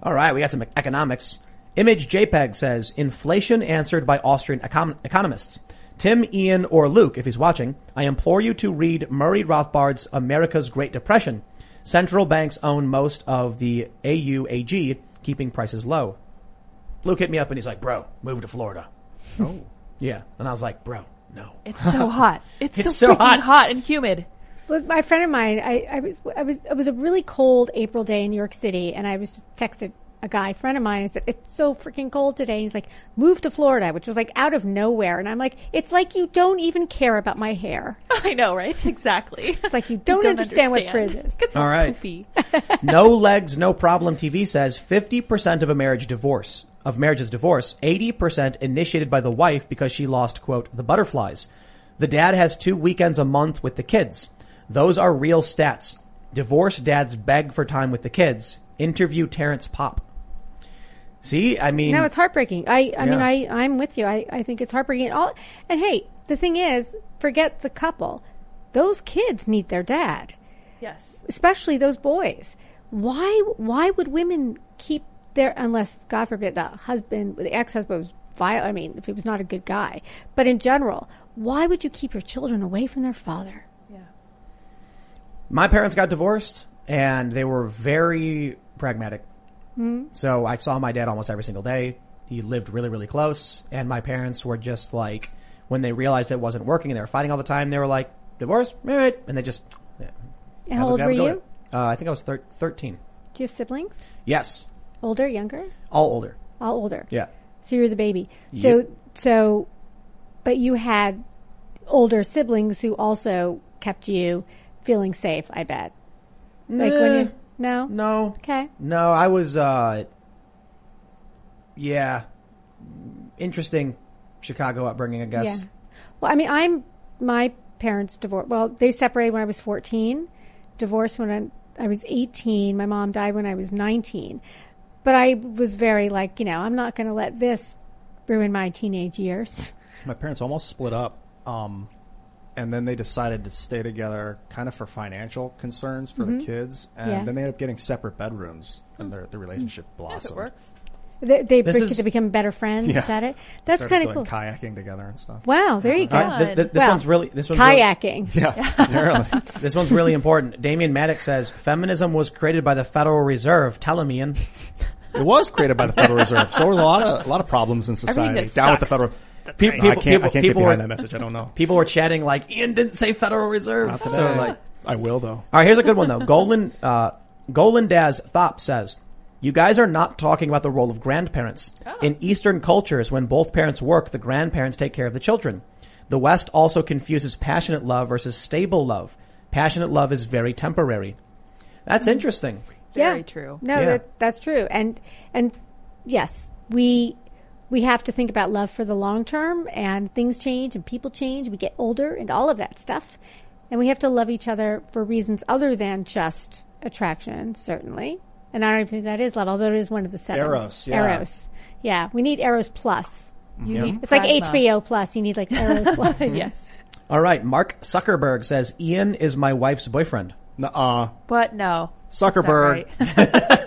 All right, we got some economics. Image JPEG says inflation answered by Austrian econ- economists. Tim, Ian, or Luke, if he's watching, I implore you to read Murray Rothbard's America's Great Depression. Central banks own most of the AUAG, keeping prices low. Luke hit me up and he's like, bro, move to Florida. Oh. Yeah. And I was like, bro, no. It's so hot. It's, It's so, so freaking hot. hot. and humid. With my friend of mine, I, I was I was it was a really cold April day in New York City, and I was just texted a guy friend of mine and said it's so freaking cold today. And he's like, move to Florida, which was like out of nowhere, and I'm like, it's like you don't even care about my hair. I know, right? Exactly. It's like you don't, understand, what frizz is. It's all All right. poofy. no legs, no problem. TV says 50% of a marriage divorce, of marriages divorce, 80% initiated by the wife because she lost, quote, the butterflies. The dad has two weekends a month with the kids. Those are real stats. Divorced dads beg for time with the kids. Interview Terrence Popp. See, I mean, No, it's heartbreaking. I, I mean, I, I'm with you. I, I think it's heartbreaking. And, all, and hey, the thing is, forget the couple. Those kids need their dad, Yes. especially those boys. Why, why would women keep their, unless, God forbid, the husband, the ex-husband was vile, I mean, if he was not a good guy. But in general, why would you keep your children away from their father? Yeah. my parents got divorced and they were very pragmatic. Hmm? So I saw my dad almost every single day. He lived really, really close. And my parents were just like, when they realized it wasn't working and they were fighting all the time, they were like, divorce, married. And they just, yeah, how old were you? Uh, I think I was thir- 13. Do you have siblings? Yes. Older, younger? All older. All older. Yeah. So you're the baby. So Yep. so, but you had older siblings who also kept you feeling safe. I bet. Like when you no No. okay No, I was, uh, yeah, interesting Chicago upbringing, I guess. yeah. Well, I mean, I'm my parents divorced. Well, they separated when I was 14, divorced when I, I was 18. My mom died when I was 19. But I was very like, you know, I'm not going to let this ruin my teenage years. My parents almost split up, um, and then they decided to stay together, kind of for financial concerns for Mhm. the kids, and Yeah. then they ended up getting separate bedrooms, and their the relationship If blossomed. it works. They, they, This bec- is- they become better friends. Yeah. Is that it? That's kind of cool. Kayaking together and stuff. Wow, there you go. All right, th- th- this Well, one's really this one's really- kayaking. Yeah, this one's really important. Damien Maddox says feminism was created by the Federal Reserve. Tell him, Ian. It was created by the Federal Reserve, so there a lot of a lot of problems in society. that Down with the sucks. Federal. Pe- No, I can't. I can't get behind that message. I don't know. People were chatting like Ian didn't say Federal Reserve. Not So like, I will though. all right, here's a good one though. Golan uh, Golan Daz Thop says, "You guys are not talking about the role of grandparents in Eastern cultures. When both parents work, the grandparents take care of the children. The West also confuses passionate love versus stable love. Passionate love is very temporary. That's interesting. Very true. No, Yeah. that, that's true. And and yes, we we have to think about love for the long term and things change and people change, we get older and all of that stuff. And we have to love each other for reasons other than just attraction, certainly. And I don't even think that is love, although it is one of the seven. Eros, yeah. Eros. Yeah. We need Eros plus. You Yeah. need It's like pragma. HBO plus. You need like Eros plus. yes. All right, Mark Zuckerberg says Ian is my wife's boyfriend. Nuh-uh. But no. Zuckerberg. Right.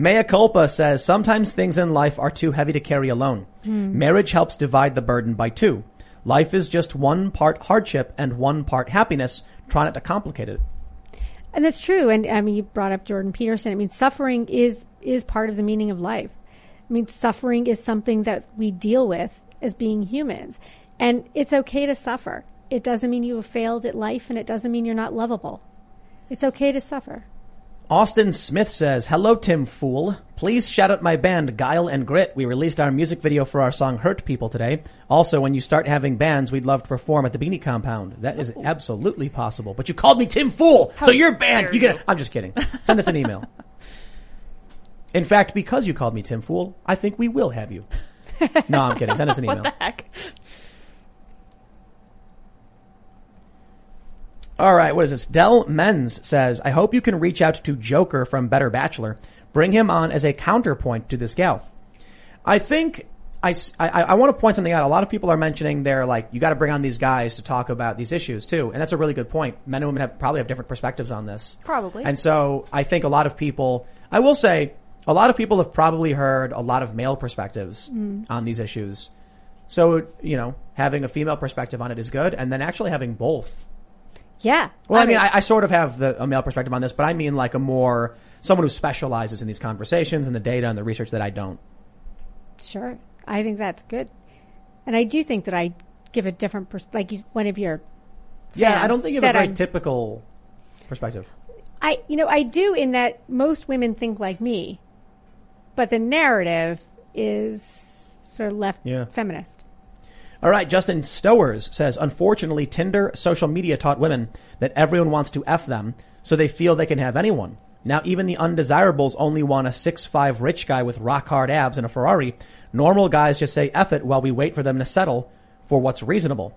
Mea culpa says sometimes things in life are too heavy to carry alone. Hmm. Marriage helps divide the burden by two. Life is just one part hardship and one part happiness. Try not to complicate it. And that's true. And I mean, you brought up Jordan Peterson. I mean, suffering is is part of the meaning of life. I mean, suffering is something that we deal with as being humans, and it's okay to suffer. It doesn't mean you have failed at life, and it doesn't mean you're not lovable. It's okay to suffer. Austin Smith says, Hello, Tim Fool. Please shout out my band, Guile and Grit. We released our music video for our song Hurt People today. Also, when you start having bands, we'd love to perform at the Beanie Compound. That is absolutely possible. But you called me Tim Fool, so your band, dare you get, I'm just kidding. Send us an email. In fact, because you called me Tim Fool, I think we will have you. No, I'm kidding. Send us an email. What the heck? All right, what is this? Dell Menz says, I hope you can reach out to Joker from Better Bachelor. Bring him on as a counterpoint to this gal. I think I I want to point something out. A lot of people are mentioning they're like, you got to bring on these guys to talk about these issues too. And that's a really good point. Men and women have probably have different perspectives on this. Probably. And so I think a lot of people, I will say, a lot of people have probably heard a lot of male perspectives Mm. on these issues. So, you know, having a female perspective on it is good. And then actually having both. Yeah. Well, I mean, I, I sort of have the, a male perspective on this, but I mean like a more, someone who specializes in these conversations and the data and the research that I don't. Sure. I think that's good. And I do think that I give a different perspective, like you, one of your Yeah, I don't think you have a very I'm- typical perspective. I you know, I do in that most women think like me. But the narrative is sort of left Yeah. feminist. All right, Justin Stowers says, unfortunately, Tinder social media taught women that everyone wants to F them, so they feel they can have anyone. Now, even the undesirables only want a 6'5 rich guy with rock hard abs and a Ferrari. Normal guys just say F it while we wait for them to settle for what's reasonable.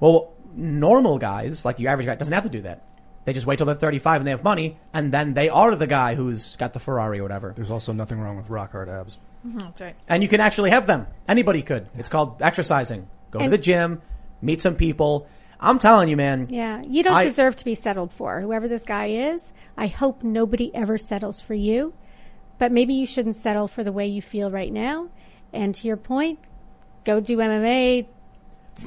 Well, normal guys, like your average guy, doesn't have to do that. They just wait till they're 35 and they have money, and then they are the guy who's got the Ferrari or whatever. There's also nothing wrong with rock hard abs. Mm-hmm, that's right. And you can actually have them. Anybody could. It's called exercising. Go to the gym, meet some people. I'm telling you, man. Yeah, you don't I- deserve to be settled for. Whoever this guy is, I hope nobody ever settles for you. But maybe you shouldn't settle for the way you feel right now. And to your point, go do MMA.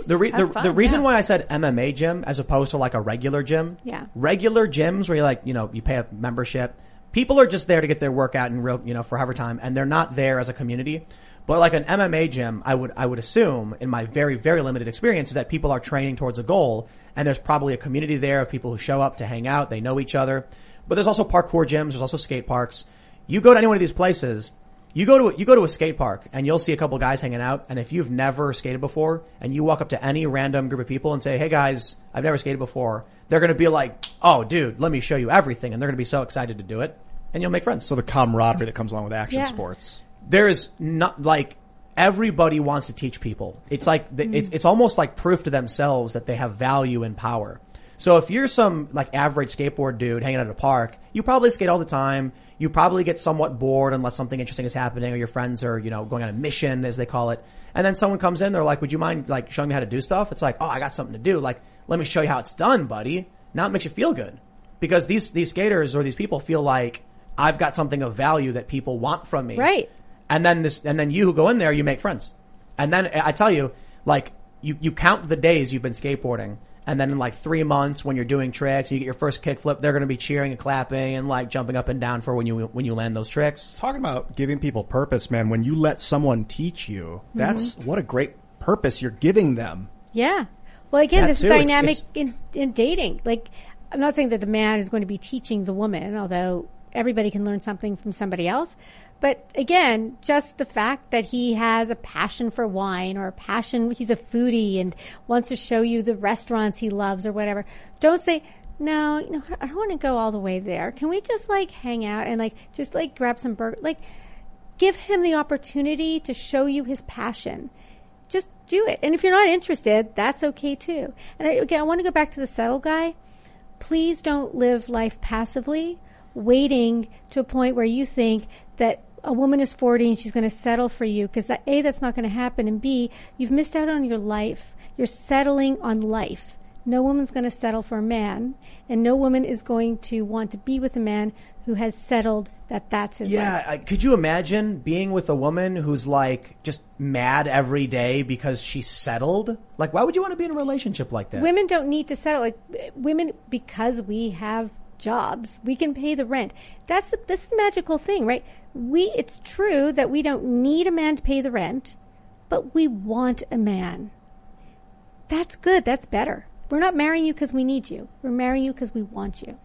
The, re- the, fun, the reason yeah. why I said MMA gym as opposed to like a regular gym, Yeah. regular gyms where you like, you know, you pay a membership. People are just there to get their workout in real, you know, for however time, and they're not there as a community. But like an MMA gym, I would, I would assume in my very, very limited experience is that people are training towards a goal, and there's probably a community there of people who show up to hang out. They know each other. But there's also parkour gyms. There's also skate parks. You go to any one of these places, you go to you go to a skate park and you'll see a couple guys hanging out. And if you've never skated before, and you walk up to any random group of people and say, "Hey guys, I've never skated before," they're going to be like, "Oh, dude, let me show you everything," and they're going to be so excited to do it, and you'll make friends. So the camaraderie that comes along with action Yeah. sports. There's not like everybody wants to teach people. It's like the, it's mm. it's almost like proof to themselves that they have value and power. So if you're some like average skateboard dude hanging out at a park, you probably skate all the time. You probably get somewhat bored unless something interesting is happening or your friends are, you know, going on a mission as they call it. And then someone comes in, they're like, would you mind like showing me how to do stuff? It's like, oh, I got something to do. Like, let me show you how it's done, buddy. Now it makes you feel good because these, these skaters or these people feel like I've got something of value that people want from me. Right. And then this, and then you who go in there, you make friends. And then I tell you, like, you, you count the days you've been skateboarding. And then in like three months, when you're doing tricks, you get your first kickflip, they're going to be cheering and clapping and like jumping up and down for when you, when you land those tricks. Talking about giving people purpose, man. When you let someone teach you, that's mm-hmm. what a great purpose you're giving them. Yeah. Well, again, That this too, is it's- dynamic it's- in, in dating. Like, I'm not saying that the man is going to be teaching the woman, although everybody can learn something from somebody else. But again, just the fact that he has a passion for wine or a passion, he's a foodie and wants to show you the restaurants he loves or whatever. Don't say, no, you know, I don't want to go all the way there. Can we just like hang out and like, just like grab some burger? Like, give him the opportunity to show you his passion just do it. And if you're not interested, that's okay too. And I, again, I want to go back to the settle guy. Please don't live life passively, waiting to a point where you think that a woman is 40 and she's going to settle for you because that, A, that's not going to happen. And B, you've missed out on your life. You're settling on life. No woman's going to settle for a man, and no woman is going to want to be with a man who has settled that that's his. Yeah, I- could you imagine being with a woman who's like just mad every day because she's settled? Like, why would you want to be in a relationship like that? Women don't need to settle. Like women, because we have jobs, we can pay the rent. That's the, this is the magical thing, right? We it's true that we don't need a man to pay the rent, but we want a man. That's good. That's better. We're not marrying you because we need you. We're marrying you because we want you.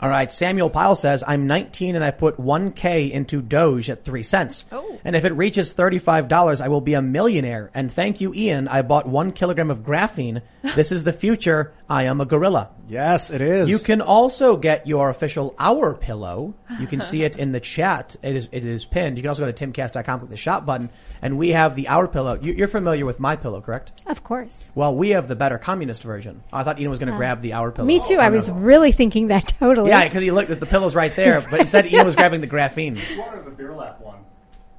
All right, Samuel Pyle says, I'm 19 and I put 1K into Doge at 3 cents. Oh. And if it reaches $35, I will be a millionaire. And thank you, Ian. I bought one kilogram of graphene. This is the future. I am a gorilla. Yes, it is. You can also get your official Our Pillow. You can see it in the chat. It is it is pinned. You can also go to timcast.com, click the shop button, and we have the Our Pillow. You- You're familiar with My Pillow, correct? Of course. Well, we have the better communist version. I thought Ian was going to uh, grab the Our Pillow. Me too. Oh, I was really thinking that totally. Yeah, because you look, the pillow's right there, but instead Ian was grabbing the graphene. wanted the beer lap one.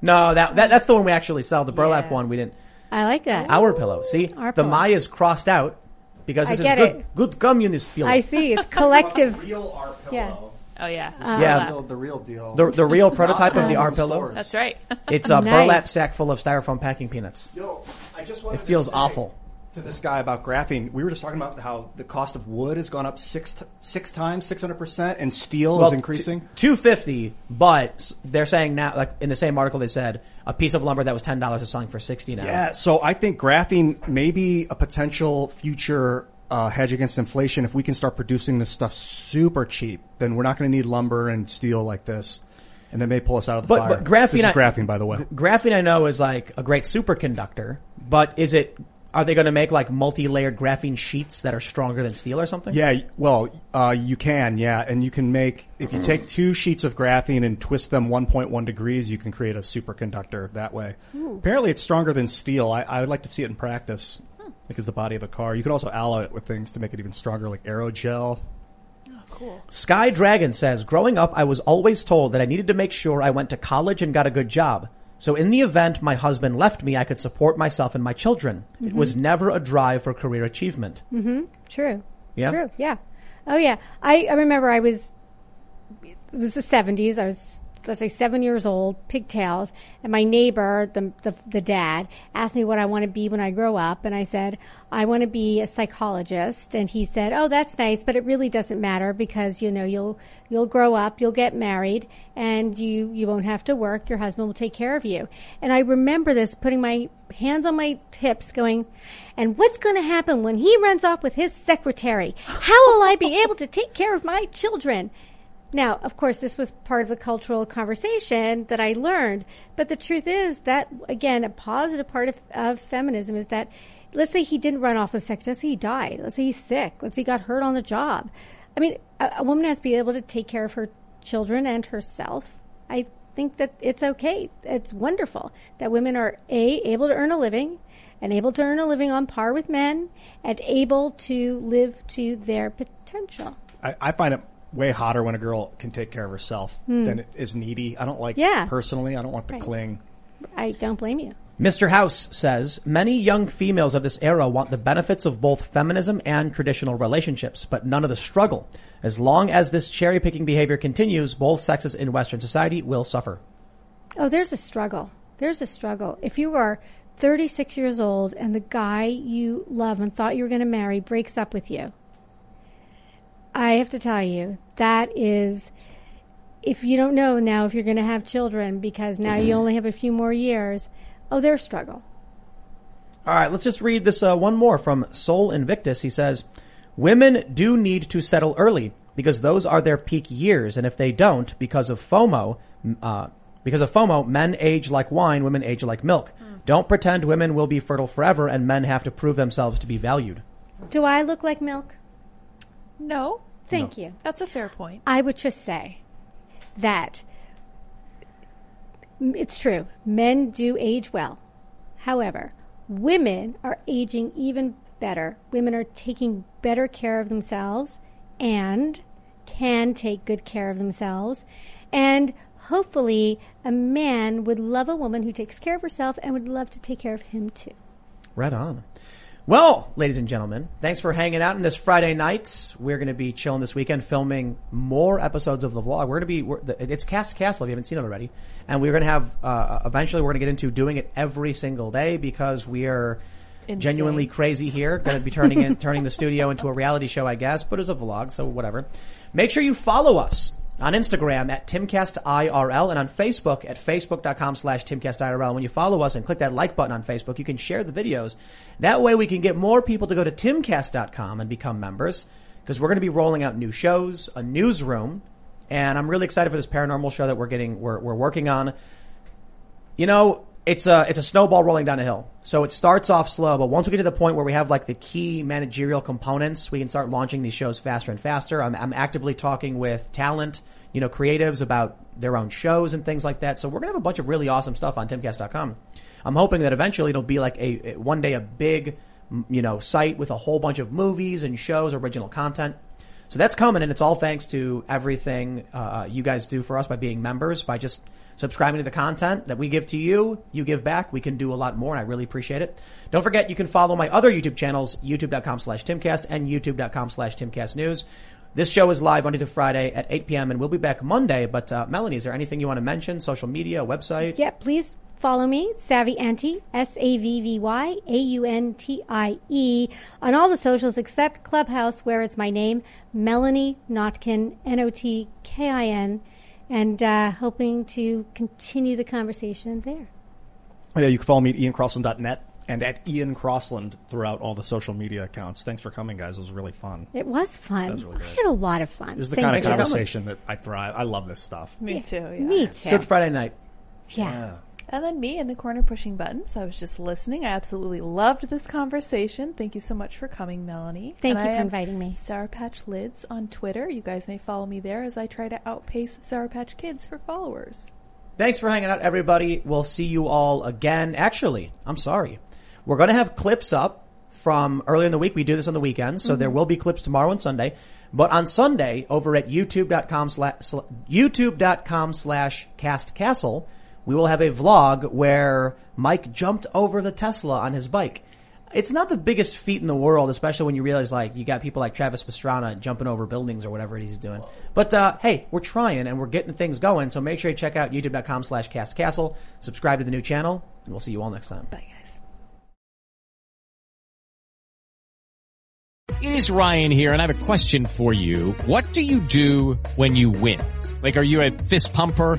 No, that, that that's the one we actually sell. The burlap Yeah. one we didn't. I like that. Our pillow. See, Our the pillow. Maya's crossed out because I this is good, it. good communist pillow. I see. It's collective. real R Yeah. Oh yeah. Yeah. the, the real deal. The, the real prototype of the Not R pillow. That's right. It's a Nice. burlap sack full of styrofoam packing peanuts. Yo, I just It wanted to feels say awful. To this guy about graphene, we were just talking about how the cost of wood has gone up six t- six times, six hundred percent, and steel is increasing. Two fifty, but they're saying now, like in the same article, they said a piece of lumber that was ten dollars is selling for sixty now. Yeah, so I think graphene may be a potential future uh, hedge against inflation. If we can start producing this stuff super cheap, then we're not going to need lumber and steel like this, and they may pull us out of the But, fire. but graphene, this is graphene, by the way. Graphene, I know, is like a great superconductor, but is it? Are they going to make like multi-layered graphene sheets that are stronger than steel or something? Yeah, well, uh, you can, yeah, and you can make if you take two sheets of graphene and twist them 1.1 degrees, you can create a superconductor that way. Apparently, it's stronger than steel. I, I would like to see it in practice, like as the body of a car. You could also alloy it with things to make it even stronger, like aerogel. Oh, cool. Sky Dragon says, growing up, I was always told that I needed to make sure I went to college and got a good job. So in the event my husband left me, I could support myself and my children. It mm-hmm. was never a drive for career achievement. Mm-hmm. True. Yeah? True. Yeah. Oh yeah. I, I remember I was it was the seventies. I was let's say seven years old, pigtails, and my neighbor, the, the the dad, asked me what I want to be when I grow up, and I said I want to be a psychologist, and he said, "Oh, that's nice, but it really doesn't matter because you know you'll you'll grow up, you'll get married, and you you won't have to work. Your husband will take care of you." And I remember this, putting my hands on my hips, going, "And what's going to happen when he runs off with his secretary? How will I be able to take care of my children?" Now, of course, this was part of the cultural conversation that I learned. But the truth is that, again, a positive part of, of feminism is that, let's say he didn't run off the secretary, let's say he died, let's say he's sick, let's say he got hurt on the job. I mean, a, a woman has to be able to take care of her children and herself. I think that it's okay. It's wonderful that women are A, able to earn a living, and able to earn a living on par with men, and able to live to their potential. I, I find it way hotter when a girl can take care of herself hmm. than it is needy. I don't like Yeah. personally. I don't want the Right. cling. I don't blame you. Mr. House says, many young females of this era want the benefits of both feminism and traditional relationships, but none of the struggle. As long as this cherry picking behavior continues, both sexes in Western society will suffer. Oh, there's a struggle. There's a struggle. If you are 36 years old and the guy you love and thought you were going to marry breaks up with you, I have to tell you, that is, if you don't know now if you're going to have children because now you only have a few more years, oh, there's struggle. All right, let's just read this uh, one more from Soul Invictus. He says, Women do need to settle early because those are their peak years, and if they don't, because of FOMO, uh, because of FOMO, men age like wine, women age like milk. Don't pretend women will be fertile forever, and men have to prove themselves to be valued. Do I look like milk? No, Thank you. that's a fair point. I would just say that it's true. Men do age well. However, women are aging even better. Women are taking better care of themselves and can take good care of themselves. And hopefully, a man would love a woman who takes care of herself and would love to take care of him too. Right on. Well, ladies and gentlemen, thanks for hanging out on this Friday night. We're going to be chilling this weekend, filming more episodes of the vlog. We're going to be, it's Cast Castle if you haven't seen it already. And we're going to have, uh, eventually we're going to get into doing it every single day because we are Insane. genuinely crazy here. Going to be turning in, turning the studio into a reality show, I guess, but it's a vlog, so whatever. Make sure you follow us on Instagram at TimCastIRL and on Facebook at Facebook.com slash TimCastIRL. When you follow us and click that like button on Facebook, you can share the videos. That way we can get more people to go to TimCast.com and become members because we're going to be rolling out new shows, a newsroom, and I'm really excited for this paranormal show that we're getting, we're, we're working on. You know, it's a it's a snowball rolling down a hill. So it starts off slow, but once we get to the point where we have like the key managerial components, we can start launching these shows faster and faster. I'm, I'm actively talking with talent, you know, creatives about their own shows and things like that. So we're gonna have a bunch of really awesome stuff on timcast.com. I'm hoping that eventually it'll be like a, one day a big, you know, site with a whole bunch of movies and shows, original content. So that's coming, and it's all thanks to everything uh, you guys do for us by being members, by just subscribing to the content that we give to you. You give back. We can do a lot more and I really appreciate it. Don't forget you can follow my other YouTube channels, youtube.com slash timcast and youtube.com slash timcastnews. This show is live Monday through Friday at 8 p.m. and we'll be back Monday. But uh, Melanie, is there anything you want to mention? Social media, website? Yeah, please follow me, Savvy Auntie, S-A-V-V-Y, A-U-N-T-I-E, on all the socials except Clubhouse, where it's my name, Melanie Notkin, N-O-T-K-I-N, and uh, hoping to continue the conversation there. Oh, yeah, you can follow me at iancrossland.net and at Ian Crossland throughout all the social media accounts. Thanks for coming, guys. It was really fun. It was fun. was really I great. had a lot of fun. This is the Thank kind of for coming. conversation that I thrive. I love this stuff. Me too. Yeah. Me too. Good Friday night. Yeah. And then me in the corner pushing buttons. I was just listening. I absolutely loved this conversation. Thank you so much for coming, Melanie. Thank And you I for inviting me. Sour Patch Lyds on Twitter. You guys may follow me there as I try to outpace Sour Patch Kids for followers. Thanks for hanging out, everybody. We'll see you all again. Actually, I'm sorry. We're going to have clips up from earlier in the week. We do this on the weekend, so there mm-hmm. will be clips tomorrow and Sunday. But on Sunday, over at youtube.com slash, youtube.com slash castcastle, we will have a vlog where Mike jumped over the Tesla on his bike. It's not the biggest feat in the world, especially when you realize like you got people like Travis Pastrana jumping over buildings or whatever he's doing. But uh, hey, we're trying and we're getting things going. So make sure you check out youtube.com slash castcastle, subscribe to the new channel, and we'll see you all next time. Bye, guys. It is Ryan here, and I have a question for you. What do you do when you win? Like, are you a fist pumper?